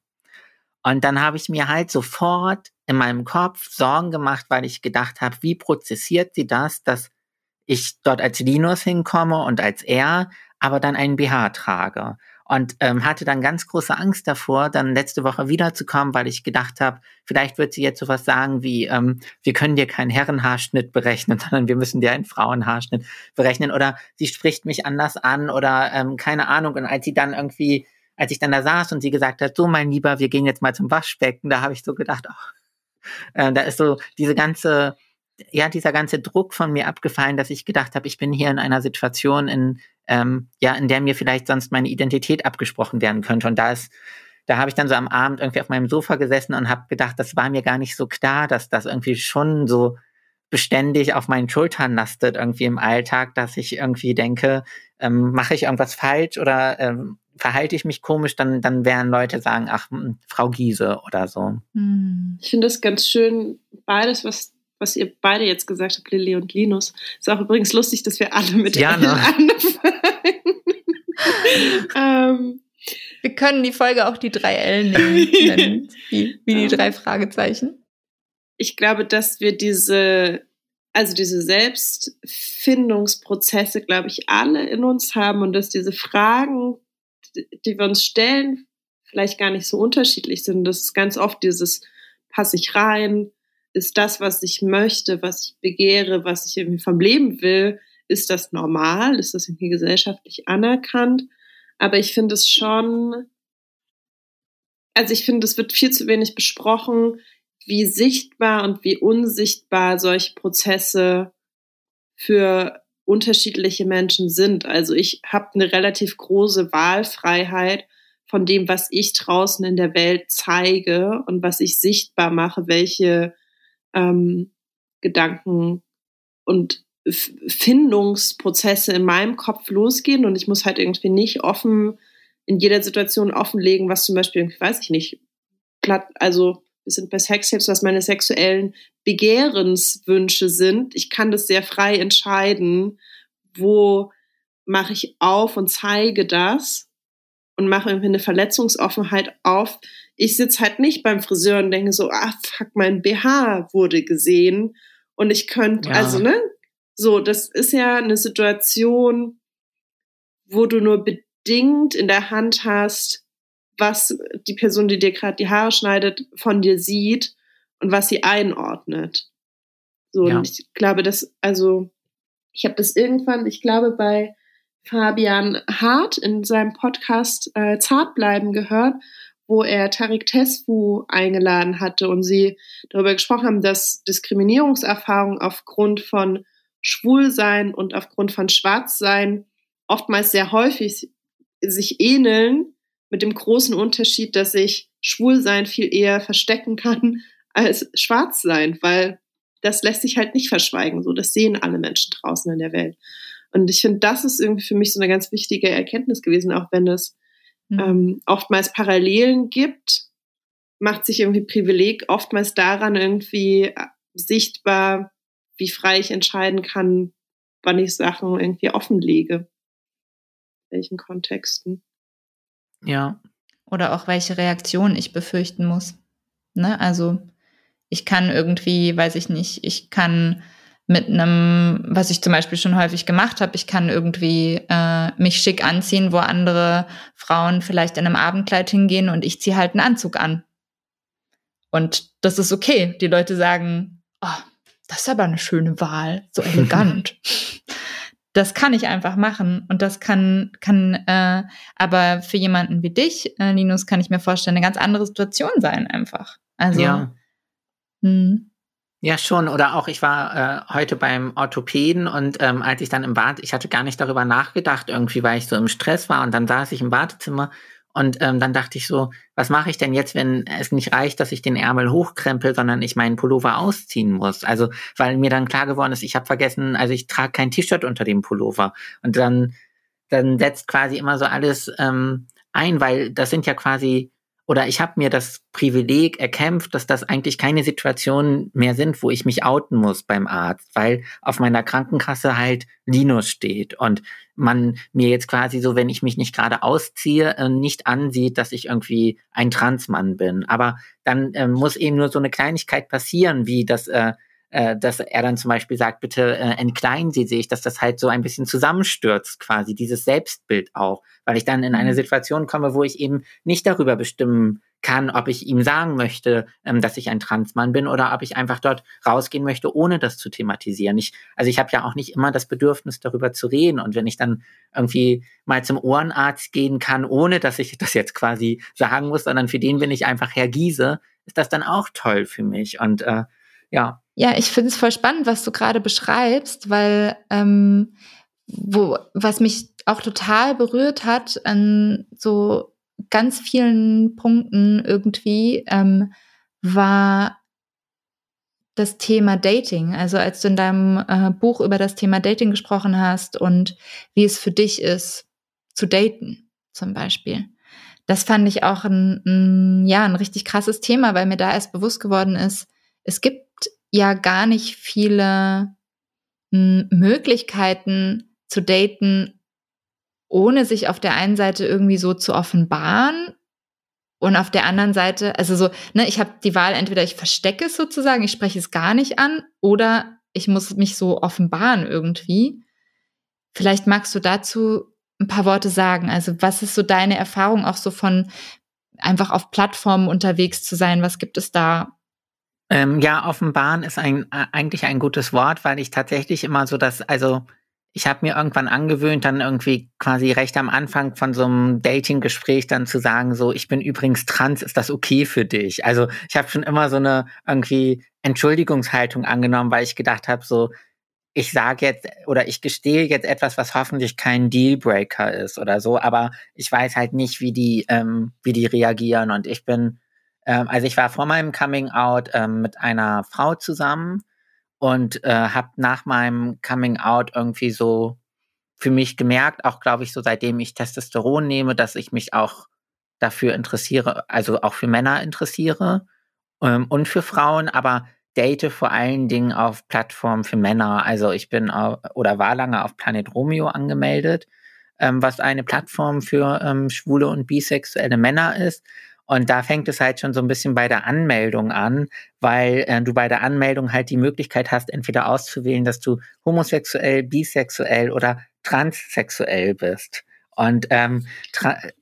Und dann habe ich mir halt sofort in meinem Kopf Sorgen gemacht, weil ich gedacht habe, wie prozessiert sie das, dass ich dort als Linus hinkomme und als er, aber dann einen BH trage und ähm, hatte dann ganz große Angst davor, dann letzte Woche wiederzukommen, weil ich gedacht habe, vielleicht wird sie jetzt sowas sagen wie, ähm, wir können dir keinen Herrenhaarschnitt berechnen, sondern wir müssen dir einen Frauenhaarschnitt berechnen oder sie spricht mich anders an oder ähm, keine Ahnung. Und als sie dann irgendwie, als ich dann da saß und sie gesagt hat, so mein Lieber, wir gehen jetzt mal zum Waschbecken, da habe ich so gedacht, ach, äh, da ist so diese ganze ja, dieser ganze Druck von mir abgefallen, dass ich gedacht habe, ich bin hier in einer Situation, in, ähm, ja, in der mir vielleicht sonst meine Identität abgesprochen werden könnte. Und da ist, da habe ich dann so am Abend irgendwie auf meinem Sofa gesessen und habe gedacht, das war mir gar nicht so klar, dass das irgendwie schon so beständig auf meinen Schultern lastet irgendwie im Alltag, dass ich irgendwie denke, ähm, mache ich irgendwas falsch oder ähm, verhalte ich mich komisch, dann, dann werden Leute sagen, ach, Frau Giese oder so. Hm. Ich finde das ganz schön, beides, was was ihr beide jetzt gesagt habt, Lilly und Linus. Ist auch übrigens lustig, dass wir alle mit ja, ne? anfangen. ähm, wir können die Folge auch die drei L nennen, wie, wie die drei Fragezeichen. Ich glaube, dass wir diese, also diese Selbstfindungsprozesse, glaube ich, alle in uns haben und dass diese Fragen, die wir uns stellen, vielleicht gar nicht so unterschiedlich sind. Das ist ganz oft dieses, passe ich rein, ist das, was ich möchte, was ich begehre, was ich irgendwie vom Leben will, ist das normal? Ist das irgendwie gesellschaftlich anerkannt? Aber ich finde es schon, also ich finde, es wird viel zu wenig besprochen, wie sichtbar und wie unsichtbar solche Prozesse für unterschiedliche Menschen sind. Also ich habe eine relativ große Wahlfreiheit von dem, was ich draußen in der Welt zeige und was ich sichtbar mache, welche ähm, Gedanken und Findungsprozesse in meinem Kopf losgehen und ich muss halt irgendwie nicht offen in jeder Situation offenlegen, was zum Beispiel, weiß ich nicht, platt, also wir sind bei Sextapes, was meine sexuellen Begehrenswünsche sind. Ich kann das sehr frei entscheiden, wo mache ich auf und zeige das und mache irgendwie eine Verletzungsoffenheit auf. Ich sitze halt nicht beim Friseur und denke so, ah, fuck, mein BH wurde gesehen. Und ich könnte, ja. also, ne? So, das ist ja eine Situation, wo du nur bedingt in der Hand hast, was die Person, die dir gerade die Haare schneidet, von dir sieht und was sie einordnet. So, ja. und ich glaube, dass, also, ich habe das irgendwann, ich glaube, bei Fabian Hart in seinem Podcast äh, Zartbleiben gehört, wo er Tarik Tesfu eingeladen hatte und sie darüber gesprochen haben, dass Diskriminierungserfahrungen aufgrund von Schwulsein und aufgrund von Schwarzsein oftmals sehr häufig sich ähneln, mit dem großen Unterschied, dass sich Schwulsein viel eher verstecken kann als Schwarzsein, weil das lässt sich halt nicht verschweigen. So, das sehen alle Menschen draußen in der Welt. Und ich finde, das ist irgendwie für mich so eine ganz wichtige Erkenntnis gewesen, auch wenn es mhm. ähm, oftmals Parallelen gibt, macht sich irgendwie Privileg oftmals daran irgendwie äh, sichtbar, wie frei ich entscheiden kann, wann ich Sachen irgendwie offenlege. In welchen Kontexten. Ja. Oder auch welche Reaktion ich befürchten muss. Ne? Also ich kann irgendwie, weiß ich nicht, ich kann mit einem, was ich zum Beispiel schon häufig gemacht habe, ich kann irgendwie äh, mich schick anziehen, wo andere Frauen vielleicht in einem Abendkleid hingehen und ich ziehe halt einen Anzug an. Und das ist okay. Die Leute sagen, oh, das ist aber eine schöne Wahl, so elegant. Das kann ich einfach machen und das kann kann äh, aber für jemanden wie dich, äh, Linus, kann ich mir vorstellen, eine ganz andere Situation sein einfach. Also ja. Mh. Hm. Ja, schon. Oder auch, ich war äh, heute beim Orthopäden und ähm, als ich dann im Bad, ich hatte gar nicht darüber nachgedacht, irgendwie, weil ich so im Stress war und dann saß ich im Badezimmer Und ähm, dann dachte ich so, was mache ich denn jetzt, wenn es nicht reicht, dass ich den Ärmel hochkrempel, sondern ich meinen Pullover ausziehen muss? Also, weil mir dann klar geworden ist, ich habe vergessen, also ich trage kein T-Shirt unter dem Pullover. Und dann, dann setzt quasi immer so alles ähm, ein, weil das sind ja quasi oder ich habe mir das Privileg erkämpft, dass das eigentlich keine Situationen mehr sind, wo ich mich outen muss beim Arzt, weil auf meiner Krankenkasse halt Linus steht und man mir jetzt quasi so, wenn ich mich nicht gerade ausziehe, äh, nicht ansieht, dass ich irgendwie ein Transmann bin. Aber dann äh, muss eben nur so eine Kleinigkeit passieren, wie dass äh, äh, dass er dann zum Beispiel sagt, bitte äh, entkleinen Sie sich, dass das halt so ein bisschen zusammenstürzt quasi, dieses Selbstbild auch, weil ich dann in eine mhm. Situation komme, wo ich eben nicht darüber bestimmen kann, ob ich ihm sagen möchte, ähm, dass ich ein Transmann bin oder ob ich einfach dort rausgehen möchte, ohne das zu thematisieren. Ich, also ich habe ja auch nicht immer das Bedürfnis, darüber zu reden. Und wenn ich dann irgendwie mal zum Ohrenarzt gehen kann, ohne dass ich das jetzt quasi sagen muss, sondern für den bin ich einfach Herr Giese, ist das dann auch toll für mich. Und äh, ja. Ja, ich finde es voll spannend, was du gerade beschreibst, weil ähm, wo, was mich auch total berührt hat an so ganz vielen Punkten irgendwie, ähm, war das Thema Dating. Also als du in deinem äh, Buch über das Thema Dating gesprochen hast und wie es für dich ist, zu daten zum Beispiel. Das fand ich auch ein, ein, ja, ein richtig krasses Thema, weil mir da erst bewusst geworden ist, es gibt ja gar nicht viele hm, Möglichkeiten zu daten, ohne sich auf der einen Seite irgendwie so zu offenbaren und auf der anderen Seite, also so, ne, ich habe die Wahl, entweder ich verstecke es sozusagen, ich spreche es gar nicht an, oder ich muss mich so offenbaren irgendwie. Vielleicht magst du dazu ein paar Worte sagen. Also, was ist so deine Erfahrung auch so von einfach auf Plattformen unterwegs zu sein? Was gibt es da ähm, ja, offenbaren ist ein, äh, eigentlich ein gutes Wort, weil ich tatsächlich immer so das, also ich habe mir irgendwann angewöhnt, dann irgendwie quasi recht am Anfang von so einem Dating-Gespräch dann zu sagen, so, ich bin übrigens trans, ist das okay für dich? Also ich habe schon immer so eine irgendwie Entschuldigungshaltung angenommen, weil ich gedacht habe, so, ich sage jetzt oder ich gestehe jetzt etwas, was hoffentlich kein Dealbreaker ist oder so, aber ich weiß halt nicht, wie die, ähm, wie die reagieren und ich bin ähm, also ich war vor meinem Coming Out ähm, mit einer Frau zusammen und äh, habe nach meinem Coming Out irgendwie so für mich gemerkt, auch glaube ich so seitdem ich Testosteron nehme, dass ich mich auch dafür interessiere, also auch für Männer interessiere ähm, und für Frauen, aber date vor allen Dingen auf Plattformen für Männer. Also ich bin auf, oder war lange auf Planet Romeo angemeldet, ähm, was eine Plattform für ähm, schwule und bisexuelle Männer ist. Und da fängt es halt schon so ein bisschen bei der Anmeldung an, weil äh, du bei der Anmeldung halt die Möglichkeit hast, entweder auszuwählen, dass du homosexuell, bisexuell oder transsexuell bist. Und ähm,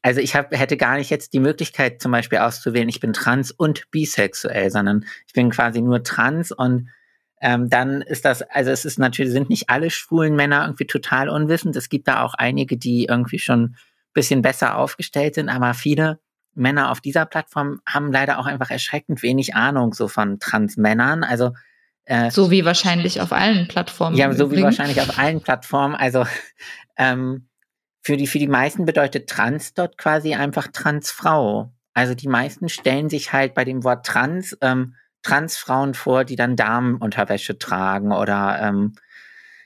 also ich hab, hätte gar nicht jetzt die Möglichkeit zum Beispiel auszuwählen, ich bin trans und bisexuell, sondern ich bin quasi nur trans und ähm, dann ist das, also es ist natürlich, sind nicht alle schwulen Männer irgendwie total unwissend. Es gibt da auch einige, die irgendwie schon ein bisschen besser aufgestellt sind, aber viele Männer auf dieser Plattform haben leider auch einfach erschreckend wenig Ahnung so von Transmännern. Also äh, so wie wahrscheinlich auf allen Plattformen. Ja, so wie wahrscheinlich auf allen Plattformen. Also ähm, für die für die meisten bedeutet Trans dort quasi einfach Transfrau. Also die meisten stellen sich halt bei dem Wort Trans ähm, Transfrauen vor, die dann Damenunterwäsche tragen oder ähm,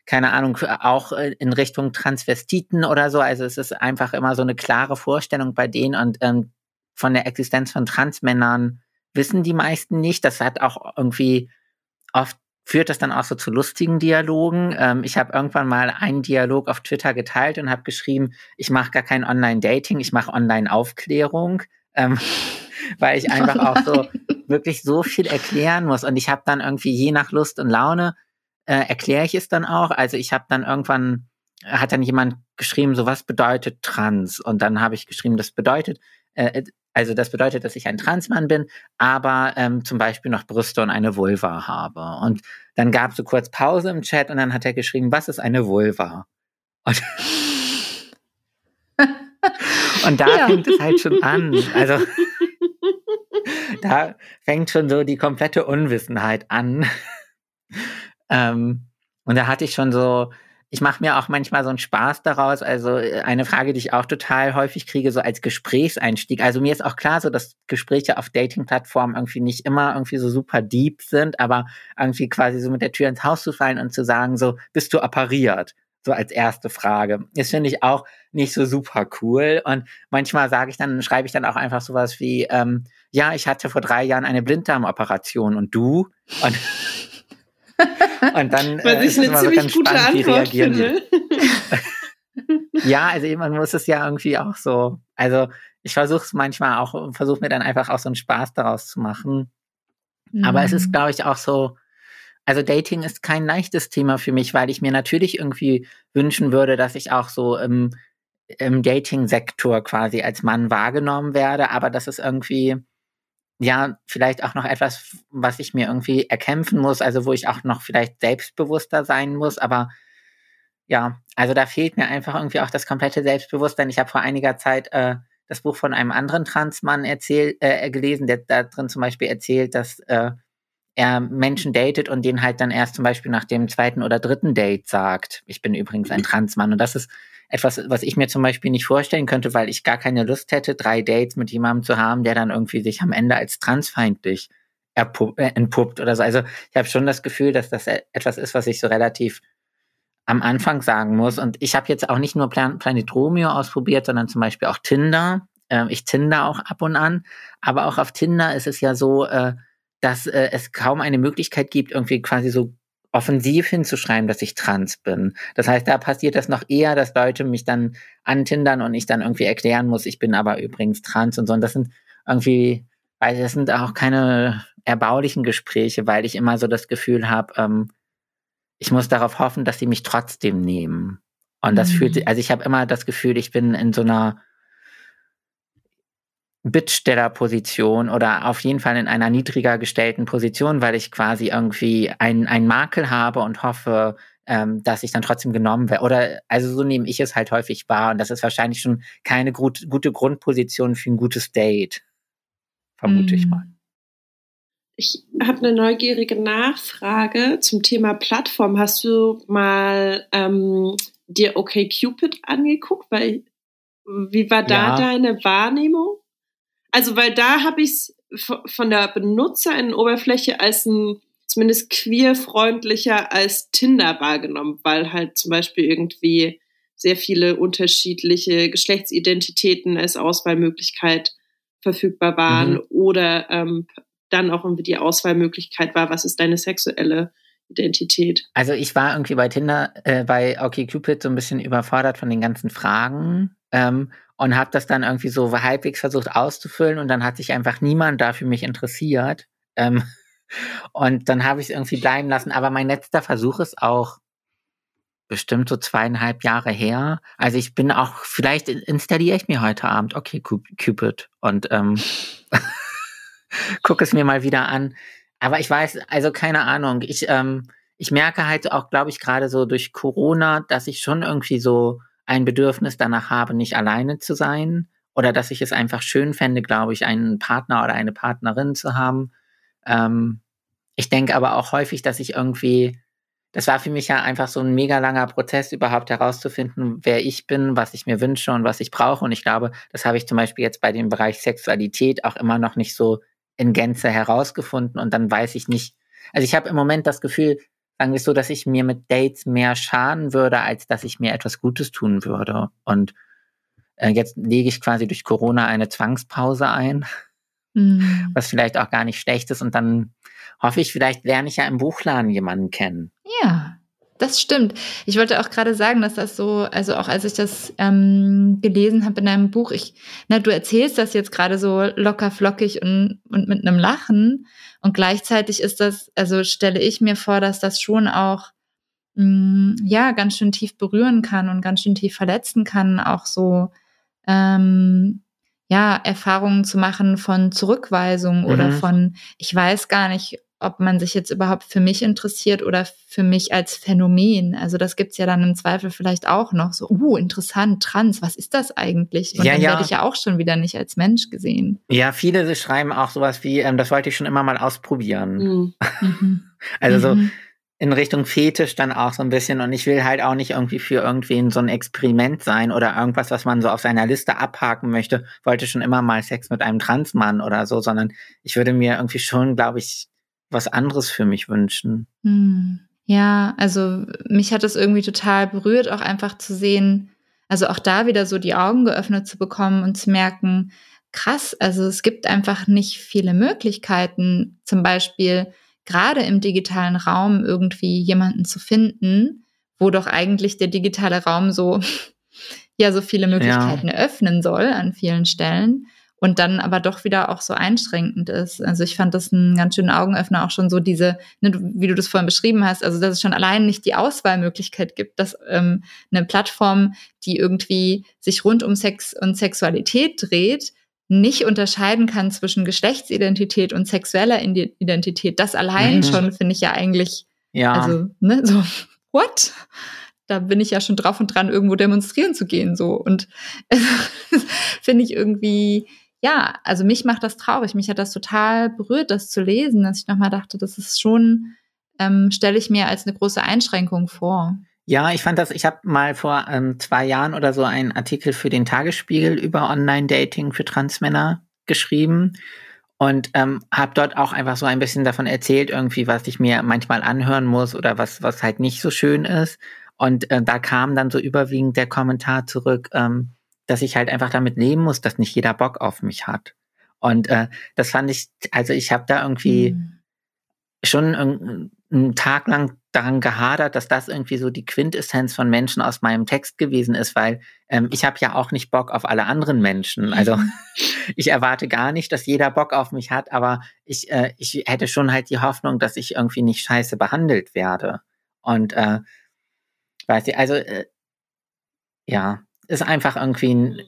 keine Ahnung, auch in Richtung Transvestiten oder so. Also es ist einfach immer so eine klare Vorstellung bei denen und ähm, von der Existenz von Transmännern wissen die meisten nicht. Das hat auch irgendwie oft führt das dann auch so zu lustigen Dialogen. Ähm, ich habe irgendwann mal einen Dialog auf Twitter geteilt und habe geschrieben, ich mache gar kein Online-Dating, ich mache Online-Aufklärung, ähm, weil ich einfach auch so wirklich so viel erklären muss. Und ich habe dann irgendwie je nach Lust und Laune äh, erkläre ich es dann auch. Also ich habe dann irgendwann hat dann jemand geschrieben, so was bedeutet trans? Und dann habe ich geschrieben, das bedeutet, äh, also das bedeutet, dass ich ein Transmann bin, aber ähm, zum Beispiel noch Brüste und eine Vulva habe. Und dann gab es so kurz Pause im Chat und dann hat er geschrieben, was ist eine Vulva? Und, und da ja. fängt es halt schon an. Also da fängt schon so die komplette Unwissenheit an. ähm, und da hatte ich schon so, ich mache mir auch manchmal so einen Spaß daraus. Also äh, eine Frage, die ich auch total häufig kriege, so als Gesprächseinstieg. Also mir ist auch klar, so dass Gespräche auf Dating-Plattformen irgendwie nicht immer irgendwie so super deep sind, aber irgendwie quasi so mit der Tür ins Haus zu fallen und zu sagen, so bist du appariert? So als erste Frage. Das finde ich auch nicht so super cool. Und manchmal sage ich dann, schreibe ich dann auch einfach sowas wie, ähm, ja, ich hatte vor drei Jahren eine Blinddarmoperation und du? Und und dann Was äh, ich eine ziemlich gute spannend, Antwort finde. ja, also man muss es ja irgendwie auch so. Also ich versuche es manchmal auch, versuche mir dann einfach auch so einen Spaß daraus zu machen. Mhm. Aber es ist, mhm. glaube ich, auch so. Also Dating ist kein leichtes Thema für mich, weil ich mir natürlich irgendwie wünschen würde, dass ich auch so im, im Dating-Sektor quasi als Mann wahrgenommen werde. Aber das ist irgendwie ja, vielleicht auch noch etwas, was ich mir irgendwie erkämpfen muss, also wo ich auch noch vielleicht selbstbewusster sein muss, aber ja, also da fehlt mir einfach irgendwie auch das komplette Selbstbewusstsein. Ich habe vor einiger Zeit äh, das Buch von einem anderen Transmann erzählt, äh, gelesen, der da drin zum Beispiel erzählt, dass äh, er Menschen datet und denen halt dann erst zum Beispiel nach dem zweiten oder dritten Date sagt, ich bin übrigens ein Transmann. Und das ist etwas, was ich mir zum Beispiel nicht vorstellen könnte, weil ich gar keine Lust hätte, drei Dates mit jemandem zu haben, der dann irgendwie sich am Ende als transfeindlich äh, entpuppt oder so. Also ich habe schon das Gefühl, dass das e-, etwas ist, was ich so relativ am Anfang sagen muss. Und ich habe jetzt auch nicht nur Plan Planet Romeo ausprobiert, sondern zum Beispiel auch Tinder. Ähm, ich Tinder auch ab und an. Aber auch auf Tinder ist es ja so, äh, dass äh, es kaum eine Möglichkeit gibt, irgendwie quasi so offensiv hinzuschreiben, dass ich trans bin. Das heißt, da passiert das noch eher, dass Leute mich dann antindern und ich dann irgendwie erklären muss, ich bin aber übrigens trans und so. Und das sind irgendwie, weil das sind auch keine erbaulichen Gespräche, weil ich immer so das Gefühl habe, ähm, ich muss darauf hoffen, dass sie mich trotzdem nehmen. Und das mhm. fühlt, also ich habe immer das Gefühl, ich bin in so einer Bittstellerposition oder auf jeden Fall in einer niedriger gestellten Position, weil ich quasi irgendwie einen Makel habe und hoffe, ähm, dass ich dann trotzdem genommen werde. Oder also so nehme ich es halt häufig wahr und das ist wahrscheinlich schon keine gut, gute Grundposition für ein gutes Date. Vermute mm. ich mal. Ich habe eine neugierige Nachfrage zum Thema Plattform. Hast du mal ähm, dir OkCupid angeguckt? Weil, wie war da ja. deine Wahrnehmung? Also, weil da habe ich es von der Benutzerinnenoberfläche als ein zumindest queerfreundlicher als Tinder wahrgenommen, weil halt zum Beispiel irgendwie sehr viele unterschiedliche Geschlechtsidentitäten als Auswahlmöglichkeit verfügbar waren mhm. oder ähm, dann auch irgendwie die Auswahlmöglichkeit war, was ist deine sexuelle Identität. Also ich war irgendwie bei Tinder, äh, bei OkCupid so ein bisschen überfordert von den ganzen Fragen ähm, und habe das dann irgendwie so halbwegs versucht auszufüllen und dann hat sich einfach niemand da für mich interessiert. Ähm, und dann habe ich es irgendwie bleiben lassen. Aber mein letzter Versuch ist auch bestimmt so zweieinhalb Jahre her. Also ich bin auch, vielleicht installiere ich mir heute Abend, okay, Cupid und ähm, gucke es mir mal wieder an. Aber ich weiß, also keine Ahnung. Ich, ähm, ich merke halt auch, glaube ich, gerade so durch Corona, dass ich schon irgendwie so ein Bedürfnis danach habe, nicht alleine zu sein oder dass ich es einfach schön fände, glaube ich, einen Partner oder eine Partnerin zu haben. Ähm, ich denke aber auch häufig, dass ich irgendwie, das war für mich ja einfach so ein mega langer Prozess, überhaupt herauszufinden, wer ich bin, was ich mir wünsche und was ich brauche. Und ich glaube, das habe ich zum Beispiel jetzt bei dem Bereich Sexualität auch immer noch nicht so in Gänze herausgefunden. Und dann weiß ich nicht, also ich habe im Moment das Gefühl, sagen wir es so, dass ich mir mit Dates mehr schaden würde, als dass ich mir etwas Gutes tun würde. Und äh, jetzt lege ich quasi durch Corona eine Zwangspause ein, mhm. was vielleicht auch gar nicht schlecht ist. Und dann hoffe ich, vielleicht lerne ich ja im Buchladen jemanden kennen. Ja, das stimmt. Ich wollte auch gerade sagen, dass das so, also auch als ich das ähm, gelesen habe in einem Buch, ich, na, du erzählst das jetzt gerade so locker flockig und, und mit einem Lachen. Und gleichzeitig ist das, also stelle ich mir vor, dass das schon auch mh, mm, ja ganz schön tief berühren kann und ganz schön tief verletzen kann, auch so ähm, ja Erfahrungen zu machen von Zurückweisung mhm. oder von ich weiß gar nicht, ob man sich jetzt überhaupt für mich interessiert oder für mich als Phänomen. Also das gibt's ja dann im Zweifel vielleicht auch noch. So, uh, interessant, trans, was ist das eigentlich? Und ja, dann ja. werde ich ja auch schon wieder nicht als Mensch gesehen. Ja, viele schreiben auch sowas wie, ähm, das wollte ich schon immer mal ausprobieren. Mhm. mhm. also so, mhm. in Richtung Fetisch dann auch so ein bisschen und ich will halt auch nicht irgendwie für irgendwen so ein Experiment sein oder irgendwas, was man so auf seiner Liste abhaken möchte. Wollte schon immer mal Sex mit einem Transmann oder so, sondern ich würde mir irgendwie schon, glaube ich, was anderes für mich wünschen. Hm. Ja, also mich hat es irgendwie total berührt, auch einfach zu sehen, also auch da wieder so die Augen geöffnet zu bekommen und zu merken, krass, also es gibt einfach nicht viele Möglichkeiten, zum Beispiel gerade im digitalen Raum irgendwie jemanden zu finden, wo doch eigentlich der digitale Raum so, ja, so viele Möglichkeiten ja. eröffnen soll an vielen Stellen und dann aber doch wieder auch so einschränkend ist. Also ich fand das einen ganz schönen Augenöffner auch schon so diese, ne, wie du das vorhin beschrieben hast, also dass es schon allein nicht die Auswahlmöglichkeit gibt, dass ähm, eine Plattform, die irgendwie sich rund um Sex und Sexualität dreht, nicht unterscheiden kann zwischen Geschlechtsidentität und sexueller Identität, das allein mhm. schon finde ich ja eigentlich, ja. also, ne, so, what? Da bin ich ja schon drauf und dran, irgendwo demonstrieren zu gehen, so. Und finde ich irgendwie, ja, also mich macht das traurig. Mich hat das total berührt, das zu lesen, dass ich nochmal dachte, das ist schon, ähm, stelle ich mir als eine große Einschränkung vor. Ja, ich fand das, ich habe mal vor ähm, zwei Jahren oder so einen Artikel für den Tagesspiegel über Online-Dating für Transmänner geschrieben und ähm, habe dort auch einfach so ein bisschen davon erzählt, irgendwie, was ich mir manchmal anhören muss oder was, was halt nicht so schön ist. Und äh, da kam dann so überwiegend der Kommentar zurück, ähm, dass ich halt einfach damit leben muss, dass nicht jeder Bock auf mich hat. Und äh, das fand ich, also ich habe da irgendwie mhm. schon einen Tag lang daran gehadert, dass das irgendwie so die Quintessenz von Menschen aus meinem Text gewesen ist, weil ähm, ich habe ja auch nicht Bock auf alle anderen Menschen. Also ich erwarte gar nicht, dass jeder Bock auf mich hat, aber ich, äh, ich hätte schon halt die Hoffnung, dass ich irgendwie nicht scheiße behandelt werde. Und äh, weiß ich, also äh, ja, ist einfach irgendwie ein,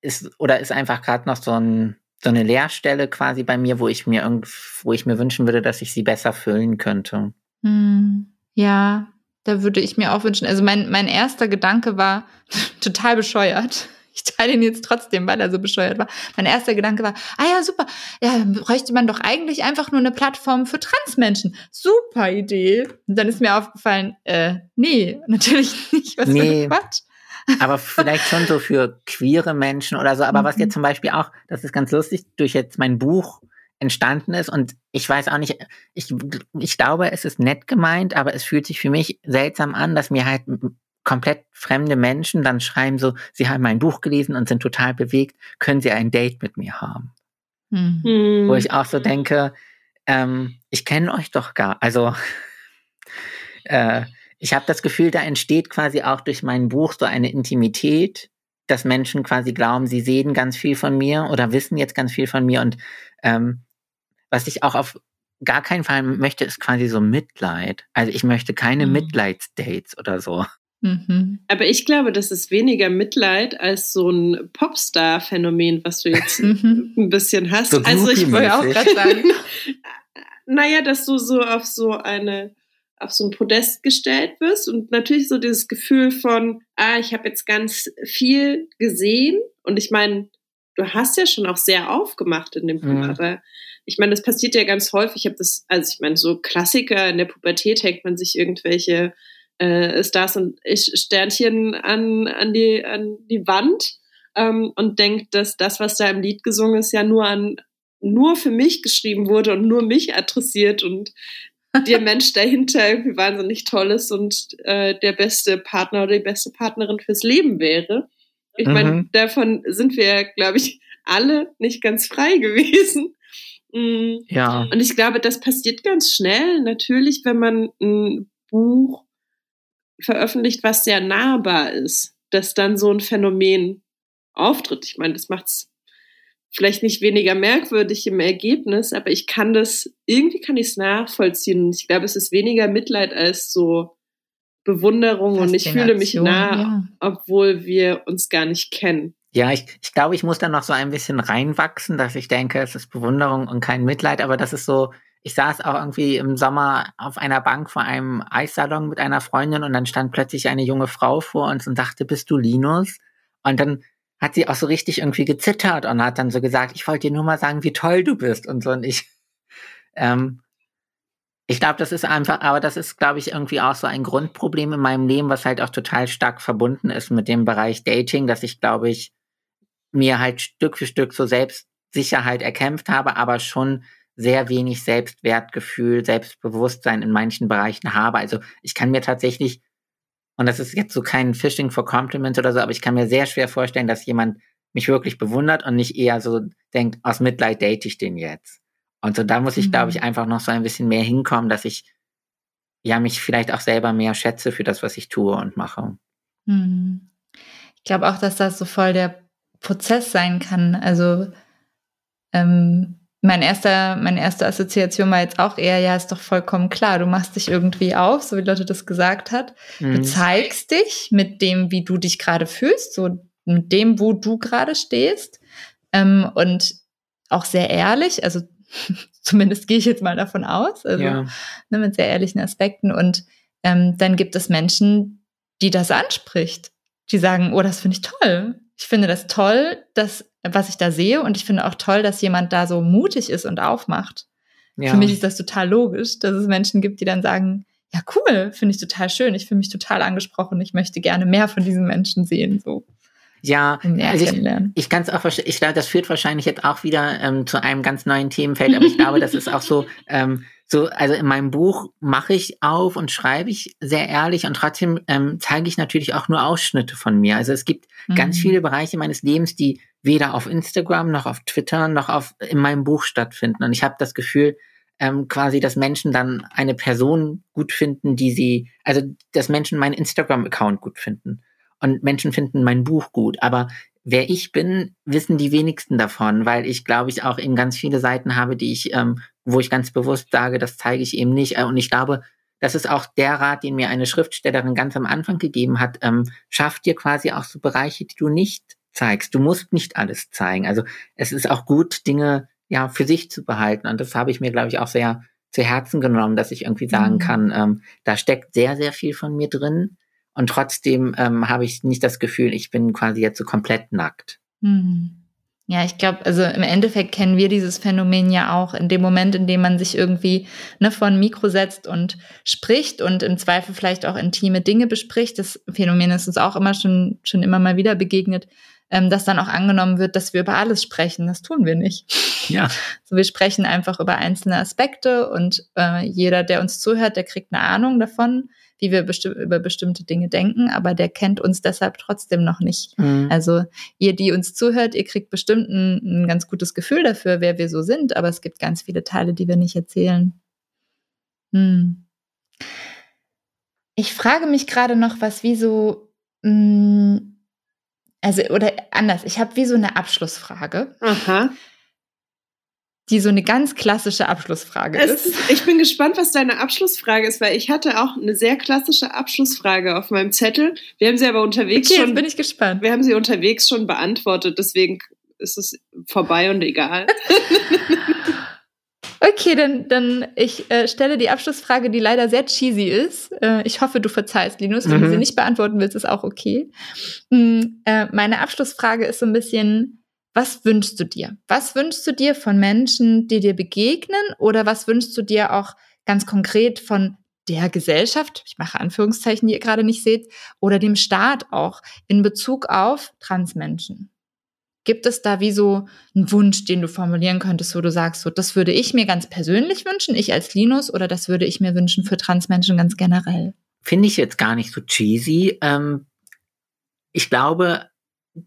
ist oder ist einfach gerade noch so ein so eine Leerstelle quasi bei mir, wo ich mir irgend, wo ich mir wünschen würde, dass ich sie besser füllen könnte. Hm, ja, da würde ich mir auch wünschen. Also mein, mein erster Gedanke war total bescheuert. Ich teile ihn jetzt trotzdem, weil er so bescheuert war. Mein erster Gedanke war, ah ja, super, ja, bräuchte man doch eigentlich einfach nur eine Plattform für Transmenschen. Super Idee. Und dann ist mir aufgefallen, äh, nee, natürlich nicht. Was nee. für Quatsch aber vielleicht schon so für queere Menschen oder so. Aber mhm. was jetzt zum Beispiel auch, das ist ganz lustig, durch jetzt mein Buch entstanden ist und ich weiß auch nicht, ich, ich glaube, es ist nett gemeint, aber es fühlt sich für mich seltsam an, dass mir halt komplett fremde Menschen dann schreiben so, sie haben mein Buch gelesen und sind total bewegt, können sie ein Date mit mir haben? Mhm. Wo ich auch so denke, ähm, ich kenne euch doch gar, also äh, ich habe das Gefühl, da entsteht quasi auch durch mein Buch so eine Intimität, dass Menschen quasi glauben, sie sehen ganz viel von mir oder wissen jetzt ganz viel von mir. Und ähm, was ich auch auf gar keinen Fall möchte, ist quasi so Mitleid. Also ich möchte keine mhm. Mitleidsdates oder so. Mhm. Aber ich glaube, das ist weniger Mitleid als so ein Popstar-Phänomen, was du jetzt mhm. ein bisschen hast. So also ich wollte auch gerade sagen, naja, dass du so auf so eine auf so ein Podest gestellt wirst und natürlich so dieses Gefühl von, ah, ich habe jetzt ganz viel gesehen und ich meine, du hast ja schon auch sehr aufgemacht in dem Buch, mhm. aber ich meine, das passiert ja ganz häufig. Ich habe das, also ich meine, so Klassiker in der Pubertät hängt man sich irgendwelche äh, Stars und Sternchen an, an, die, an die Wand ähm, und denkt, dass das, was da im Lied gesungen ist, ja nur an nur für mich geschrieben wurde und nur mich adressiert und der Mensch dahinter irgendwie wahnsinnig toll ist und äh, der beste Partner oder die beste Partnerin fürs Leben wäre. Ich meine, mhm. davon sind wir, glaube ich, alle nicht ganz frei gewesen. Mhm. Ja. Und ich glaube, das passiert ganz schnell, natürlich, wenn man ein Buch veröffentlicht, was sehr nahbar ist, dass dann so ein Phänomen auftritt. Ich meine, das macht es vielleicht nicht weniger merkwürdig im Ergebnis, aber ich kann das, irgendwie kann ich es nachvollziehen. Ich glaube, es ist weniger Mitleid als so Bewunderung und ich fühle mich nah, ja. obwohl wir uns gar nicht kennen. Ja, ich, ich glaube, ich muss da noch so ein bisschen reinwachsen, dass ich denke, es ist Bewunderung und kein Mitleid, aber das ist so, ich saß auch irgendwie im Sommer auf einer Bank vor einem Eissalon mit einer Freundin und dann stand plötzlich eine junge Frau vor uns und sagte, bist du Linus? Und dann hat sie auch so richtig irgendwie gezittert und hat dann so gesagt, ich wollte dir nur mal sagen, wie toll du bist und so. Und ich, ähm, Ich glaube, das ist einfach, aber das ist, glaube ich, irgendwie auch so ein Grundproblem in meinem Leben, was halt auch total stark verbunden ist mit dem Bereich Dating, dass ich, glaube ich, mir halt Stück für Stück so Selbstsicherheit erkämpft habe, aber schon sehr wenig Selbstwertgefühl, Selbstbewusstsein in manchen Bereichen habe. Also ich kann mir tatsächlich, und das ist jetzt so kein Phishing for Compliments oder so, aber ich kann mir sehr schwer vorstellen, dass jemand mich wirklich bewundert und nicht eher so denkt, aus Mitleid date ich den jetzt. Und so da muss ich, mhm. glaube ich, einfach noch so ein bisschen mehr hinkommen, dass ich ja mich vielleicht auch selber mehr schätze für das, was ich tue und mache. Mhm. Ich glaube auch, dass das so voll der Prozess sein kann. Also ähm, mein erster, meine erste Assoziation war jetzt auch eher, ja, ist doch vollkommen klar, du machst dich irgendwie auf, so wie Lotte das gesagt hat. Mhm. Du zeigst dich mit dem, wie du dich gerade fühlst, so mit dem, wo du gerade stehst. Ähm, und auch sehr ehrlich, also Zumindest gehe ich jetzt mal davon aus. Also ja. ne, mit sehr ehrlichen Aspekten. Und ähm, dann gibt es Menschen, die das anspricht. Die sagen, oh, das finde ich toll. Ich finde das toll, dass, was ich da sehe. Und ich finde auch toll, dass jemand da so mutig ist und aufmacht. Ja. Für mich ist das total logisch, dass es Menschen gibt, die dann sagen, ja, cool, finde ich total schön. Ich fühle mich total angesprochen. Ich möchte gerne mehr von diesen Menschen sehen. So. Ja, also ich, ich kann es auch verstehen. Ich glaube, das führt wahrscheinlich jetzt auch wieder ähm, zu einem ganz neuen Themenfeld, aber ich glaube, das ist auch so, ähm, so, also in meinem Buch mache ich auf und schreibe ich sehr ehrlich und trotzdem ähm, zeige ich natürlich auch nur Ausschnitte von mir. Also es gibt mhm. ganz viele Bereiche meines Lebens, die weder auf Instagram noch auf Twitter noch auf in meinem Buch stattfinden. Und ich habe das Gefühl, ähm, quasi, dass Menschen dann eine Person gut finden, die sie, also dass Menschen meinen Instagram-Account gut finden und Menschen finden mein Buch gut. Aber wer ich bin, wissen die wenigsten davon, weil ich glaube ich auch eben ganz viele Seiten habe, die ich, ähm, wo ich ganz bewusst sage, das zeige ich eben nicht. Äh, und ich glaube, das ist auch der Rat, den mir eine Schriftstellerin ganz am Anfang gegeben hat. Ähm, schaff dir quasi auch so Bereiche, die du nicht zeigst. Du musst nicht alles zeigen. Also es ist auch gut, Dinge ja für sich zu behalten. Und das habe ich mir, glaube ich, auch sehr zu Herzen genommen, dass ich irgendwie sagen mhm. kann, ähm, da steckt sehr, sehr viel von mir drin. Und trotzdem ähm, habe ich nicht das Gefühl, ich bin quasi jetzt so komplett nackt. Hm. Ja, ich glaube, also im Endeffekt kennen wir dieses Phänomen ja auch in dem Moment, in dem man sich irgendwie ne, vor ein Mikro setzt und spricht und im Zweifel vielleicht auch intime Dinge bespricht. Das Phänomen ist uns auch immer schon, schon immer mal wieder begegnet, ähm, dass dann auch angenommen wird, dass wir über alles sprechen. Das tun wir nicht. Ja. So, wir sprechen einfach über einzelne Aspekte und äh, jeder, der uns zuhört, der kriegt eine Ahnung davon wie wir besti über bestimmte Dinge denken, aber der kennt uns deshalb trotzdem noch nicht. Mhm. Also ihr, die uns zuhört, ihr kriegt bestimmt ein, ein ganz gutes Gefühl dafür, wer wir so sind, aber es gibt ganz viele Teile, die wir nicht erzählen. Hm. Ich frage mich gerade noch, was wie so, mh, hm, also oder anders, ich habe wie so eine Abschlussfrage. Aha die so eine ganz klassische Abschlussfrage es, ist. Ich bin gespannt, was deine Abschlussfrage ist, weil ich hatte auch eine sehr klassische Abschlussfrage auf meinem Zettel. Wir haben sie aber unterwegs okay, schon. Bin ich gespannt. Wir haben sie unterwegs schon beantwortet, deswegen ist es vorbei und egal. okay, dann, dann ich äh, stelle die Abschlussfrage, die leider sehr cheesy ist. Äh, ich hoffe, du verzeihst, Linus. Wenn mhm. du sie nicht beantworten willst, ist auch okay. Mhm, äh, meine Abschlussfrage ist so ein bisschen was wünschst du dir? Was wünschst du dir von Menschen, die dir begegnen? Oder was wünschst du dir auch ganz konkret von der Gesellschaft, ich mache Anführungszeichen, die ihr gerade nicht seht, oder dem Staat auch in Bezug auf Transmenschen? Gibt es da wie so einen Wunsch, den du formulieren könntest, wo du sagst, so, das würde ich mir ganz persönlich wünschen, ich als Linus, oder das würde ich mir wünschen für Transmenschen ganz generell? Finde ich jetzt gar nicht so cheesy. Ähm, ich glaube,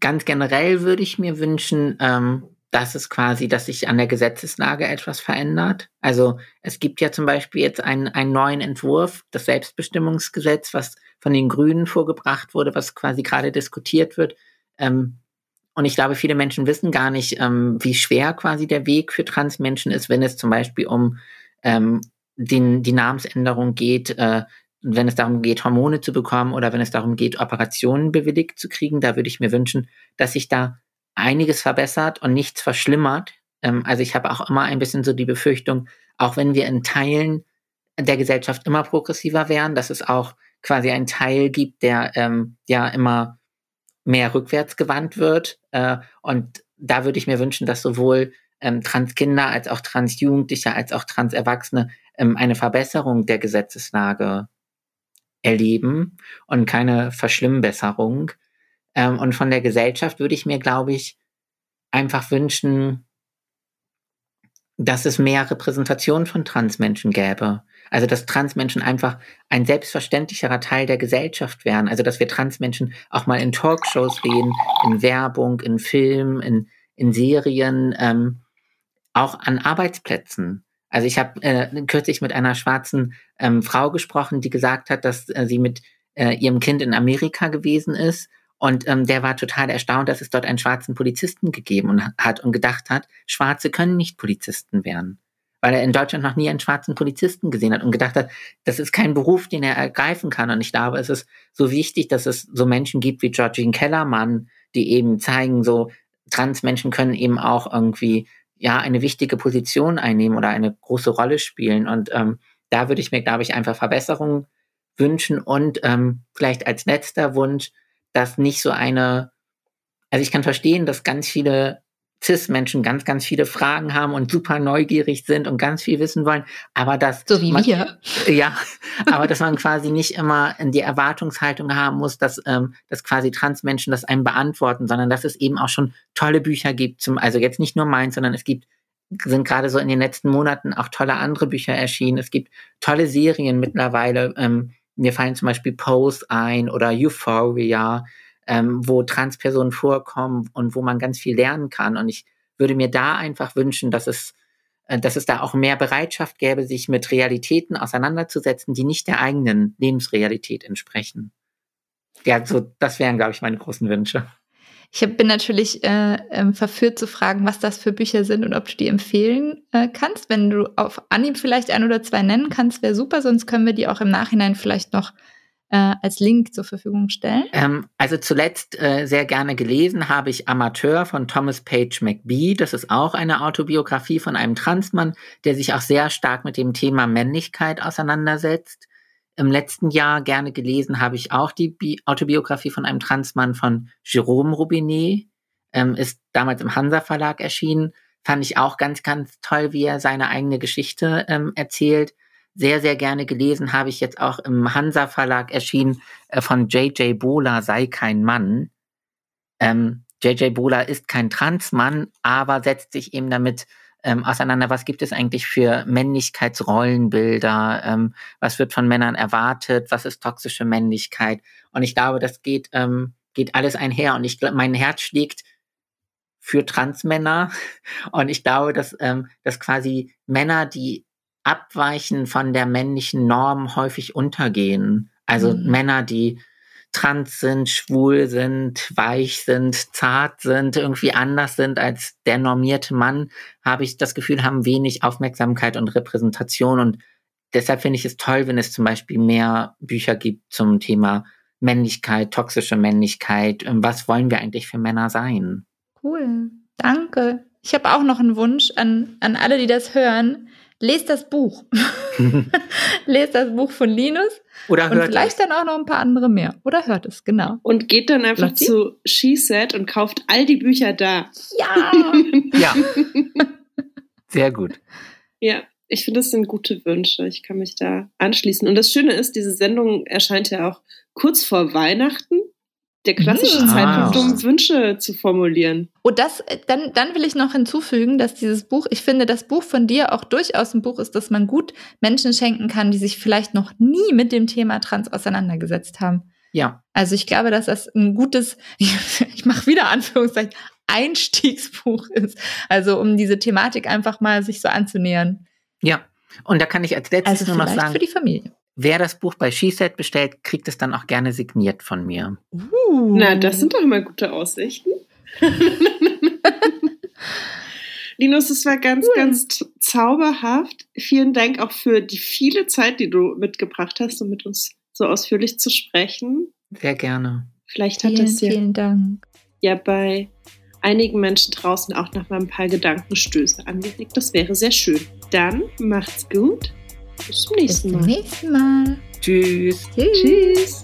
ganz generell würde ich mir wünschen, ähm, dass es quasi, dass sich an der Gesetzeslage etwas verändert. Also es gibt ja zum Beispiel jetzt einen, einen neuen Entwurf, das Selbstbestimmungsgesetz, was von den Grünen vorgebracht wurde, was quasi gerade diskutiert wird. Ähm, und ich glaube, viele Menschen wissen gar nicht, ähm, wie schwer quasi der Weg für Transmenschen ist, wenn es zum Beispiel um ähm, den, die Namensänderung geht, äh, wenn es darum geht, Hormone zu bekommen oder wenn es darum geht, Operationen bewilligt zu kriegen, da würde ich mir wünschen, dass sich da einiges verbessert und nichts verschlimmert. Ähm, also ich habe auch immer ein bisschen so die Befürchtung, auch wenn wir in Teilen der Gesellschaft immer progressiver wären, dass es auch quasi einen Teil gibt, der ähm, ja immer mehr rückwärts gewandt wird. Äh, und da würde ich mir wünschen, dass sowohl ähm, Transkinder als auch Transjugendliche als auch Transerwachsene ähm, eine Verbesserung der Gesetzeslage erleben und keine Verschlimmbesserung. Ähm, und von der Gesellschaft würde ich mir, glaube ich, einfach wünschen, dass es mehr Repräsentation von Transmenschen gäbe. Also dass Transmenschen einfach ein selbstverständlicherer Teil der Gesellschaft wären. Also dass wir Transmenschen auch mal in Talkshows reden, in Werbung, in Filmen, in, in Serien, ähm, auch an Arbeitsplätzen. Also ich habe äh, kürzlich mit einer schwarzen ähm, Frau gesprochen, die gesagt hat, dass äh, sie mit äh, ihrem Kind in Amerika gewesen ist und ähm, der war total erstaunt, dass es dort einen schwarzen Polizisten gegeben hat und gedacht hat, Schwarze können nicht Polizisten werden. Weil er in Deutschland noch nie einen schwarzen Polizisten gesehen hat und gedacht hat, das ist kein Beruf, den er ergreifen kann. Und ich glaube, es ist so wichtig, dass es so Menschen gibt wie Georgine Kellermann, die eben zeigen, so Transmenschen können eben auch irgendwie ja eine wichtige Position einnehmen oder eine große Rolle spielen. Und ähm, da würde ich mir, glaube ich, einfach Verbesserungen wünschen und ähm, vielleicht als letzter Wunsch, dass nicht so eine, also ich kann verstehen, dass ganz viele CIS-Menschen ganz, ganz viele Fragen haben und super neugierig sind und ganz viel wissen wollen, aber dass so wie man, wir. Ja, aber dass man quasi nicht immer die Erwartungshaltung haben muss, dass, ähm, dass quasi Transmenschen das einem beantworten, sondern dass es eben auch schon tolle Bücher gibt, zum, also jetzt nicht nur meins, sondern es gibt sind gerade so in den letzten Monaten auch tolle andere Bücher erschienen. Es gibt tolle Serien mittlerweile. Ähm, mir fallen zum Beispiel Pose ein oder Euphoria, ähm, wo Transpersonen vorkommen und wo man ganz viel lernen kann. Und ich würde mir da einfach wünschen, dass es, äh, dass es da auch mehr Bereitschaft gäbe, sich mit Realitäten auseinanderzusetzen, die nicht der eigenen Lebensrealität entsprechen. Ja, so, das wären, glaube ich, meine großen Wünsche. Ich hab, bin natürlich äh, äh, verführt zu fragen, was das für Bücher sind und ob du die empfehlen äh, kannst. Wenn du auf Anhieb vielleicht ein oder zwei nennen kannst, wäre super, sonst können wir die auch im Nachhinein vielleicht noch äh, als Link zur Verfügung stellen. Ähm, also zuletzt äh, sehr gerne gelesen habe ich Amateur von Thomas Page McBee. Das ist auch eine Autobiografie von einem Transmann, der sich auch sehr stark mit dem Thema Männlichkeit auseinandersetzt. Im letzten Jahr gerne gelesen habe ich auch die Bi Autobiografie von einem Transmann von Jérôme Robinet. Ähm, ist damals im Hansa Verlag erschienen. Fand ich auch ganz, ganz toll, wie er seine eigene Geschichte ähm, erzählt. Sehr, sehr gerne gelesen habe ich jetzt auch im Hansa Verlag erschienen äh, von J.J. Bola, sei kein Mann. Ähm, J.J. Bola ist kein Transmann, aber setzt sich eben damit ähm, auseinander, was gibt es eigentlich für Männlichkeitsrollenbilder, ähm, was wird von Männern erwartet, was ist toxische Männlichkeit. Und ich glaube, das geht, ähm, geht alles einher. Und ich glaube, mein Herz schlägt für Transmänner. Und ich glaube, dass, ähm, dass quasi Männer, die abweichen von der männlichen Norm, häufig untergehen. Also mhm. Männer, die trans sind, schwul sind, weich sind, zart sind, irgendwie anders sind als der normierte Mann, habe ich das Gefühl, haben wenig Aufmerksamkeit und Repräsentation. Und deshalb finde ich es toll, wenn es zum Beispiel mehr Bücher gibt zum Thema Männlichkeit, toxische Männlichkeit. Was wollen wir eigentlich für Männer sein? Cool, danke. Ich habe auch noch einen Wunsch an, an alle, die das hören. Lest das Buch. Lest das Buch von Linus. Oder hört und vielleicht es. dann auch noch ein paar andere mehr. Oder hört es, genau. Und geht dann einfach zu SheSet und kauft all die Bücher da. Ja! Ja. Sehr gut. Ja, ich finde, das sind gute Wünsche. Ich kann mich da anschließen. Und das Schöne ist, diese Sendung erscheint ja auch kurz vor Weihnachten. Der klassische Mhm. Zeitpunkt, um Wünsche zu formulieren. Und das, äh, dann, dann will ich noch hinzufügen, dass dieses Buch, ich finde, das Buch von dir auch durchaus ein Buch ist, das man gut Menschen schenken kann, die sich vielleicht noch nie mit dem Thema Trans auseinandergesetzt haben. Ja. Also ich glaube, dass das ein gutes, ich mache wieder Anführungszeichen, Einstiegsbuch ist. Also um diese Thematik einfach mal sich so anzunähern. Ja. Und da kann ich als letztes Also nur noch vielleicht sagen, für die Familie. Wer das Buch bei SheSet bestellt, kriegt es dann auch gerne signiert von mir. Uh. Na, das sind doch immer gute Aussichten. Linus, es war ganz, Cool. ganz zauberhaft. Vielen Dank auch für die viele Zeit, die du mitgebracht hast, um mit uns so ausführlich zu sprechen. Sehr gerne. Vielleicht hat vielen, das ja, vielen Dank. ja bei einigen Menschen draußen auch noch mal ein paar Gedankenstöße angeregt. Das wäre sehr schön. Dann macht's gut. Bis zum Bis nächsten zum Mal. nächsten Mal. Tschüss. Tschüss. Tschüss.